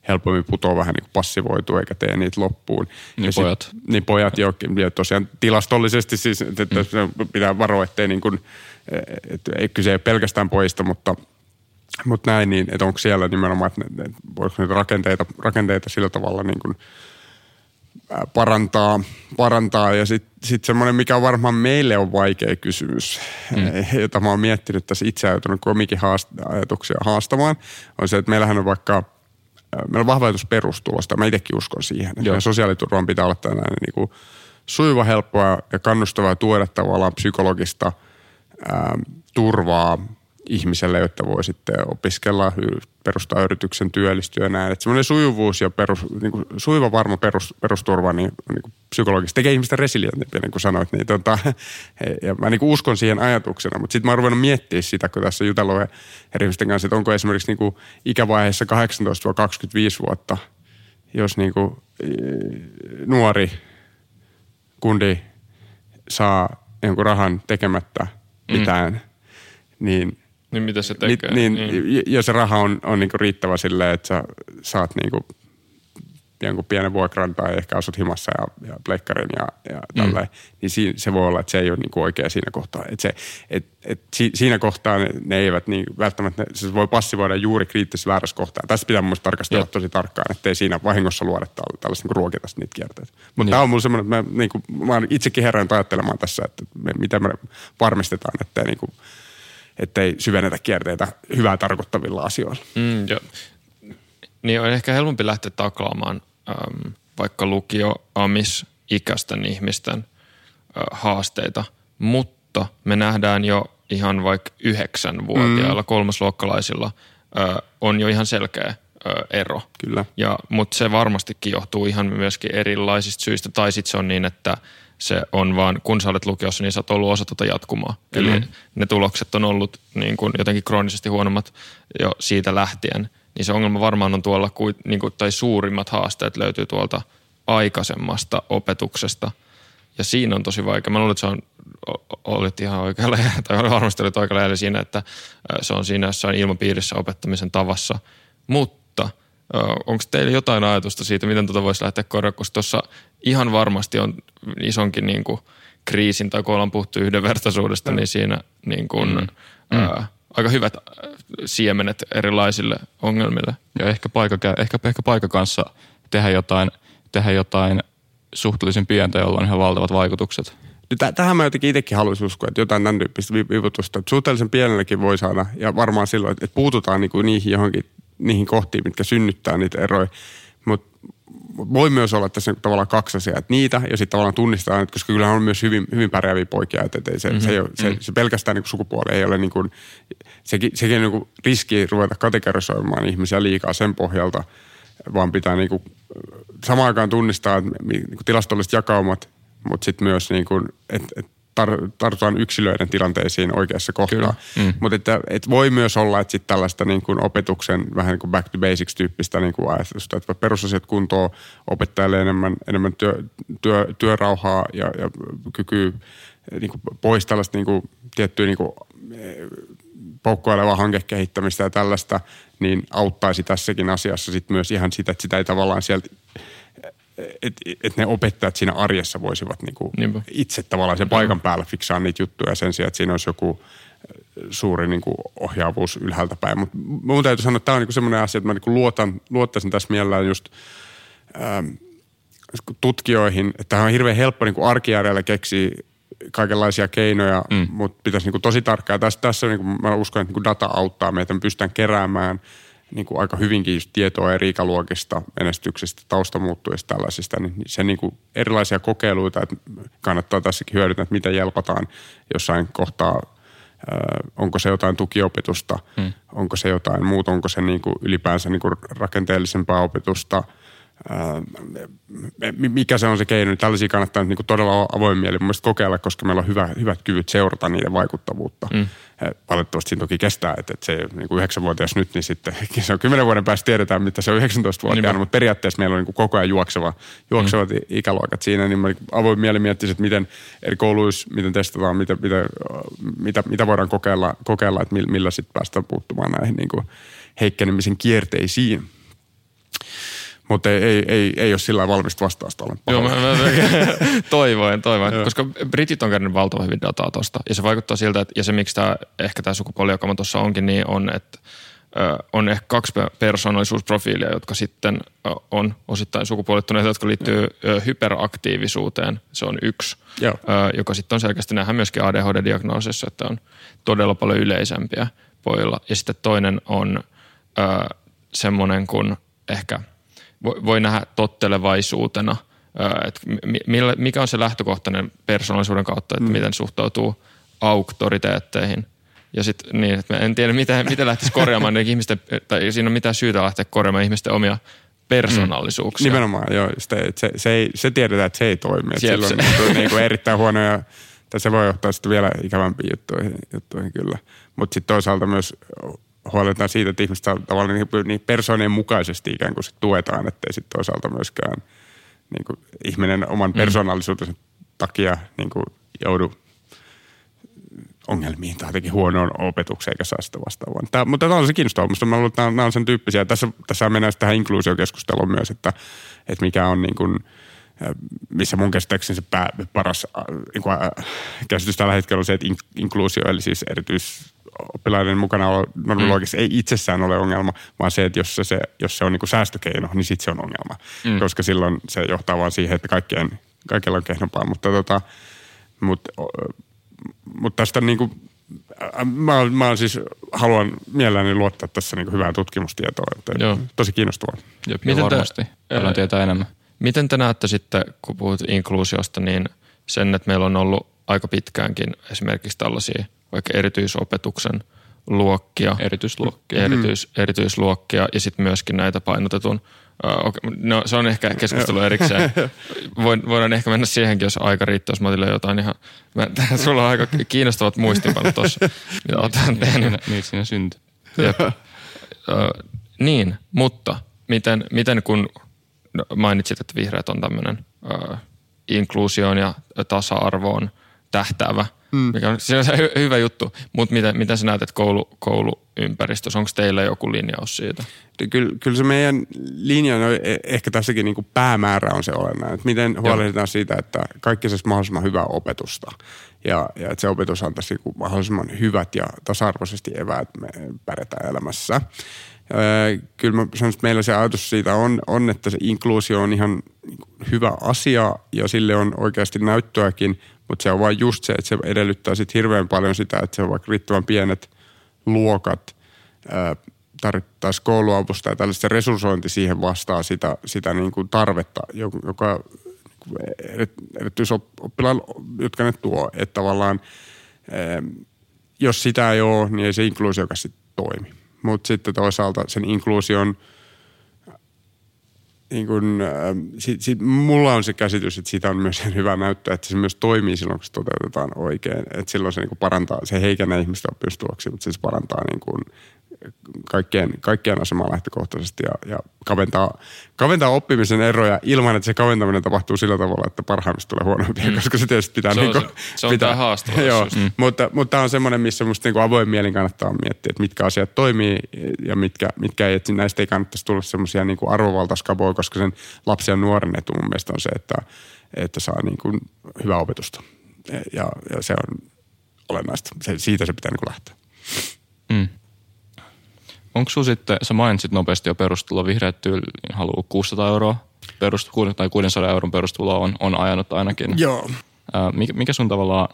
helpommin putoaa vähän niin passivoituu eikä tee niitä loppuun. Niin ja pojat. Sit, niin pojat jokin. Ja tosiaan tilastollisesti siis, että mm. pitää varoa, ettei niin kuin, että ei kyse pelkästään pojista, mutta mutta näin, niin, että onko siellä nimenomaan, että voiko niitä rakenteita, rakenteita sillä tavalla niin kuin – parantaa, parantaa. Ja sitten sit semmoinen, mikä on varmaan meille on vaikea kysymys, mm. jota mä oon miettinyt tässä itse ajatellut komikin haast- ajatuksia haastamaan, on se, että meillähän on vaikka, meillä on vahva ajatus perustulosta, mä itsekin uskon siihen. Että sosiaaliturvan pitää olla tällainen niin kuin sujuva, helppoa ja kannustavaa tuoda tavallaan psykologista ää, turvaa ihmiselle, jotta voi sitten opiskella, perustaa yrityksen, työllistyä ja näin. Että semmoinen sujuvuus ja perus, niin kuin sujuva varma perus, perusturva niin, niin kuin psykologisesti tekee ihmistä resilienttiä, niin kuin sanoit. Niin tota, ja mä niin kuin uskon siihen ajatuksena, mutta sitten mä oon ruvennut miettimään sitä, kun tässä jutellut eri ihmisten kanssa, että onko esimerkiksi niin kuin ikävaiheessa 18-25 vuotta, jos niin kuin nuori kundi saa jonkun rahan tekemättä mm. mitään, mm. niin niin mitä se tekee? Niin, niin. Ja se raha on, on niinku riittävä silleen, että sä saat niinku jonkun pienen vuokran tai ehkä asut himassa ja, ja pleikkarin ja, ja tälleen, mm. niin si, se voi olla, että se ei ole niinku oikea siinä kohtaa. Et se, et, et si, siinä kohtaa ne, ne eivät niin, välttämättä, se voi passivoida juuri kriittisesti väärässä kohtaa. Tässä pitää mun tarkastella Jep. tosi tarkkaan, ettei siinä vahingossa luoda tällaista niin ruokita niitä kierteitä. Mutta tämä on mulla semmoinen, että mä, niin kuin, mä oon itsekin herään ajattelemaan tässä, että me, miten me varmistetaan, ettei niin kuin, ettei syvennetä kierteitä hyvää tarkoittavilla asioilla. Mm, jo. Niin on ehkä helpompi lähteä taklaamaan äm, vaikka lukio amis ikäisten ihmisten ä, haasteita, mutta me nähdään jo ihan vaikka yhdeksänvuotiailla mm. kolmasluokkalaisilla ö, on jo ihan selkeä ö, ero. Kyllä. Ja, mutta se varmastikin johtuu ihan myöskin erilaisista syistä. Tai sitten se on niin, että se on vaan, kun sä olet lukiossa, niin sä oot ollut osa tuota jatkumaa. Kyllä. Eli ne tulokset on ollut niin kuin jotenkin kroonisesti huonommat jo siitä lähtien. Niin se ongelma varmaan on tuolla, niin kuin, tai suurimmat haasteet löytyy tuolta aikaisemmasta opetuksesta. Ja siinä on tosi vaikea. Mä luulen, että se on, olit ihan oikealla tai varmasti olit oikealla siinä, että se on siinä jossain ilmapiirissä opettamisen tavassa. Mutta onko teillä jotain ajatusta siitä, miten tuota voisi lähteä korjaamaan, koska tuossa ihan varmasti on isonkin niin kuin kriisin, tai kun ollaan puhuttu yhdenvertaisuudesta, mm. niin siinä niin kuin, mm. ää, aika hyvät siemenet erilaisille ongelmille. Ja ehkä paikka, ehkä, ehkä paikka kanssa tehdä jotain, tehdä jotain suhteellisen pientä, jolla on ihan valtavat vaikutukset. Tähän mä jotenkin itsekin haluaisin uskoa, että jotain tämän tyyppistä vivutusta. Että suhteellisen pienelläkin voi saada, ja varmaan silloin, että puututaan niin kuin niihin johonkin niihin kohtiin, mitkä synnyttää niitä eroja. Mutta voi myös olla tässä tavallaan kaksi asiaa, että niitä ja sitten tavallaan tunnistaa, että koska kyllähän on myös hyvin, hyvin pärjääviä poikia, että ei se, mm-hmm. se, se, mm-hmm. se, pelkästään niin sukupuoli ei ole niin kuin, sekin, sekin niin kuin riski ruveta kategorisoimaan ihmisiä liikaa sen pohjalta, vaan pitää niin kuin, samaan aikaan tunnistaa että niin kuin tilastolliset jakaumat, mutta sitten myös niin kuin, että, että tar- tartutaan yksilöiden tilanteisiin oikeassa kohtaa. Mm. Mutta että, että voi myös olla, että sitten tällaista niin kuin opetuksen vähän niin kuin back to basics tyyppistä niin kuin ajatusta, että perusasiat kuntoon opettajalle enemmän, enemmän työ, työ, työrauhaa ja, ja kyky niin kuin pois tällaista niin kuin, tiettyä niin kuin, poukkoilevaa hankekehittämistä ja tällaista, niin auttaisi tässäkin asiassa sit myös ihan sitä, että sitä ei tavallaan sieltä että et ne opettajat siinä arjessa voisivat niinku itse tavallaan sen paikan päällä fiksaa niitä juttuja sen sijaan, että siinä olisi joku äh, suuri niinku ohjaavuus ylhäältä päin. Mutta mun täytyy sanoa, että tämä on niinku semmoinen asia, että mä niinku luotan, luottaisin tässä mielellään just ähm, tutkijoihin, että tämä on hirveän helppo niinku arkijärjellä keksiä kaikenlaisia keinoja, mm. mutta pitäisi niinku tosi tarkkaa. Tässä, tässä niinku, mä uskon, että niinku data auttaa meitä, me pystytään keräämään – niin kuin aika hyvinkin tietoa eri ikäluokista, menestyksestä, taustamuuttuista tällaisista, niin se niin kuin erilaisia kokeiluita, että kannattaa tässäkin hyödyntää, että miten jelpataan jossain kohtaa, onko se jotain tukiopetusta, hmm. onko se jotain muuta, onko se niin kuin ylipäänsä niin kuin rakenteellisempaa opetusta – mikä se on se keino. Tällaisia kannattaa niin kuin todella avoin mieli mun kokeilla, koska meillä on hyvä, hyvät kyvyt seurata niiden vaikuttavuutta. Mm. Valitettavasti siinä toki kestää, että, että se niin kuin yhdeksänvuotias nyt, niin sitten se on kymmenen vuoden päästä tiedetään, mitä se on 19-vuotiaana, niin, mutta periaatteessa meillä on niin kuin koko ajan juokseva, juoksevat mm. ikäluokat siinä, niin mä avoin mieli miettisin, että miten eri kouluissa, miten testataan, mitä, mitä, mitä, mitä voidaan kokeilla, kokeilla että millä sitten päästään puuttumaan näihin niin kuin heikkenemisen kierteisiin. Mutta ei, ei, ei, ei ole sillä valmista vastausta olen Joo, mä, mä, toivoin, toivoin. koska britit on käynyt valtavan hyvin dataa tuosta. Ja se vaikuttaa siltä, että, ja se miksi tämä, ehkä tämä sukupuolijakama tuossa onkin, niin on, että on ehkä kaksi persoonallisuusprofiilia, jotka sitten on osittain sukupuolittuneita, jotka liittyy hyperaktiivisuuteen. Se on yksi, Joo. joka sitten on selkeästi nähdään myöskin ADHD-diagnoosissa, että on todella paljon yleisempiä pojilla. Ja sitten toinen on semmoinen kuin ehkä – voi nähdä tottelevaisuutena, että mikä on se lähtökohtainen persoonallisuuden kautta, että mm. miten suhtautuu auktoriteetteihin. Ja sitten niin, että en tiedä, miten, miten lähtisi korjaamaan ihmisten, tai siinä on mitään syytä lähteä korjaamaan ihmisten omia persoonallisuuksia. Mm. Nimenomaan, joo. Se, se, se, ei, se tiedetään, että se ei toimi. Että silloin se. on niin kuin erittäin huonoja, tai se voi johtaa sitten vielä ikävämpiin juttuihin, juttuihin kyllä. Mutta sitten toisaalta myös huolehditaan siitä, että ihmiset tavallaan niin, niin persoonien mukaisesti ikään kuin sit tuetaan, ettei sitten toisaalta myöskään niin kuin ihminen oman mm. persoonallisuutensa takia niin kuin joudu ongelmiin tai jotenkin huonoon opetukseen eikä saa sitä vastaavaa. Tämä, mutta tämä on se kiinnostavaa. Minusta mä luulen, että nämä, nämä on sen tyyppisiä. Tässä, tässä mennään tähän inkluusiokeskusteluun myös, että, että mikä on niin kuin, missä mun käsittääkseni se pää, paras niin kuin, käsitys tällä hetkellä on se, että inkluusio, eli siis erityis oppilaiden mukana normiluokissa mm. ei itsessään ole ongelma, vaan se, että jos se, se, jos se on niin kuin säästökeino, niin sitten se on ongelma. Mm. Koska silloin se johtaa vaan siihen, että kaikkien, kaikilla on kehnompaa. Mutta, tota, mutta, mutta tästä niin kuin, mä, mä siis haluan mielelläni luottaa tässä niin hyvää tutkimustietoa. Että Joo. Tosi kiinnostavaa. Jep, Miten varmasti. Te, tietää enemmän. Miten te näette sitten, kun puhut inkluusiosta, niin sen, että meillä on ollut aika pitkäänkin esimerkiksi tällaisia – vaikka erityisopetuksen luokkia, Erityisluokkia. erityis, erityisluokkia ja sitten myöskin näitä painotetun Uh, okay. No se on ehkä keskustelu erikseen. Voin, voidaan ehkä mennä siihenkin, jos aika riittää, jos Matille jotain ihan... Mä, sulla on aika kiinnostavat muistipanot tuossa, mitä olet tehnyt. Niin siinä syntyy. Jep. Uh, niin, mutta miten, miten kun no, mainitsit, että vihreät on tämmöinen uh, inkluusioon ja tasa-arvoon tähtäävä, mm. mikä on sinänsä hy- hyvä juttu, mutta miten, miten sä näet, että koulu, kouluympäristössä, onko teillä joku linjaus siitä? Kyllä, kyllä se meidän linja, no ehkä tässäkin niin kuin päämäärä on se olennainen, että miten huolehditaan siitä, että kaikki saisi mahdollisimman hyvää opetusta ja, ja että se opetus antaisi niin mahdollisimman hyvät ja tasa-arvoisesti eväät me pärjätään elämässä. Kyllä mä sanon, että meillä se ajatus siitä on, on, että se inkluusio on ihan hyvä asia ja sille on oikeasti näyttöäkin, mutta se on vain just se, että se edellyttää sitten hirveän paljon sitä, että se on vaikka riittävän pienet luokat, tarvittaisiin kouluavusta ja tällaista resurssointi siihen vastaa sitä, sitä niin kuin tarvetta, joka erityisoppilaan, jotka ne tuo. Että tavallaan, jos sitä ei ole, niin ei se inkluusiokaan sitten toimi. Mutta sitten toisaalta sen inkluusion – niin kun, äh, sit, sit, mulla on se käsitys, että siitä on myös hyvä näyttää, että se myös toimii silloin, kun se toteutetaan oikein. Että silloin se niin parantaa, se heikennää ihmisten oppimistuloksia, mutta se parantaa niin kun, kaikkien, kaikkien asemaa lähtökohtaisesti ja, ja kaventaa, kaventaa oppimisen eroja ilman, että se kaventaminen tapahtuu sillä tavalla, että parhaimmista tulee huonompia, mm. koska se tietysti pitää... Se niin kuin, se, se on pitää, haastava. Joo, mm. mutta, mutta tämä on semmoinen, missä musta niin avoin mielin kannattaa miettiä, että mitkä asiat toimii ja mitkä, mitkä ei, että näistä ei kannattaisi tulla semmoisia niin arvovaltaiskaboja, koska sen lapsen ja nuoren etu mun mielestä on se, että, että saa niin kuin hyvää opetusta. Ja, ja se on olennaista. Se, siitä se pitää niin kuin lähteä. Mm. Onko sun sitten, sä mainitsit nopeasti jo perustulo, vihreät tyyli haluaa 600 euroa perust, tai 600 euron perustuloa on, on ajanut ainakin. Joo. Ää, mikä, mikä sun tavallaan,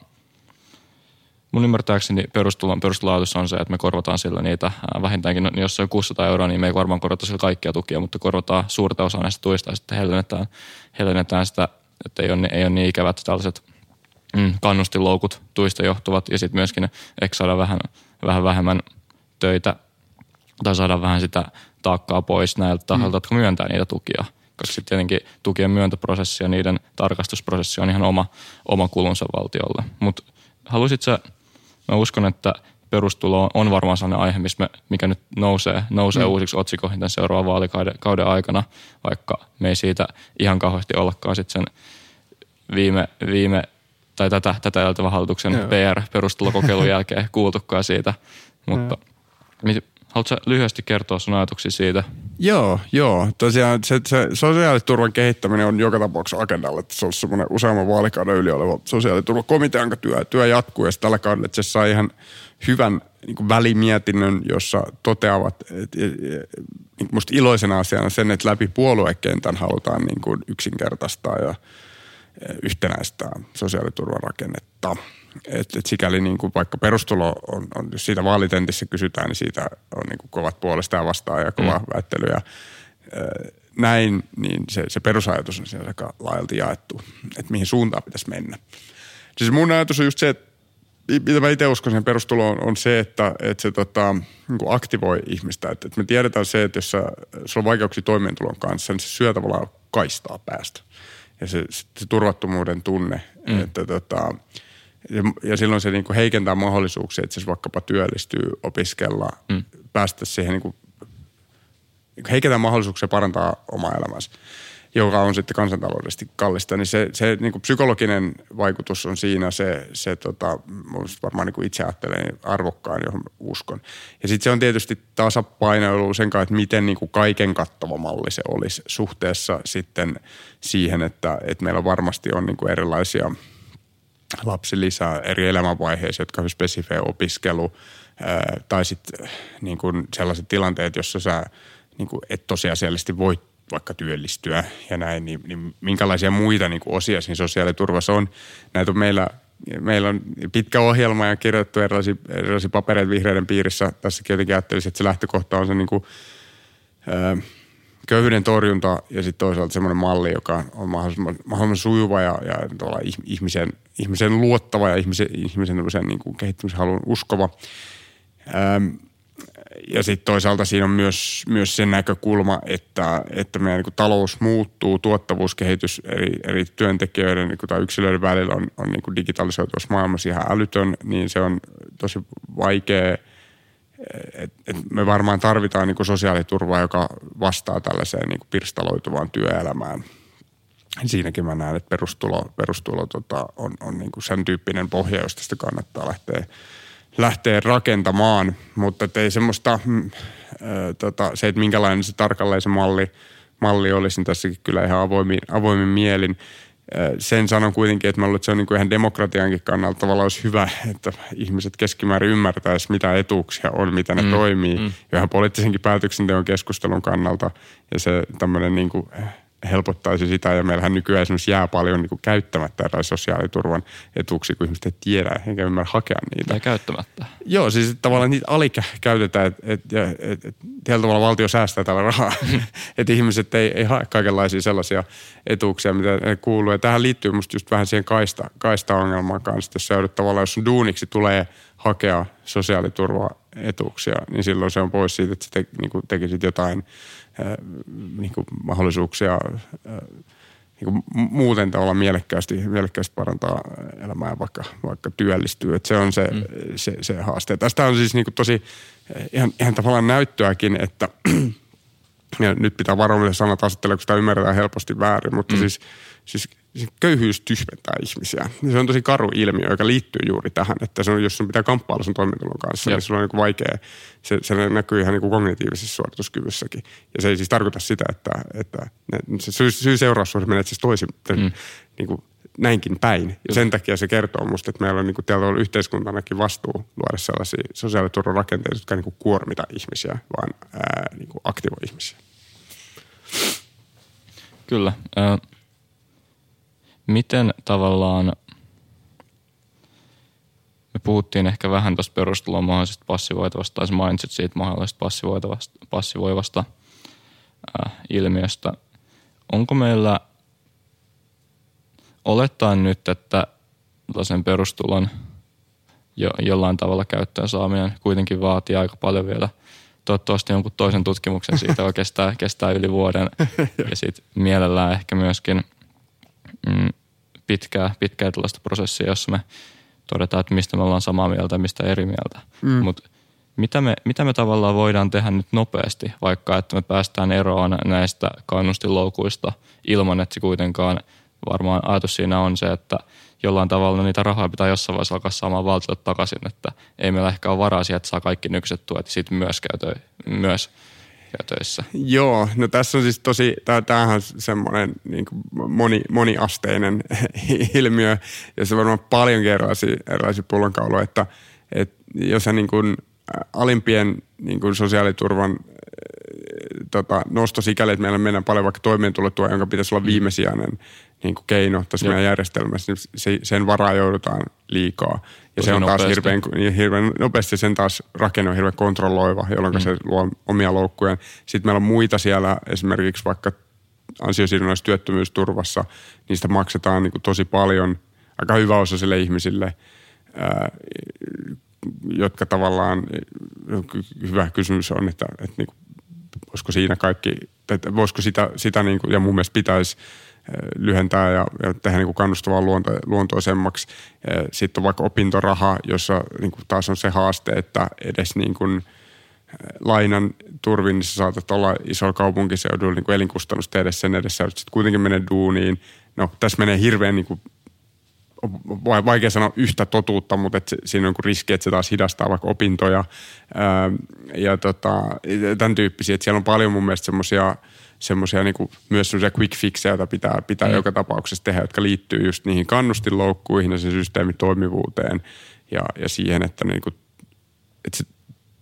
mun ymmärtääkseni perustulon, perustulaatus on se, että me korvataan sillä niitä vähintäänkin, no, jos se on 600 euroa, niin me ei varmaan korvata sillä kaikkia tukia, mutta korvataan suurta osaa näistä tuista ja sitten hellennetään, hellennetään sitä, että ei ole, ei ole niin ikävät tällaiset mm, kannustinloukut tuista johtuvat ja sitten myöskin ehkä saada vähän, vähän vähemmän töitä tai saada vähän sitä taakkaa pois näiltä tahoilta, mm. jotka myöntää niitä tukia. Koska sitten tietenkin tukien myöntöprosessi ja niiden tarkastusprosessi on ihan oma, oma kulunsa valtiolle. Mutta haluaisit sä, mä uskon, että perustulo on varmaan sellainen aihe, missä me, mikä nyt nousee, nousee mm. uusiksi otsikoihin tämän seuraavan vaalikauden kauden aikana, vaikka me ei siitä ihan kauheasti ollakaan sitten sen viime, viime tai tätä, tätä edeltävän hallituksen PR-perustulokokeilun jälkeen kuultukaan siitä. Mutta Haluatko lyhyesti kertoa sun ajatuksia siitä? Joo, joo. Tosiaan se, se sosiaaliturvan kehittäminen on joka tapauksessa agendalla. Että se on semmoinen useamman vaalikauden yli oleva sosiaaliturvakomitean työ, työ jatkuu. Ja tällä kaudella että se sai ihan hyvän niin välimietinnön, jossa toteavat, että niin musta iloisena asiana sen, että läpi puoluekentän halutaan niin kuin yksinkertaistaa ja yhtenäistää sosiaaliturvarakennetta. Et, et sikäli niin kuin vaikka perustulo on, on, jos siitä vaalitentissä kysytään, niin siitä on niin kuin kovat puolesta ja vastaan ja kova mm. väittely ja näin, niin se, se perusajatus on siellä aika laajalti jaettu, että mihin suuntaan pitäisi mennä. Siis mun ajatus on just se, että mitä mä itse uskon sen perustuloon on se, että, että se tota, niin kuin aktivoi ihmistä. Että, että me tiedetään se, että jos sä, sulla on vaikeuksia toimeentulon kanssa, niin se syö tavallaan kaistaa päästä. Ja se, se turvattomuuden tunne, mm. että tota, ja, ja silloin se niin kuin heikentää mahdollisuuksia, että se vaikkapa työllistyy, opiskella, mm. päästä siihen niin kuin, heikentää mahdollisuuksia parantaa omaa elämänsä, joka on sitten kansantaloudellisesti kallista. Niin se, se niin kuin psykologinen vaikutus on siinä se, se tota, varmaan niin kuin itse ajattelen arvokkaan, johon uskon. Ja sitten se on tietysti tasapainoilu sen kanssa, että miten niin kuin kaiken kattava malli se olisi suhteessa sitten siihen, että, että meillä varmasti on niin kuin erilaisia – lapsilisää eri elämänvaiheissa, jotka on spesifejä opiskelu tai sitten niin sellaiset tilanteet, jossa sä niin kuin et tosiasiallisesti voi vaikka työllistyä ja näin, niin, niin minkälaisia muita niin kuin osia siinä sosiaaliturvassa on. Näitä on meillä, meillä on pitkä ohjelma ja kirjoitettu erilaisia, erilaisia papereita vihreiden piirissä. Tässäkin jotenkin ajattelisin, että se lähtökohta on se niin kuin, ää, köyhyyden torjunta ja sitten toisaalta semmoinen malli, joka on mahdollisimman, mahdollisimman sujuva ja, ja ihmisen, ihmisen luottava ja ihmisen, ihmisen niin kuin kehittymishalun uskova. Ähm, ja sitten toisaalta siinä on myös, myös se näkökulma, että, että meidän niin talous muuttuu, tuottavuuskehitys eri, eri työntekijöiden niin tai yksilöiden välillä on, on niin digitalisoituvassa maailmassa ihan älytön, niin se on tosi vaikea. Et, et me varmaan tarvitaan niin sosiaaliturvaa, joka vastaa tällaiseen niin pirstaloituvaan työelämään. Siinäkin mä näen, että perustulo, perustulo tota, on, on niin sen tyyppinen pohja, josta sitä kannattaa lähteä – lähteä rakentamaan, mutta ei semmoista, mm, äh, tota, se, että minkälainen se tarkalleen se malli, malli olisi, niin tässäkin kyllä ihan avoimin, avoimin mielin. Sen sanon kuitenkin, että mä luulen, että se on niin kuin ihan demokratiankin kannalta tavallaan olisi hyvä, että ihmiset keskimäärin ymmärtäisi, mitä etuuksia on, mitä ne mm, toimii. Mm. ihan poliittisenkin päätöksenteon keskustelun kannalta. Ja se tämmöinen niin kuin, helpottaisi sitä ja meillähän nykyään esimerkiksi jää paljon niin kuin käyttämättä erilaisia sosiaaliturvan etuuksia, kun ihmiset ei tiedä eikä ymmärrä hakea niitä. Ja käyttämättä. Joo, siis tavallaan niitä alikäytetään, että et, et, et, tietyllä tavalla valtio säästää tällä rahaa, että ihmiset ei, ei hae kaikenlaisia sellaisia etuuksia, mitä ne kuuluu. Ja tähän liittyy musta just vähän siihen kaista, kaista-ongelmaan kanssa, jos joudut tavallaan, jos duuniksi tulee hakea sosiaaliturvaetuuksia, niin silloin se on pois siitä, että sä te, niin tekisit jotain – niin kuin mahdollisuuksia niin kuin muuten tavallaan mielekkäästi, mielekkäästi parantaa elämää, vaikka, vaikka työllistyy. Et se on se, mm. se, se haaste. Tästä on siis niin kuin tosi ihan, ihan tavallaan näyttöäkin, että ja nyt pitää varovaisesti sanat asettella, kun sitä ymmärretään helposti väärin, mutta mm. siis, siis siis köyhyys tyhmentää ihmisiä. Se on tosi karu ilmiö, joka liittyy juuri tähän, että se on, jos sun pitää kamppailla sun toimeentulon kanssa, Jep. niin se on niin vaikea. Se, se näkyy ihan niin kuin kognitiivisessa suorituskyvyssäkin. Ja se ei siis tarkoita sitä, että, että ne, se syy, syy seuraussuhde menee siis toisin, mm. niin kuin näinkin päin. Ja sen takia se kertoo musta, että meillä on niin kuin yhteiskuntanakin vastuu luoda sellaisia sosiaaliturvarakenteita, jotka ei niin kuin kuormita ihmisiä, vaan ää, niin kuin aktivoi ihmisiä. Kyllä. Äh miten tavallaan, me puhuttiin ehkä vähän tuosta perustulon mahdollisesta passivoitavasta, tai mainitsit siitä mahdollisesta passivoitavasta, passivoivasta äh, ilmiöstä. Onko meillä, olettaen nyt, että tällaisen perustulon jo, jollain tavalla käyttöön saaminen kuitenkin vaatii aika paljon vielä toivottavasti jonkun toisen tutkimuksen siitä, kestää, kestää yli vuoden. ja sitten mielellään ehkä myöskin mm, pitkää, pitkää tällaista prosessia, jossa me todetaan, että mistä me ollaan samaa mieltä ja mistä eri mieltä. Mm. Mutta mitä me, mitä me tavallaan voidaan tehdä nyt nopeasti, vaikka että me päästään eroon näistä kannustinloukuista ilman, että se kuitenkaan varmaan ajatus siinä on se, että jollain tavalla niitä rahoja pitää jossain vaiheessa alkaa saamaan valtiolta takaisin, että ei meillä ehkä ole varaa siihen, että saa kaikki nykyiset tuet ja sitten myös, käytö, myös töissä. Joo, no tässä on siis tosi, tämähän on semmoinen niin moni, moniasteinen ilmiö ja se on varmaan paljon erilaisia, erilaisia pullonkauloja, että, että jos sä niin kuin alimpien niin kuin sosiaaliturvan tota, nosto sikäli, että meillä mennään paljon vaikka toimeentulotua, jonka pitäisi olla mm. viimesijainen niin kuin keino tässä Jep. meidän järjestelmässä, niin se, sen varaa joudutaan liikaa. Ja se on taas hirveän, niin hirveän nopeasti, sen taas rakenne on hirveän kontrolloiva, jolloin mm. se luo omia loukkuja. Sitten meillä on muita siellä, esimerkiksi vaikka ansiosidonnaisessa työttömyysturvassa, niistä maksetaan niin kuin tosi paljon aika hyväosaisille ihmisille, ää, jotka tavallaan, hyvä kysymys on, että, että niin kuin, voisiko siinä kaikki, että voisiko sitä, sitä niin kuin, ja mun mielestä pitäisi lyhentää ja, ja tehdä niin kuin kannustavaa luonto, luontoisemmaksi. Sitten on vaikka opintoraha, jossa niin kuin taas on se haaste, että edes niin kuin lainan turvin, niin sä saatat olla isolla kaupunkiseudulla niin elinkustannusta edes sen edessä, että sitten kuitenkin menee duuniin. No, tässä menee hirveän niin kuin vaikea sanoa yhtä totuutta, mutta et siinä on riski, että se taas hidastaa vaikka opintoja ää, ja tota, tämän tyyppisiä. Että siellä on paljon mun mielestä semmoisia semmoisia niin myös semmoisia quick fixejä, joita pitää, pitää mm. joka tapauksessa tehdä, jotka liittyy just niihin kannustinloukkuihin ja sen systeemin toimivuuteen ja, ja siihen, että, niin kuin, että se,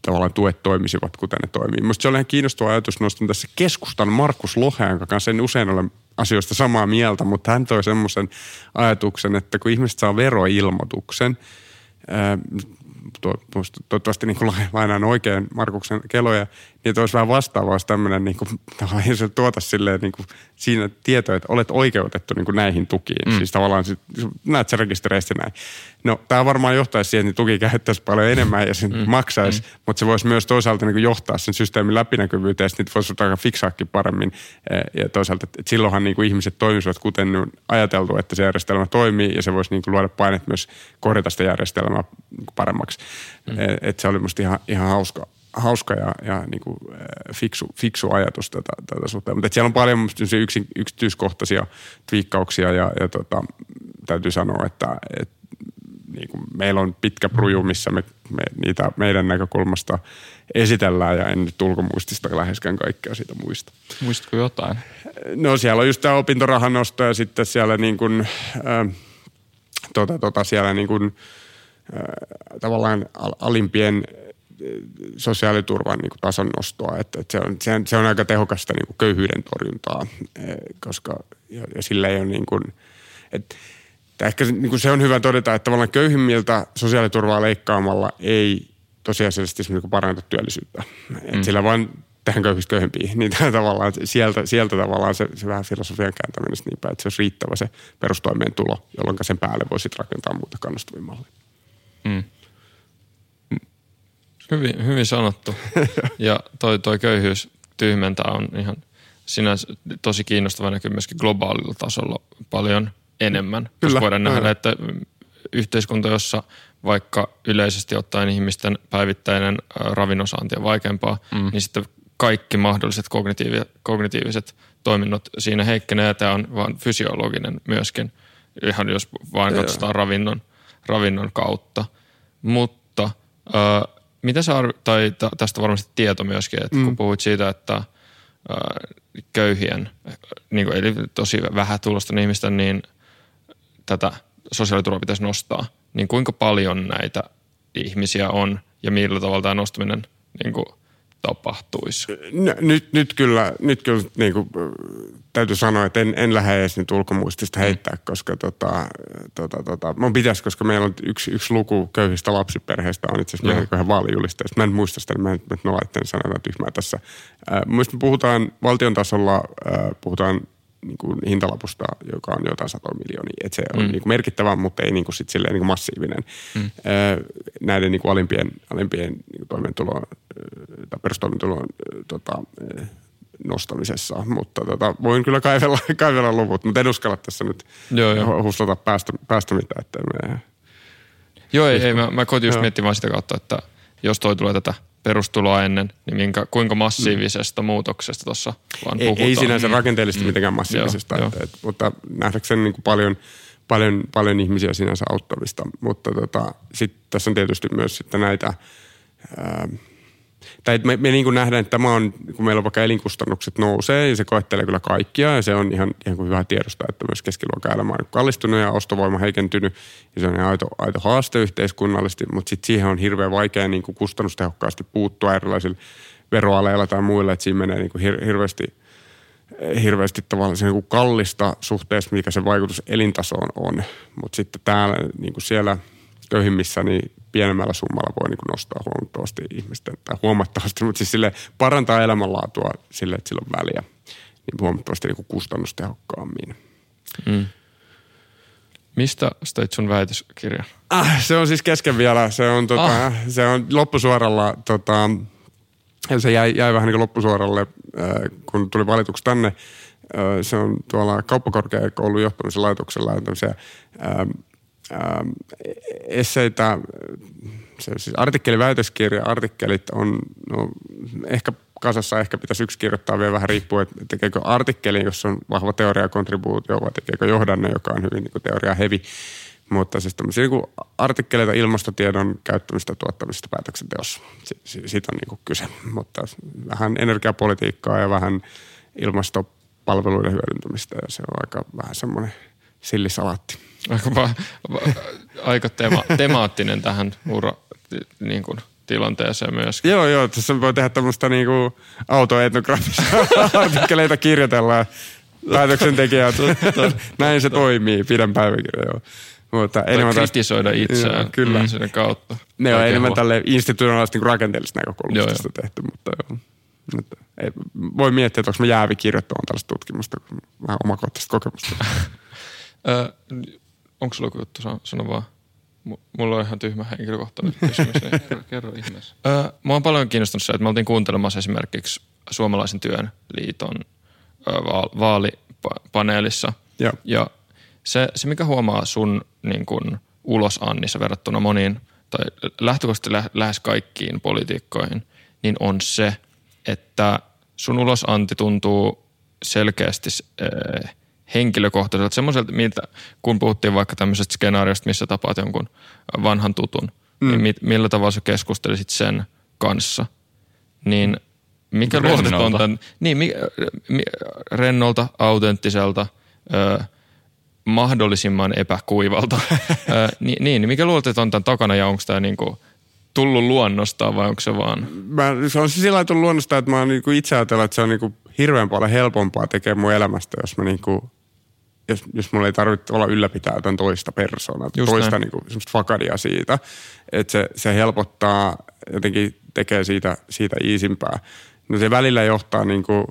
tavallaan tuet toimisivat, kuten ne toimii. Minusta se oli ihan kiinnostava ajatus. Nostan tässä keskustan Markus Loheen, jonka kanssa en usein ole asioista samaa mieltä, mutta hän toi semmoisen ajatuksen, että kun ihmiset saa veroilmoituksen, ää, to, toivottavasti niin lainaan oikein Markuksen keloja, niin että olisi vähän vastaava olisi tämmöinen niin kuin, tavallaan se tuota silleen niin kuin, siinä tietoa, että olet oikeutettu niin kuin näihin tukiin. Mm. Siis tavallaan sit, näet sä rekistereistä näin. No tämä varmaan johtaisi siihen, että tuki käyttäisi paljon enemmän ja sen mm. maksaisi, mm. mutta se voisi myös toisaalta niin kuin johtaa sen systeemin läpinäkyvyyteen ja sitten voisi aika fiksaakin paremmin. Ja toisaalta, että silloinhan niin kuin ihmiset toimisivat kuten on ajateltu, että se järjestelmä toimii ja se voisi niin kuin luoda painet myös korjata sitä järjestelmää niin kuin paremmaksi. Mm. Että se oli musta ihan, ihan hauska, hauska ja, ja niin kuin, fiksu, fiksu ajatus tätä, tätä suhteen. Mutta siellä on paljon yksin, yksityiskohtaisia twiikkauksia ja, ja tota, täytyy sanoa, että, että niin kuin meillä on pitkä pruju, missä me, me niitä meidän näkökulmasta esitellään ja en nyt ulkomuistista läheskään kaikkea siitä muista. Muistatko jotain? No siellä on just tämä opintorahan nosto ja sitten siellä niin kuin, äh, tota, tota, siellä niin kuin, äh, tavallaan alimpien sosiaaliturvan niin kuin tason nostoa. Että, että se, on, se, on, se on aika tehokasta niin kuin köyhyyden torjuntaa, koska ja, ja sillä ei ole niin kuin, että, ehkä niin kuin se on hyvä todeta, että tavallaan köyhimmiltä sosiaaliturvaa leikkaamalla ei tosiasiallisesti niin paranneta työllisyyttä. Mm. Että sillä vaan tähän köyhistä köyhempiin, niin tavallaan sieltä, sieltä tavallaan se, se vähän filosofian kääntäminen niin päin, että se olisi riittävä se perustoimeentulo, jolloin sen päälle voisi rakentaa muuta kannustavia malleja. Mm. Hyvin, hyvin sanottu. ja toi, toi köyhyys tyhmentää on ihan sinänsä tosi kiinnostava näkyy myöskin globaalilla tasolla paljon enemmän. Kyllä, koska voidaan nähdä, että yhteiskunta, jossa vaikka yleisesti ottaen ihmisten päivittäinen ravinnosaanti on vaikeampaa, mm. niin sitten kaikki mahdolliset kognitiiviset, kognitiiviset toiminnot siinä heikkenee tämä on vain fysiologinen myöskin, ihan jos vain katsotaan ravinnon, ravinnon kautta. Mutta äh, mitä sä arvi- tai tästä varmasti tieto myöskin, että mm. kun puhuit siitä, että äh, köyhien, niin kuin, eli tosi vähän tulosta ihmisten, niin tätä sosiaaliturvaa pitäisi nostaa, niin kuinka paljon näitä ihmisiä on ja millä tavalla tämä nostaminen niin kuin, tapahtuisi? Nyt, nyt kyllä, nyt kyllä niin kuin, täytyy sanoa, että en, en lähde edes nyt ulkomuistista heittää, mm. koska tota, tota, tota, mun pitäisi, koska meillä on yksi, yksi luku köyhistä lapsiperheistä on itse asiassa meidän vaalijulisteesta. Mä en muista sitä, mä en, mä en ole sanoa tyhmää tässä. Äh, Mielestäni puhutaan valtion tasolla, äh, puhutaan niin kuin hintalapusta, joka on jotain satoa miljoonia. Että se on mm. niin kuin merkittävä, mutta ei niin kuin sit silleen niin kuin massiivinen. Mm. Näiden niin kuin alimpien, alimpien niin kuin toimeentulon tai perustoimeentulon tota, nostamisessa, mutta tota, voin kyllä kaivella, kaivella luvut, mutta en uskalla tässä nyt joo, joo. huslata päästä, päästä mitään, että me... Joo, ei, ei mä, mä koitin just miettimään sitä kautta, että jos toi tulee tätä perustuloa ennen, niin minkä, kuinka massiivisesta mm. muutoksesta tuossa vaan ei, puhutaan. Ei sinänsä rakenteellisesti mm. mitenkään massiivisesta, joo, että, et, mutta nähdäkseni niin kuin paljon, paljon, paljon ihmisiä sinänsä auttavista. Mutta tota, sitten tässä on tietysti myös sitten näitä... Ää, tai me, me niin kuin nähdään, että tämä on, kun meillä on vaikka elinkustannukset nousee ja se koettelee kyllä kaikkia ja se on ihan, ihan kuin hyvä tiedostaa, että myös keskiluokan elämä on kallistunut ja ostovoima heikentynyt ja se on aito, aito haaste yhteiskunnallisesti, mutta sitten siihen on hirveän vaikea niin kuin kustannustehokkaasti puuttua erilaisilla veroaleilla tai muilla, että siinä menee niin kuin hir, hirveästi hirveästi tavallaan niin kuin kallista suhteessa, mikä se vaikutus elintasoon on. Mutta sitten täällä niin kuin siellä köyhimmissä, niin pienemmällä summalla voi niin kuin nostaa huomattavasti ihmisten, tai huomattavasti, mutta siis sille parantaa elämänlaatua sille, että sillä on väliä niin huomattavasti niin kuin kustannustehokkaammin. Mm. Mistä teit sun väitöskirja? Ah, se on siis kesken vielä. Se on, tota, ah. se on loppusuoralla, tota, se jäi, jäi vähän niin kuin loppusuoralle, äh, kun tuli valituksi tänne. Äh, se on tuolla kauppakorkeakoulun johtamisen laitoksella tämmöisiä esseitä, se siis artikkeliväitöskirja, artikkelit on no, ehkä kasassa ehkä pitäisi yksi kirjoittaa vielä vähän riippuen, että tekeekö artikkeli, jos on vahva teoriakontribuutio, vai tekeekö johdanne, joka on hyvin niin teoria hevi. Mutta siis tämmöisiä niin artikkeleita ilmastotiedon käyttämistä tuottamista päätöksenteossa. Siitä on niin kyse. Mutta vähän energiapolitiikkaa ja vähän ilmastopalveluiden hyödyntämistä ja se on aika vähän semmoinen sillisalaatti aika, va, va, aika tema, temaattinen tähän ura niin kuin, tilanteeseen myös. Joo, joo. Tässä voi tehdä tämmöistä niin kuin autoetnografista artikkeleita kirjoitellaan. Päätöksentekijät. Näin se toimii. Pidän päiväkirja, joo. Mutta enemmän kritisoida itseään joo, kyllä. sen kautta. Ne on enemmän tälle institutionaalisesti niin rakenteellisesta näkökulmasta joo, joo. tehty, mutta joo. Että, ei, voi miettiä, että onko mä jäävi kirjoittamaan tällaista tutkimusta, vähän omakohtaista kokemusta. Onko sulla joku juttu, sano, sano vaan. Mulla on ihan tyhmä henkilökohtainen kysymys. niin kerro, kerro ihmeessä. Ö, mä oon paljon kiinnostunut se, että me oltiin kuuntelemassa esimerkiksi Suomalaisen työn liiton ö, va- vaalipaneelissa. Joo. Ja se, se, mikä huomaa sun niin kun, ulosannissa verrattuna moniin tai lähtökohtaisesti lä- lähes kaikkiin politiikkoihin, niin on se, että sun ulosanti tuntuu selkeästi äh, henkilökohtaiselta, semmoiselta, miltä, kun puhuttiin vaikka tämmöisestä skenaariosta, missä tapaat jonkun vanhan tutun, mm. niin mit, millä tavalla sä keskustelisit sen kanssa, niin mikä Rennolta. luotetonta, niin, mi, mi, rennolta, autenttiselta, ö, mahdollisimman epäkuivalta, ö, niin, niin, mikä luoteton tämän takana ja onko tämä niinku tullut luonnostaan vai onko se vaan, Mä, se on siis sillä lailla tullut luonnosta, että mä oon niinku itse ajatellut, että se on niinku hirveän paljon helpompaa tekemään mun elämästä, jos mä niinku, jos, jos mulla ei tarvitse olla ylläpitää jotain toista persoonaa, Just toista näin. niinku, semmoista fakadia siitä, että se, se helpottaa, jotenkin tekee siitä, siitä iisimpää. No se välillä johtaa niin kuin,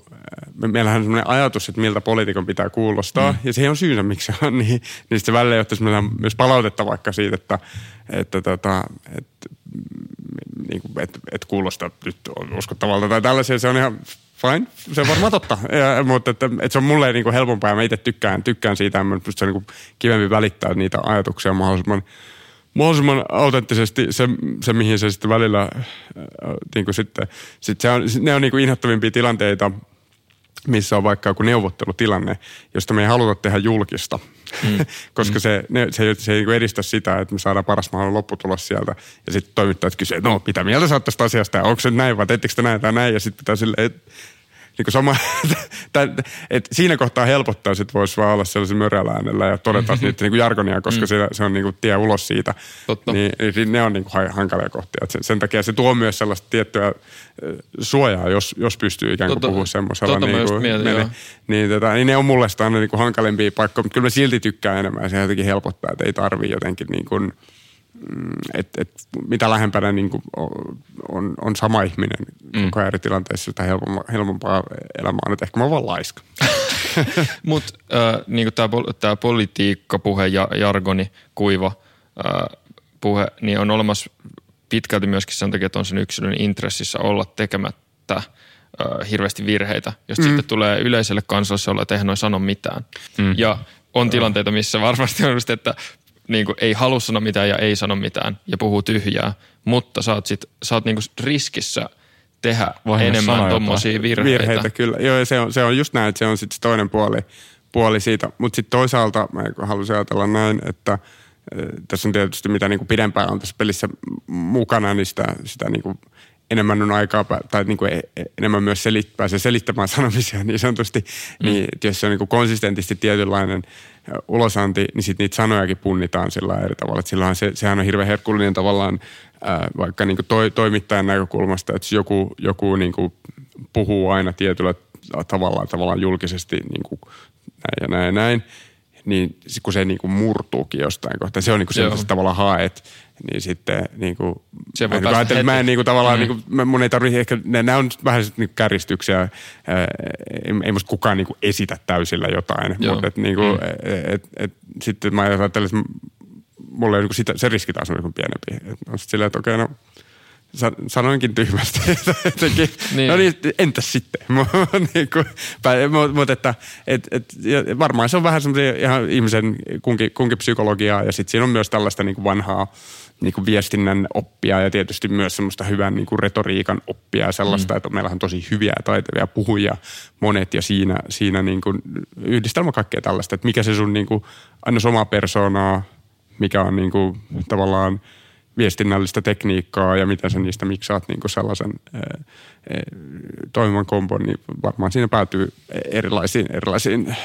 me, meillähän on sellainen ajatus, että miltä poliitikon pitää kuulostaa, mm. ja se on syynä, miksi se on niin, niin se välillä johtaa myös palautetta vaikka siitä, että, että, tota, että niin kuin, et, et kuulosta nyt uskottavalta tai tällaisia, se on ihan fine, se on varmaan totta, ja, mutta että, että se on mulle niin kuin helpompaa ja mä itse tykkään, tykkään siitä, se on niin kuin kivempi välittää niitä ajatuksia mahdollisimman, mahdollisimman autenttisesti se, se mihin se sitten välillä, äh, niin kuin sitten, sit se on, ne on niin kuin inhottavimpia tilanteita, missä on vaikka joku neuvottelutilanne, josta me ei haluta tehdä julkista, mm. koska mm. se, ne, se, ei- se ei niinku edistä sitä, että me saadaan paras mahdollinen lopputulos sieltä. Ja sitten toimittajat kysyvät, no mitä mieltä sä oot tästä asiasta, onko se näin vai teettekö te näin tai näin, ja sitten pitää silleen, että niin kuin sama, tai, et siinä kohtaa helpottaa, että voisi vaan olla sellaisen mörällä äänellä ja todeta niitä niin kuin jargonia, koska mm. se, se on niin kuin tie ulos siitä. Totta. Niin, niin ne on niin kuin ha- hankalia kohtia. Et sen, sen takia se tuo myös sellaista tiettyä suojaa, jos, jos pystyy ikään kuin puhumaan semmoisella. tota mä niin, kuin, mietin, joo. niin, tota, niin ne on mulle sitä aina niin kuin hankalimpia paikkoja, mutta kyllä mä silti tykkään enemmän ja se jotenkin helpottaa, että ei tarvii jotenkin niin kuin, että et, mitä lähempänä niin kuin on, on, sama ihminen mm. koko ajan eri tilanteissa, sitä helpompaa, helpompaa elämä on. Että ehkä mä oon vaan laiska. Mutta äh, niin tämä, politiikkapuhe ja jargoni, kuiva äh, puhe, niin on olemassa pitkälti myöskin sen takia, että on sen yksilön intressissä olla tekemättä äh, hirveästi virheitä, jos mm. sitten tulee yleiselle kansalaiselle, että eihän noin sano mitään. Mm. Ja on tilanteita, missä varmasti on just, että niin kuin ei halua sanoa mitään ja ei sano mitään ja puhuu tyhjää, mutta sä oot, sit, sä oot niin kuin riskissä tehdä Vahingossa enemmän tommosia virheitä. virheitä kyllä. Joo, se on, se on just näin, että se on sitten toinen puoli, puoli siitä. Mutta sitten toisaalta mä haluaisin ajatella näin, että äh, tässä on tietysti mitä niinku pidempään on tässä pelissä mukana, niin sitä, sitä niinku enemmän on aikaa, tai niinku e- e- enemmän myös selit, pääsee selittämään sanomisia niin sanotusti. Mm. Niin, että jos se on niinku konsistentisti tietynlainen ulosanti, niin sitten niitä sanojakin punnitaan sillä eri tavalla. Et silloinhan se, sehän on hirveän herkullinen tavallaan ää, vaikka niinku toi, toimittajan näkökulmasta, että jos joku, joku niinku puhuu aina tietyllä tavalla tavallaan julkisesti niinku näin ja näin ja näin, niin kun se niinku murtuukin jostain kohtaa, se on se, Joo. mitä sä tavallaan haet, niin sitten niinku, Se voi päästä että mä en niinku tavallaan, Mm. niinku, mä- mun ei tarvitse ehkä, nämä on vähän niinku kärjistyksiä, ää, ei, ei musta kukaan niinku esitä täysillä jotain, Joo. mutta et, niinku, Mm. et, et, et, sitten mä ajattelen, että mulla ei niinku sitä, se riski taas on niinku pienempi. Et on sit silleen, että okei, no sa- sanoinkin tyhmästi. Jotenkin, Niin. niin. No niin, entäs sitten? niinku, Mutta mut, että et, et, ja varmaan se on vähän semmoisia ihan ihmisen kunkin, kunkin psykologiaa ja sitten siinä on myös tällaista niinku vanhaa niinku viestinnän oppia ja tietysti myös semmoista hyvän niinku retoriikan oppia ja sellaista, mm. että meillähän on tosi hyviä ja taitavia puhujia monet ja siinä, siinä niinku yhdistelmä kaikkea tällaista, että mikä se sun niinku, aina omaa persoonaa, mikä on niinku, tavallaan viestinnällistä tekniikkaa ja miten sä niistä miksaat niinku sellaisen ää, ää, toimivan kompon, niin varmaan siinä päätyy erilaisiin, erilaisiin ää,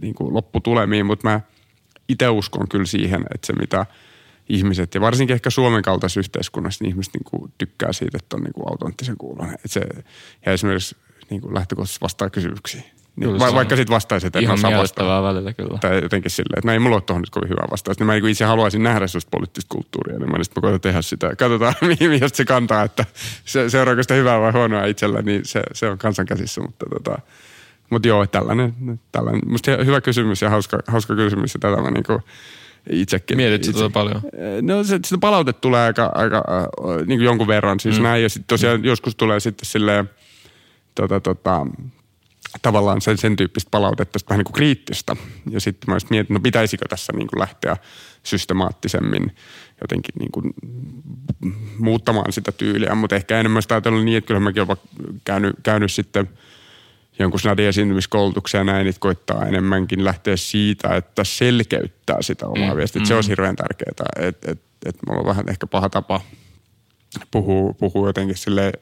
niinku lopputulemiin, mutta mä itse uskon kyllä siihen, että se mitä ihmiset, ja varsinkin ehkä Suomen kaltaisessa yhteiskunnassa, niin ihmiset niinku tykkää siitä, että on niinku autenttisen kuulonen. Et se, ja esimerkiksi niinku lähtökohtaisesti vastaa kysymyksiin. Niin, va- vaikka sitten vastaisit, että Ihan sä miellyttävää välillä kyllä. Tai jotenkin silleen, että no ei mulla ole tuohon nyt kovin hyvää vastausta. Niin mä niin itse haluaisin nähdä sellaista poliittista kulttuuria, niin mä, sitten mä koitan tehdä sitä. Katsotaan, mihin se kantaa, että se, seuraako sitä hyvää vai huonoa itsellä, niin se, se on kansan käsissä. Mutta, tota, mutta joo, tällainen, tällainen. Musta hyvä kysymys ja hauska, hauska kysymys ja tätä mä niin kuin itsekin. Mietit itse. sitä paljon? No se, sitä palautetta tulee aika, aika äh, niin kuin jonkun verran siis mm. näin ja sitten tosiaan joskus tulee sitten silleen tota, tota, tavallaan sen, sen tyyppistä palautetta vähän niin kuin kriittistä. Ja sitten mä mietin, no pitäisikö tässä niin kuin lähteä systemaattisemmin jotenkin niin kuin muuttamaan sitä tyyliä, mutta ehkä enemmän sitä ajatellut niin, että kyllä mäkin olen käynyt, käynyt sitten jonkun snadin esiintymiskoulutuksen ja näin, että koittaa enemmänkin lähteä siitä, että selkeyttää sitä omaa mm, viestiä. Mm. Se olisi hirveän tärkeää, että et, et mulla on vähän ehkä paha tapa puhuu, puhuu jotenkin sille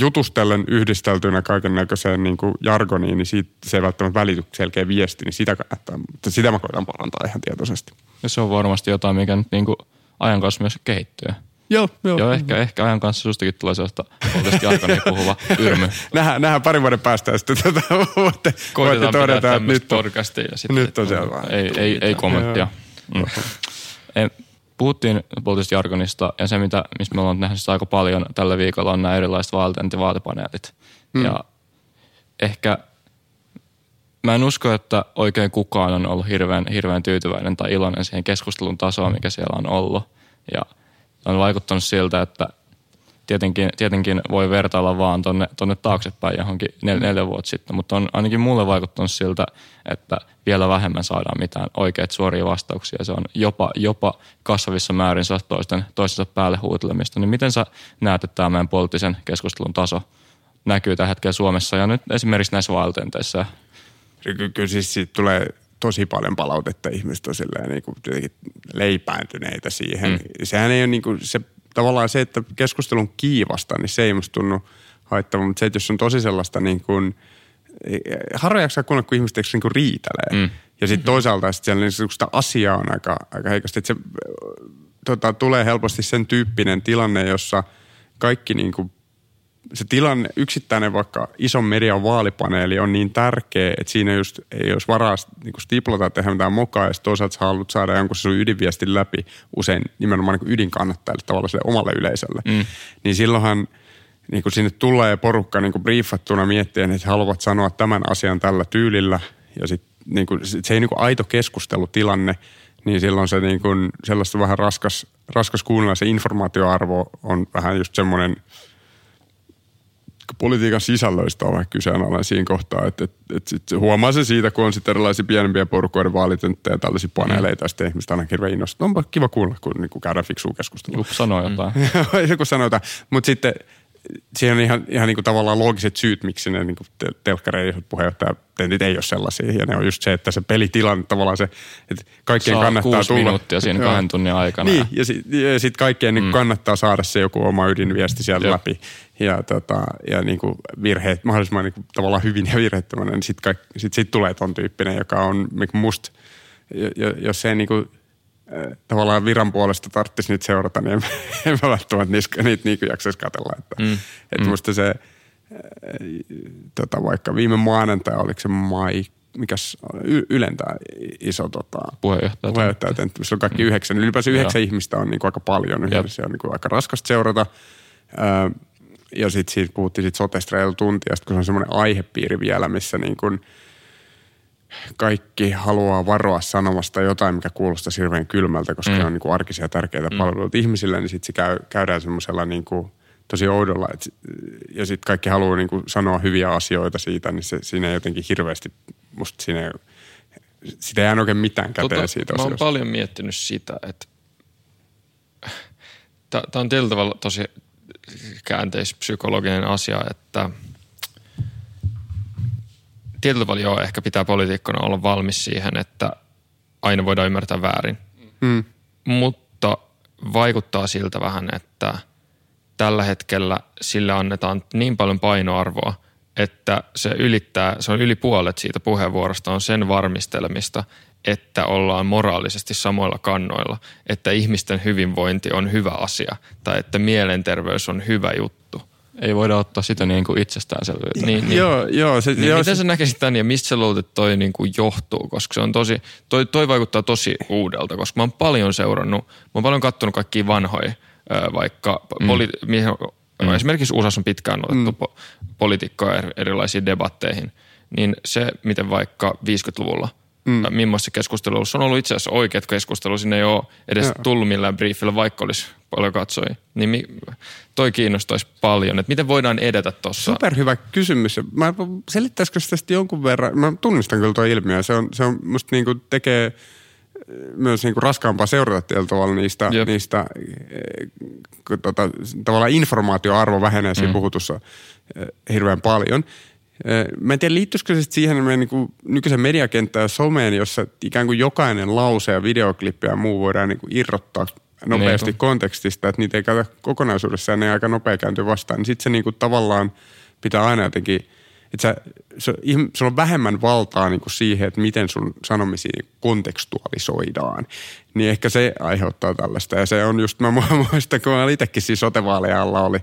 jutustellen yhdisteltynä kaiken näköiseen niin jargoniin, niin siitä, se ei välttämättä välity selkeä viesti, niin sitä kannattaa, mutta sitä mä koitan parantaa ihan tietoisesti. Ja se on varmasti jotain, mikä nyt niin kuin ajan kanssa myös kehittyy. Joo, joo. joo ehkä, ehkä ajan kanssa sustakin tulee sellaista oltaisesti jargonia puhuva yrmy. nähdään, nähdään parin vuoden päästä ja sitten tuota, voitte, voitte todeta, että nyt on, ja sitten, nyt on selvä. Ei, ei, ei kommenttia. Mm. Puhuttiin poliittisesta jargonista ja se, mitä, mistä me ollaan nähnyt aika paljon tällä viikolla, on nämä erilaiset vaalipaneelit. Mm. Ja ehkä mä en usko, että oikein kukaan on ollut hirveän, hirveän tyytyväinen tai iloinen siihen keskustelun tasoon, mikä siellä on ollut. Ja on vaikuttanut siltä, että tietenkin, tietenkin voi vertailla vaan tonne, tonne taaksepäin johonkin nel, neljä vuotta sitten, mutta on ainakin mulle vaikuttanut siltä, että vielä vähemmän saadaan mitään oikeita suoria vastauksia. Se on jopa, jopa kasvavissa määrin toisten, toistensa päälle huutelemista. Niin miten sä näet, että tämä meidän poliittisen keskustelun taso näkyy tällä hetkellä Suomessa ja nyt esimerkiksi näissä vaalitenteissä? Kyllä, kyllä siis siitä tulee tosi paljon palautetta ihmistä silleen niin kuin leipääntyneitä siihen. Mm. Sehän ei ole niin kuin, se tavallaan se, että keskustelun kiivasta, niin se ei musta tunnu haittava, mutta se, että jos on tosi sellaista niin kuin, harvoin jaksaa kuunnella, kun ihmiset niin kuin riitelee. Mm. Ja sitten toisaalta sit siellä niin sitä asiaa on aika, aika heikosti. Että se tota, tulee helposti sen tyyppinen tilanne, jossa kaikki niin kuin se tilanne, yksittäinen vaikka ison median vaalipaneeli on niin tärkeä, että siinä just ei olisi varaa niin stiplata ja tehdä mitään mokaa, ja toisaalta sä haluat saada jonkun sun ydinviestin läpi usein nimenomaan niin ydinkannattajille, tavallaan sille omalle yleisölle. Mm. Niin silloinhan niin kuin sinne tulee porukka niin kuin briefattuna miettien, että haluavat sanoa tämän asian tällä tyylillä, ja sit, niin kuin, se ei niin kuin aito keskustelutilanne, niin silloin se niin kuin, sellaista vähän raskas, raskas kuunnella, se informaatioarvo on vähän just semmoinen – politiikan sisällöistä on vähän kyseenalainen siinä kohtaa, että, että, että sit huomaa se siitä, kun on sitten erilaisia pienempiä porukoiden vaalitentteja ja tällaisia paneeleita, ja sitten ihmiset aina hirveän innostunut. Onpa kiva kuulla, kun niin kuin käydään fiksua keskustelua. Joku sanoo jotain. Joku sanoo jotain. Mutta sitten siihen on ihan, ihan niin kuin tavallaan loogiset syyt, miksi ne niin telkkareiden puheenjohtajatentit ei ole sellaisia. Ja ne on just se, että se pelitilanne tavallaan se, että kaikkien Saa kannattaa kuusi tulla. minuuttia siinä kahden tunnin aikana. Niin, ja sitten sit kaikkien niin mm. kannattaa saada se joku oma ydinviesti sieltä Jop. läpi. Ja, tota, ja niin kuin virheet, mahdollisimman niin kuin tavallaan hyvin ja virheettömänä, niin sitten sit, sit tulee ton tyyppinen, joka on niin musta, jos se niin kuin, tavallaan viran puolesta tarvitsisi nyt seurata, niin en, en mä välttämättä niitä, niitä niin jaksaisi katsella. Että, mm. että mm. musta se, tota, vaikka viime maanantai, oliko se Mai, mikäs ylentää iso tota, puheenjohtaja, puheenjohtaja missä on kaikki mm. yhdeksän. Niin ylipäänsä yhdeksän ihmistä on niin kuin aika paljon yhdessä. Se on niin kuin aika raskasta seurata. ja sitten siitä puhuttiin sit sotesta tuntia, kun se on semmoinen aihepiiri vielä, missä niin kuin – kaikki haluaa varoa sanomasta jotain, mikä kuulostaa hirveän kylmältä, koska mm. ne on niin kuin arkisia tärkeitä mm. palveluita ihmisille, niin sitten se käy, käydään semmoisella niin kuin tosi oudolla. Et, ja sitten kaikki haluaa niin kuin sanoa hyviä asioita siitä, niin se, siinä ei jotenkin hirveästi, musta siinä ei, sitä ei jää oikein mitään käteen tota, siitä Mä oon paljon miettinyt sitä, että tämä on tietyllä tavalla tosi käänteispsykologinen asia, että – tietyllä tavalla joo, ehkä pitää poliitikkona olla valmis siihen, että aina voidaan ymmärtää väärin. Mm. Mutta vaikuttaa siltä vähän, että tällä hetkellä sille annetaan niin paljon painoarvoa, että se ylittää, se on yli puolet siitä puheenvuorosta on sen varmistelemista, että ollaan moraalisesti samoilla kannoilla, että ihmisten hyvinvointi on hyvä asia tai että mielenterveys on hyvä juttu. Ei voida ottaa sitä niin kuin itsestäänselvyyttä. Niin, niin. Joo, joo. Se, Niin joo, miten se, sä näkisit tämän ja mistä sä luulet, että toi niinku johtuu? Koska se on tosi, toi, toi vaikuttaa tosi uudelta, koska mä oon paljon seurannut, mä oon paljon kattonut kaikkia vanhoja, vaikka mm. poli- mihin, mm. esimerkiksi USAssa on pitkään otettu mm. po- poliitikkoja er- erilaisiin debatteihin, niin se, miten vaikka 50-luvulla mm. millaisessa keskustelussa on ollut itse asiassa oikeat keskustelu, sinne ei ole edes Joo. tullut millään briefillä, vaikka olisi paljon katsojia. Niin mi- toi kiinnostaisi paljon, että miten voidaan edetä tuossa. superhyvä kysymys. Mä selittäisikö sitten jonkun verran? Mä tunnistan kyllä tuo ilmiö. Se on, se on musta niinku tekee äh, myös niinku raskaampaa seurata tietyllä tavalla niistä, Jep. niistä kun tota, tavallaan informaatioarvo vähenee siinä mm. puhutussa eh, hirveän paljon. Mä en tiedä, liittyisikö se siihen meidän niin nykyisen mediakenttään ja someen, jossa ikään kuin jokainen lause ja videoklippi ja muu voidaan niin kuin irrottaa nopeasti Niin. kontekstista, että niitä ei käytä kokonaisuudessaan, ne ei aika nopea kääntyy vastaan. Niin sitten se niin kuin tavallaan pitää aina jotenkin, että sä, se, sulla on vähemmän valtaa niin kuin siihen, että miten sun sanomisia kontekstualisoidaan. Niin ehkä se aiheuttaa tällaista. Ja se on just, mä mu- muistan, kun mä olin itsekin siis sotevaaleja alla oli,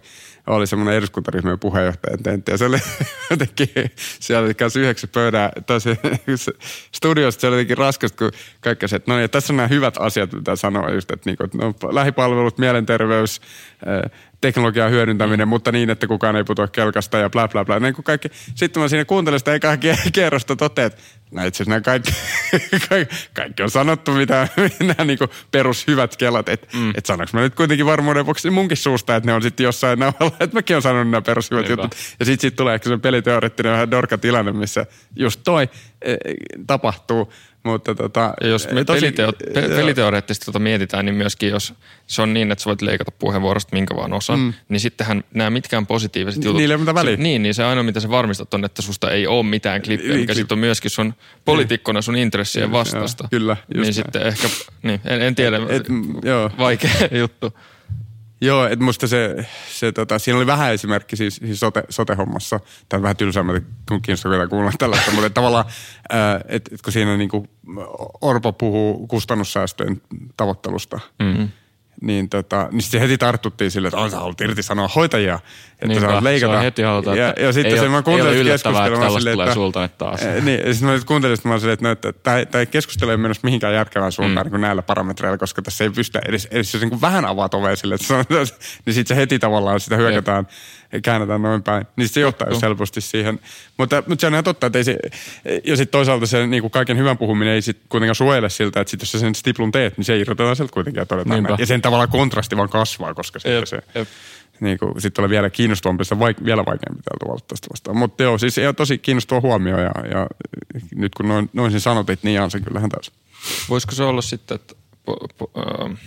oli semmoinen eduskuntaryhmän puheenjohtajan tentti. Ja se oli jotenkin, siellä oli kanssa yhdeksän pöydää, se studiosta se oli jotenkin raskasta, kun kaikki se, että no niin, tässä on nämä hyvät asiat, mitä sanoa just, että, niin kuin, no, lähipalvelut, mielenterveys, äh, teknologian hyödyntäminen, mm. mutta niin, että kukaan ei putoa kelkasta ja bla bla bla. Niin kuin kaikki. Sitten mä siinä kuuntelin sitä ekaa kie- kierrosta totean, että no itse asiassa kaikki, kaikki, on sanottu, mitä nämä niin perushyvät kelat. Että mm. et sanoinko mä nyt kuitenkin varmuuden vuoksi munkin suusta, että ne on sitten jossain nauhalla, että mäkin on sanonut nämä perushyvät Niinpä. jutut. Ja sitten sit tulee ehkä se peliteoreettinen vähän dorka tilanne, missä just toi tapahtuu. Mutta tota, Ja jos me tosi- peliteo, pe, joo. peliteoreettisesti tota mietitään, niin myöskin jos se on niin, että sä voit leikata puheenvuorosta minkä vaan osan, mm. niin sittenhän nämä mitkään positiiviset jutut. niillä ei ole mitään väliä. Se, niin, niin se ainoa mitä sä varmistat on, että susta ei ole mitään klippiä, mikä klip- sitten on myöskin sun poliitikkona sun intressien Joo, vastasta. kyllä, just Niin näin. sitten ehkä, niin, en, en tiedä, Et, joo. vaikea juttu. Joo, että musta se, se tota, siinä oli vähän esimerkki siis, siis sote, sote-hommassa. Tämä on vähän tylsää, mä kun kiinnostaa vielä kuulla tällaista, mutta tavallaan, että et kun siinä niinku Orpo puhuu kustannussäästöjen tavoittelusta, mm. Niin, tota, niin se heti tarttuttiin sille, että on sä haluat irti sanoa hoitajia, että Niinpä, sä leikata. se on heti halutaan, ja, että ja sitten ei se, ole- mä kuuntelin että keskustelua, tällaista silleen, tulee että- sulta nyt taas. Eh, Niin, ja sitten mä nyt kuuntelin, että mä silleen, että, no, että tämä, tämä keskustelu ei menossa mihinkään järkevään suuntaan mm. niin näillä parametreilla, koska tässä ei pystytä edes, edes jos niin kuin vähän avaat ovea sille, että se on, niin sitten se heti tavallaan sitä hyökätään, käännetään noin päin. Niin sit se johtaa just helposti siihen. Mutta, mutta se on ihan totta, että ei se, ja sitten toisaalta se niin kuin kaiken hyvän puhuminen ei sit kuitenkaan suojele siltä, että sit jos sä sen stiplun teet, niin se irrotetaan sieltä kuitenkin ja todetaan näin. Ja sen tavallaan kontrasti vaan kasvaa, koska sitten Jep, se jep. niin kuin, sitten tulee vielä kiinnostavampi, se vaik- vielä vaikeampi täältä valita tästä vastaan. Mutta joo, siis ihan tosi kiinnostava huomio ja, ja nyt kun noin, noin sen sanotit, niin on se kyllähän täysin. Voisiko se olla sitten, että po, po, äh,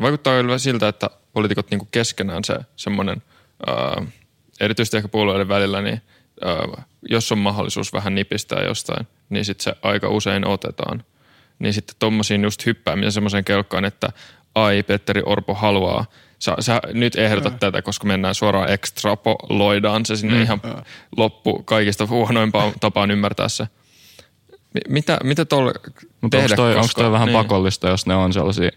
vaikuttaa siltä, että poliitikot niinku keskenään se semmoinen, äh, erityisesti ehkä puolueiden välillä, niin äh, jos on mahdollisuus vähän nipistää jostain, niin sitten se aika usein otetaan. Niin sitten tommosiin just hyppääminen semmoiseen kelkkaan, että ai Petteri Orpo haluaa, sä, sä nyt ehdotat tätä, koska mennään suoraan extrapoloidaan se sinne mm, ihan loppu kaikista huonoimpaan tapaan ymmärtää se. Mi- Mitä, mitä tuolla tehdä? onko toi, onko koska- toi vähän niin. pakollista, jos ne on sellaisia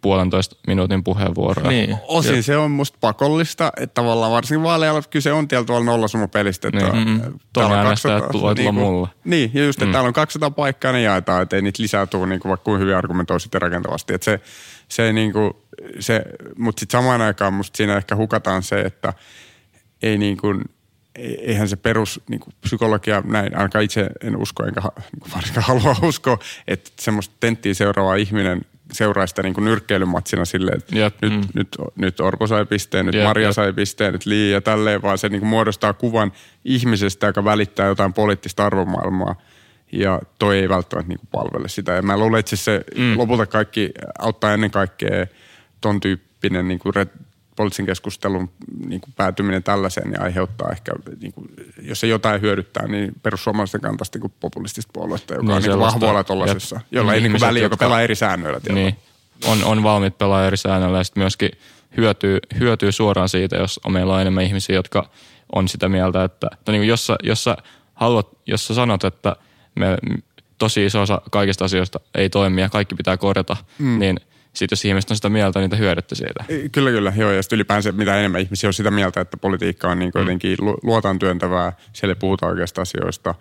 puolentoista minuutin puheenvuoroja? Niin. Osin Ja- se on musta pakollista, että tavallaan varsinkin vaaleilla kyse on tietyllä tavalla nollasumapelistä. Niin. niin. Mm-mm. Ton äänestäjät voi tulla mulle. Niin, ja just, että mm. täällä on 200 paikkaa, ne jaetaan, että ei niitä lisää tule, niin kuin vaikka kuin hyvin argumentoi sitten rakentavasti. Että se, se, niin kuin, se, mutta sitten samaan aikaan musta siinä ehkä hukataan se, että ei niin kuin, eihän se perus niin kuin psykologia, näin ainakaan itse en usko, enkä niin kuin varsinkaan halua uskoa, että semmoista tenttiä seuraava ihminen seuraa sitä niin kuin nyrkkeilymatsina silleen, että Jep. nyt, Mm. nyt, nyt Orpo sai pisteen, nyt Jep, Maria sai pisteen, nyt Li ja tälleen, vaan se niin kuin muodostaa kuvan ihmisestä, joka välittää jotain poliittista arvomaailmaa. Ja toi ei välttämättä niin kuin palvele sitä. Ja mä luulen, että se mm. lopulta kaikki auttaa ennen kaikkea ton tyyppinen niin kuin poliittisen keskustelun niin kuin päätyminen tällaiseen niin aiheuttaa ehkä, niin kuin, jos se jotain hyödyttää, niin perussuomalaisten kantaista niin populistista puoluetta, joka Niin, niin, on niin sellaista- vahvoilla tuollaisessa, jolla ei niin Ihmiset, väliä, joka pelaa eri säännöillä. Niin, on, on valmiit pelaa eri säännöillä ja sitten myöskin hyötyy, hyötyy suoraan siitä, jos on meillä on enemmän ihmisiä, jotka on sitä mieltä, että, että niin kuin jos, sä, jos, sä haluat, jos sä sanot, että me, tosi iso osa kaikista asioista ei toimi ja kaikki pitää korjata, mm. niin sitten jos ihmiset on sitä mieltä, niin te hyödytte siitä. Kyllä, kyllä. Joo, ja sitten ylipäänsä mitä enemmän ihmisiä on sitä mieltä, että politiikka on niin kuin mm. jotenkin luotaan työntävää, siellä ei puhuta oikeasta asioista.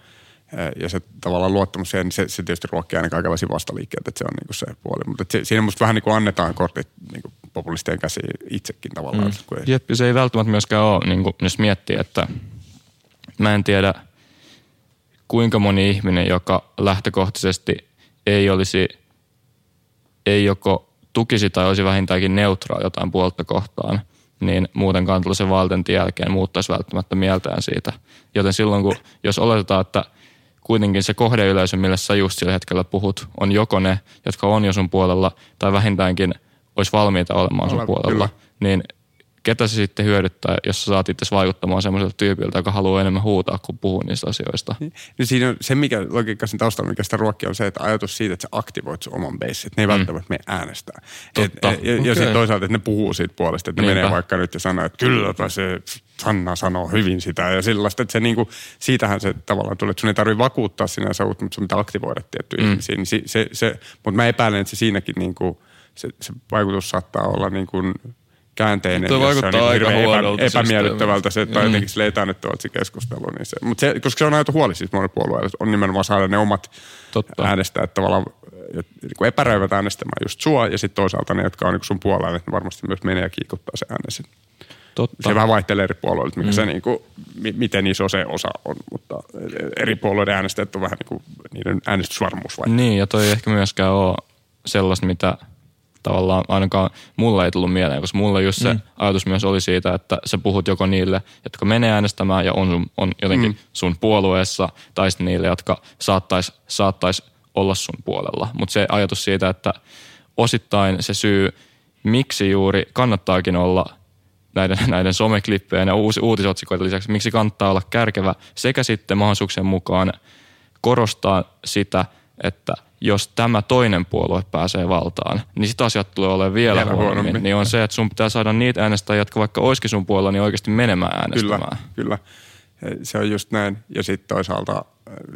Ja se tavallaan luottamus siihen, niin se, se tietysti ruokkii aina kaikenlaisia vastaliikkeitä, että se on niin kuin se puoli. Mutta se, siinä musta vähän niin kuin annetaan kortit niin kuin populistien käsiin itsekin tavallaan. Mm. Kun ei... Jep, se ei välttämättä myöskään ole, niin kuin, jos miettii, että mä en tiedä kuinka moni ihminen, joka lähtökohtaisesti ei olisi, ei joko tukisi tai olisi vähintäänkin neutraa jotain puolta kohtaan, niin muuten tällaisen valtentin jälkeen muuttaisi välttämättä mieltään siitä. Joten silloin, kun, jos oletetaan, että kuitenkin se kohdeyleisö, millä sä just sillä hetkellä puhut, on joko ne, jotka on jo sun puolella, tai vähintäänkin olisi valmiita olemaan sun puolella, kyllä. niin ketä se sitten hyödyttää, jos sä saat itse vaikuttamaan semmoiselta tyypiltä, joka haluaa enemmän huutaa kuin puhua niistä asioista. Niin, niin siinä on se, mikä logiikka sen taustalla, mikä sitä ruokkia on se, että ajatus siitä, että sä aktivoit sun oman base, että ne ei mm. välttämättä mene äänestää. Totta. Et, ja, okay. ja sitten toisaalta, että ne puhuu siitä puolesta, että ne Niinpä. menee vaikka nyt ja sanoo, että kyllä se Sanna sanoo hyvin sitä ja sellaista, että se niinku, siitähän se tavallaan tulee, että sun ei tarvitse vakuuttaa sinänsä, mutta sun pitää aktivoida tiettyjä mm. ihmisiä. Niin se, se, se, mutta mä epäilen, että se siinäkin niinku, se, se vaikutus saattaa olla niin kuin käänteinen, Tuo vaikuttaa on niin aika epä, epämiellyttävältä se, että mm. jotenkin sille se keskustelu. Niin se, mutta se, koska se on aito huoli siis monella puolueella, on nimenomaan saada ne omat Totta. äänestäjät tavallaan niin epäröivät äänestämään just sua ja sitten toisaalta ne, jotka on niin sun puolella, ne varmasti myös menee ja kiikuttaa se ääne Totta. Se vähän vaihtelee eri puolueilta, mikä mm. se niin kuin, miten iso se osa on, mutta eri puolueiden äänestäjät on vähän niin kuin, niiden äänestysvarmuus vai? Niin, ja toi ei ehkä myöskään ole sellaista, mitä tavallaan ainakaan mulle ei tullut mieleen, koska mulle just se mm. ajatus myös oli siitä, että sä puhut joko niille, jotka menee äänestämään ja on, on jotenkin mm. sun puolueessa, tai sitten niille, jotka saattais, saattais olla sun puolella. Mutta se ajatus siitä, että osittain se syy, miksi juuri kannattaakin olla näiden, näiden someklippejä ja uusi, uutisotsikoiden lisäksi, miksi kannattaa olla kärkevä sekä sitten mahdollisuuksien mukaan korostaa sitä, että – jos tämä toinen puolue pääsee valtaan, niin sitä asiat tulee olemaan vielä, vielä huonommin. huonommin. Niin on se, että sun pitää saada niitä äänestäjiä, jotka vaikka olisikin sun puolella, niin oikeasti menemään äänestämään. Kyllä, kyllä. Se on just näin. Ja sitten toisaalta,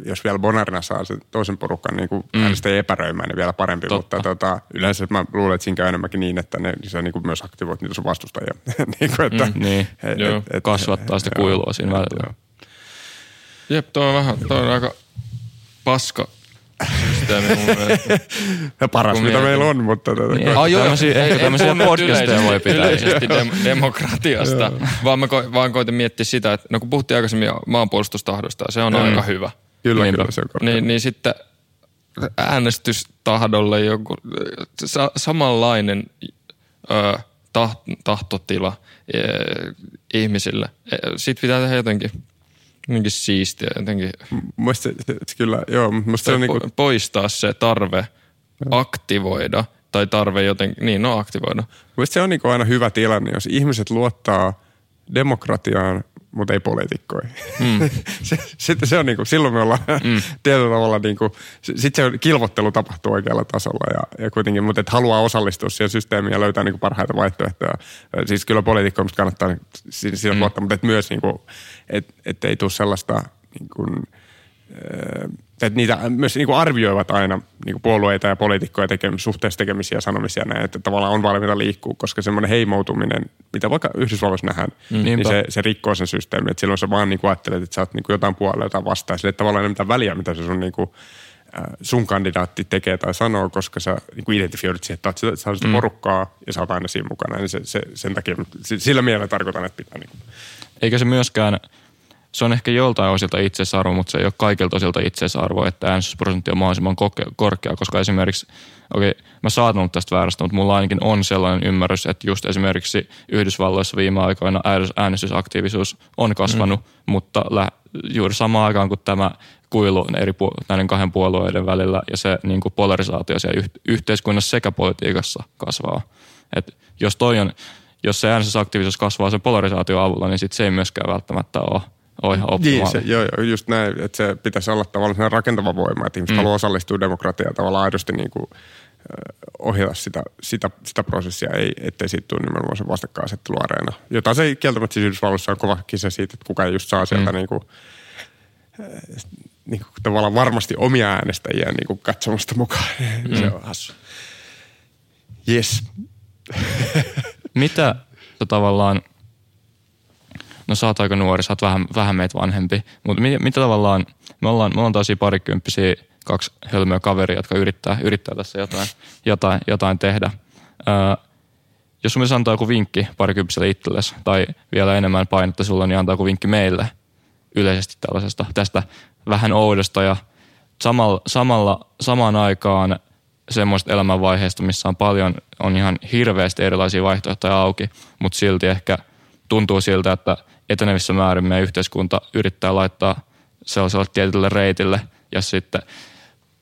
jos vielä Bonarina saa sen toisen porukan niin kuin mm. äänestäjien epäröimään, niin vielä parempi. Totta. Mutta tota, yleensä mä luulen, että siinä käy enemmänkin niin, että ne, niin se niin kuin myös aktivoit niitä sun vastustajia. niin kuin, että, mm, niin. Et, Joo. Et, kasvattaa sitä kuilua siinä välillä. Jep, tuo on vähän, tuo on aika paska Ja paras, mitä meillä on, mutta... Tätä, niin, ah, joo, tämmöisiä, ehkä tämmöisiä podcasteja voi pitää. Yleisesti dem- demokratiasta, vaan mä ko- vaan koitin miettiä sitä, että no kun puhuttiin aikaisemmin maanpuolustustahdosta, se on mm. aika hyvä. Kyllä, Niinpä. kyllä se on niin, niin sitten äänestystahdolle joku sa- samanlainen ö, taht, tahtotila ö, ihmisille. Sitten pitää tehdä jotenkin jotenkin siistiä jotenkin. Musta kyllä, joo. Musta se on po, niinku... Poistaa se tarve aktivoida tai tarve jotenkin, niin no aktivoida. Musta se on niinku aina hyvä tilanne, jos ihmiset luottaa demokratiaan, mutta ei poliitikkoihin. Mm. Sitten se on niinku, silloin me ollaan mm. tietyllä tavalla niinku, sitten se kilvottelu tapahtuu oikealla tasolla ja, ja kuitenkin, mutta et haluaa osallistua siihen systeemiin ja löytää niinku parhaita vaihtoehtoja. Siis kyllä poliitikkoja kannattaa siinä mm. luottaa, mutta et myös niinku, että et ei tule sellaista niin kuin, että niitä myös niin kuin arvioivat aina niin kuin puolueita ja poliitikkoja tekemis, suhteessa tekemisiä ja sanomisia näin, että tavallaan on valmiita liikkua, koska semmoinen heimoutuminen, mitä vaikka Yhdysvalloissa nähdään, mm, niin se, se rikkoo sen systeemin. Että silloin sä vaan niin kuin ajattelet, että sä oot niin kuin jotain puolella jotain vastaan. Sille tavallaan ei mitään väliä, mitä se sun, niin kuin, sun kandidaatti tekee tai sanoo, koska sä niin identifioidut siihen, että sä oot sitä mm. porukkaa ja sä oot aina siinä mukana. Niin se, se, sen takia, sillä mielellä tarkoitan, että pitää niin kuin, eikä se myöskään, se on ehkä joltain osilta itseisarvo, mutta se ei ole kaikilta osilta itseisarvo, että äänestysprosentti on mahdollisimman korkea, koska esimerkiksi, okei, okay, mä saatan olla tästä väärästä, mutta mulla ainakin on sellainen ymmärrys, että just esimerkiksi Yhdysvalloissa viime aikoina äänestysaktiivisuus on kasvanut, mm. mutta lä- juuri samaan aikaan kuin tämä kuilu eri pu- näiden kahden puolueiden välillä ja se niin kuin polarisaatio siellä yh- yhteiskunnassa sekä politiikassa kasvaa. Et jos toi on, jos se äänestysaktiivisuus kasvaa sen polarisaation avulla, niin sit se ei myöskään välttämättä ole ole ihan optimaali. Niin, se, joo, joo, just näin, että se pitäisi olla tavallaan rakentava voima, että ihmiset mm. haluaa osallistua demokratiaan tavallaan aidosti niin kuin, ohjata sitä, sitä, sitä prosessia, ei, ettei siitä tule nimenomaan se vastakkainasetteluareena. Jota se kieltämättä siis Yhdysvalloissa on kova kisa siitä, että kuka just saa sieltä mm. niin kuin, niin kuin, tavallaan varmasti omia äänestäjiä niin kuin katsomasta mukaan. Mm. se on hassu. Yes. Mitä sä tavallaan, no sä oot aika nuori, sä oot vähän, vähän meitä vanhempi, mutta mitä, mitä tavallaan, me ollaan, me ollaan tosi parikymppisiä, kaksi hölmöä kaveria, jotka yrittää, yrittää tässä jotain, jotain, jotain tehdä. Öö, jos sun antaa joku vinkki parikymppiselle itsellesi tai vielä enemmän painetta sulle, niin antaa joku vinkki meille yleisesti tällaisesta, tästä vähän oudosta ja samalla, samalla, samaan aikaan semmoista elämänvaiheesta, missä on paljon, on ihan hirveästi erilaisia vaihtoehtoja auki, mutta silti ehkä tuntuu siltä, että etenevissä määrin meidän yhteiskunta yrittää laittaa sellaiselle tietylle reitille ja sitten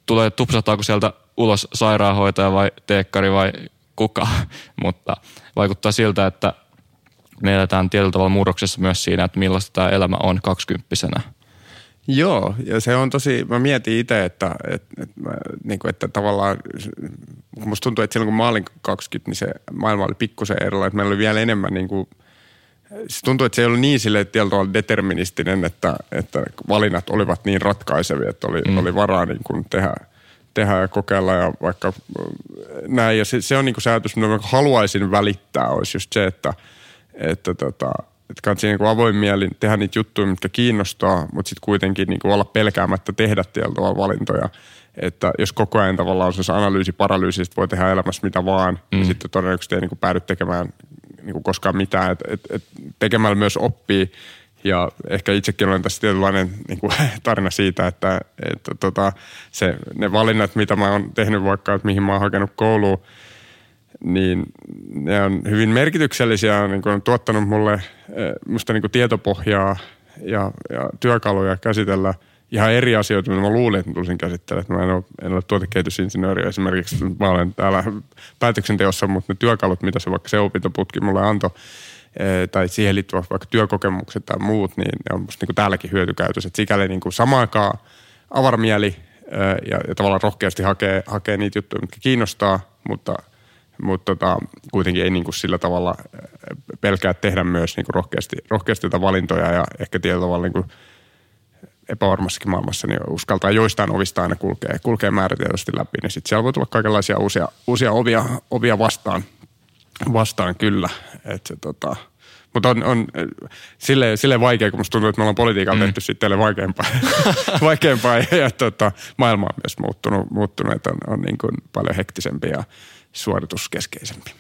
tulee tupsahtaako sieltä ulos sairaanhoitaja vai teekkari vai kuka, mutta vaikuttaa siltä, että me eletään tietyllä tavalla murroksessa myös siinä, että millaista tämä elämä on kaksikymppisenä. Joo, ja se on tosi, mä mietin itse, että, että, että, niin kuin, että tavallaan, musta tuntuu, että silloin kun mä olin 20, niin se maailma oli pikkusen erilainen, että meillä oli vielä enemmän niin kuin, se tuntuu, että se ei ollut niin sille tietyllä deterministinen, että, että valinnat olivat niin ratkaisevia, että oli, mm. oli varaa niin kuin tehdä, tehdä ja kokeilla ja vaikka näin. Ja se, se on niin kuin se ajatus, mitä haluaisin välittää, olisi just se, että, että tota, että kannattaa niin avoin mielin tehdä niitä juttuja, mitkä kiinnostaa, mutta sitten kuitenkin niin kuin olla pelkäämättä tehdä tietyllä valintoja. Että jos koko ajan tavallaan on se analyysi, paralyysi, voi tehdä elämässä mitä vaan, mm. niin sitten todennäköisesti ei niin kuin päädy tekemään niin kuin koskaan mitään. Et, et, et tekemällä myös oppii. Ja ehkä itsekin olen tässä tietynlainen niin kuin, tarina siitä, että, että tota, se, ne valinnat, mitä mä oon tehnyt vaikka, että mihin mä oon hakenut kouluun, niin ne on hyvin merkityksellisiä, niin kuin on tuottanut mulle eh, musta niin kuin tietopohjaa ja, ja työkaluja käsitellä ihan eri asioita, mitä mä luulin, että mä tulisin käsittelemään. Mä en ole, en ole tuotekehitysinsinööri esimerkiksi. Mä olen täällä päätöksenteossa, mutta ne työkalut, mitä se vaikka se opintoputki mulle antoi, eh, tai siihen liittyvät vaikka työkokemukset tai muut, niin ne on musta niin kuin täälläkin hyötykäytössä. Et sikäli niin kuin samaan aikaan avarmieli eh, ja, ja tavallaan rohkeasti hakee, hakee niitä juttuja, mitkä kiinnostaa, mutta – mutta tota, kuitenkin ei niin kuin sillä tavalla äh, pelkää tehdä myös niin kuin rohkeasti, rohkeasti valintoja ja ehkä tietyllä tavalla niin kuin epävarmassakin maailmassa niin uskaltaa joistain ovista aina kulkee, kulkee määrätietoisesti läpi, niin sitten siellä voi tulla kaikenlaisia uusia, uusia ovia, ovia vastaan, vastaan kyllä. Et se, tota, mutta on, on sille, sille vaikea, kun musta tuntuu, että me ollaan politiikalla mm. tehty sitten vaikeampaa, vaikeampaa ja, ja tota, maailma on myös muuttunut, muuttunut että on, on niin kuin paljon hektisempi ja suorituskeskeisempi.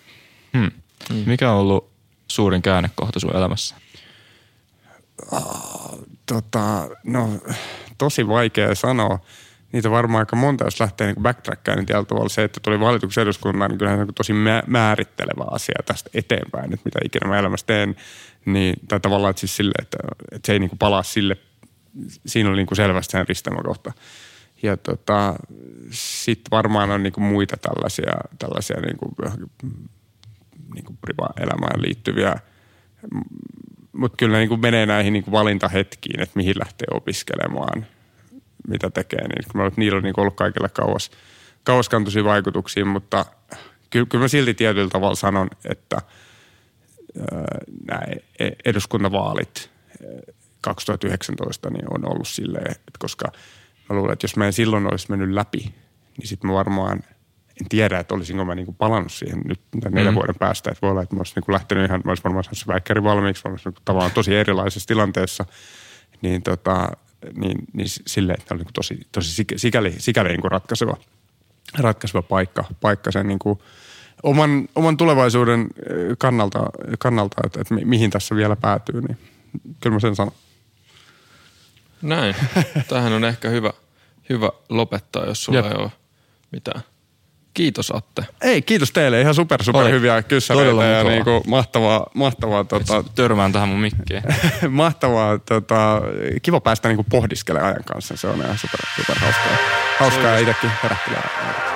Hmm. Hmm. Mikä on ollut suurin käännekohta sun elämässä? Tota, no, tosi vaikea sanoa. Niitä varmaan aika monta, jos lähtee niin backtrackkään, niin tällä tavalla se, että tuli valituksi eduskunnan, niin kyllähän se on tosi määrittelevä asia tästä eteenpäin, että mitä ikinä mä elämässä teen. Niin, tai tavallaan, että, siis sille, että, että se ei niin kuin palaa sille, siinä oli niin kuin selvästi sen ristämäkohta. kohta ja tota, sitten varmaan on niinku muita tällaisia, tällaisia niinku, niinku priva-elämään liittyviä, mutta kyllä ne niinku menee näihin niinku valintahetkiin, että mihin lähtee opiskelemaan, mitä tekee. Niin kyllä niillä on niinku ollut kaikille kauas, kauaskantoisia vaikutuksia, mutta kyllä, kyllä mä silti tietyllä tavalla sanon, että nämä e-, eduskuntavaalit 2019 niin on ollut silleen, että koska – mä luulen, että jos mä en silloin olisi mennyt läpi, niin sitten mä varmaan en tiedä, että olisinko mä niinku palannut siihen nyt neljän mm. vuoden päästä. Että voi olla, että mä olisin niinku lähtenyt ihan, mä olisin varmaan saanut se väikkäri valmiiksi, mä olisin niinku tavallaan tosi erilaisessa tilanteessa. Niin, tota, niin, niin silleen, että oli niinku tosi, tosi sikäli, sikäli niinku ratkaiseva, ratkaiseva paikka, paikka sen niinku oman, oman tulevaisuuden kannalta, kannalta että, että mihin tässä vielä päätyy, niin kyllä mä sen sanon. Näin. Tähän on ehkä hyvä, hyvä lopettaa, jos sulla Jep. ei ole mitään. Kiitos Atte. Ei, kiitos teille. Ihan super, super Oli. hyviä kyssäreitä ja niinku mahtavaa, mahtavaa tota, törmään tähän mun mikkiin. mahtavaa, tota, kiva päästä niinku pohdiskelemaan ajan kanssa. Se on ihan super, super hauskaa. Hauskaa ja itsekin herättelee.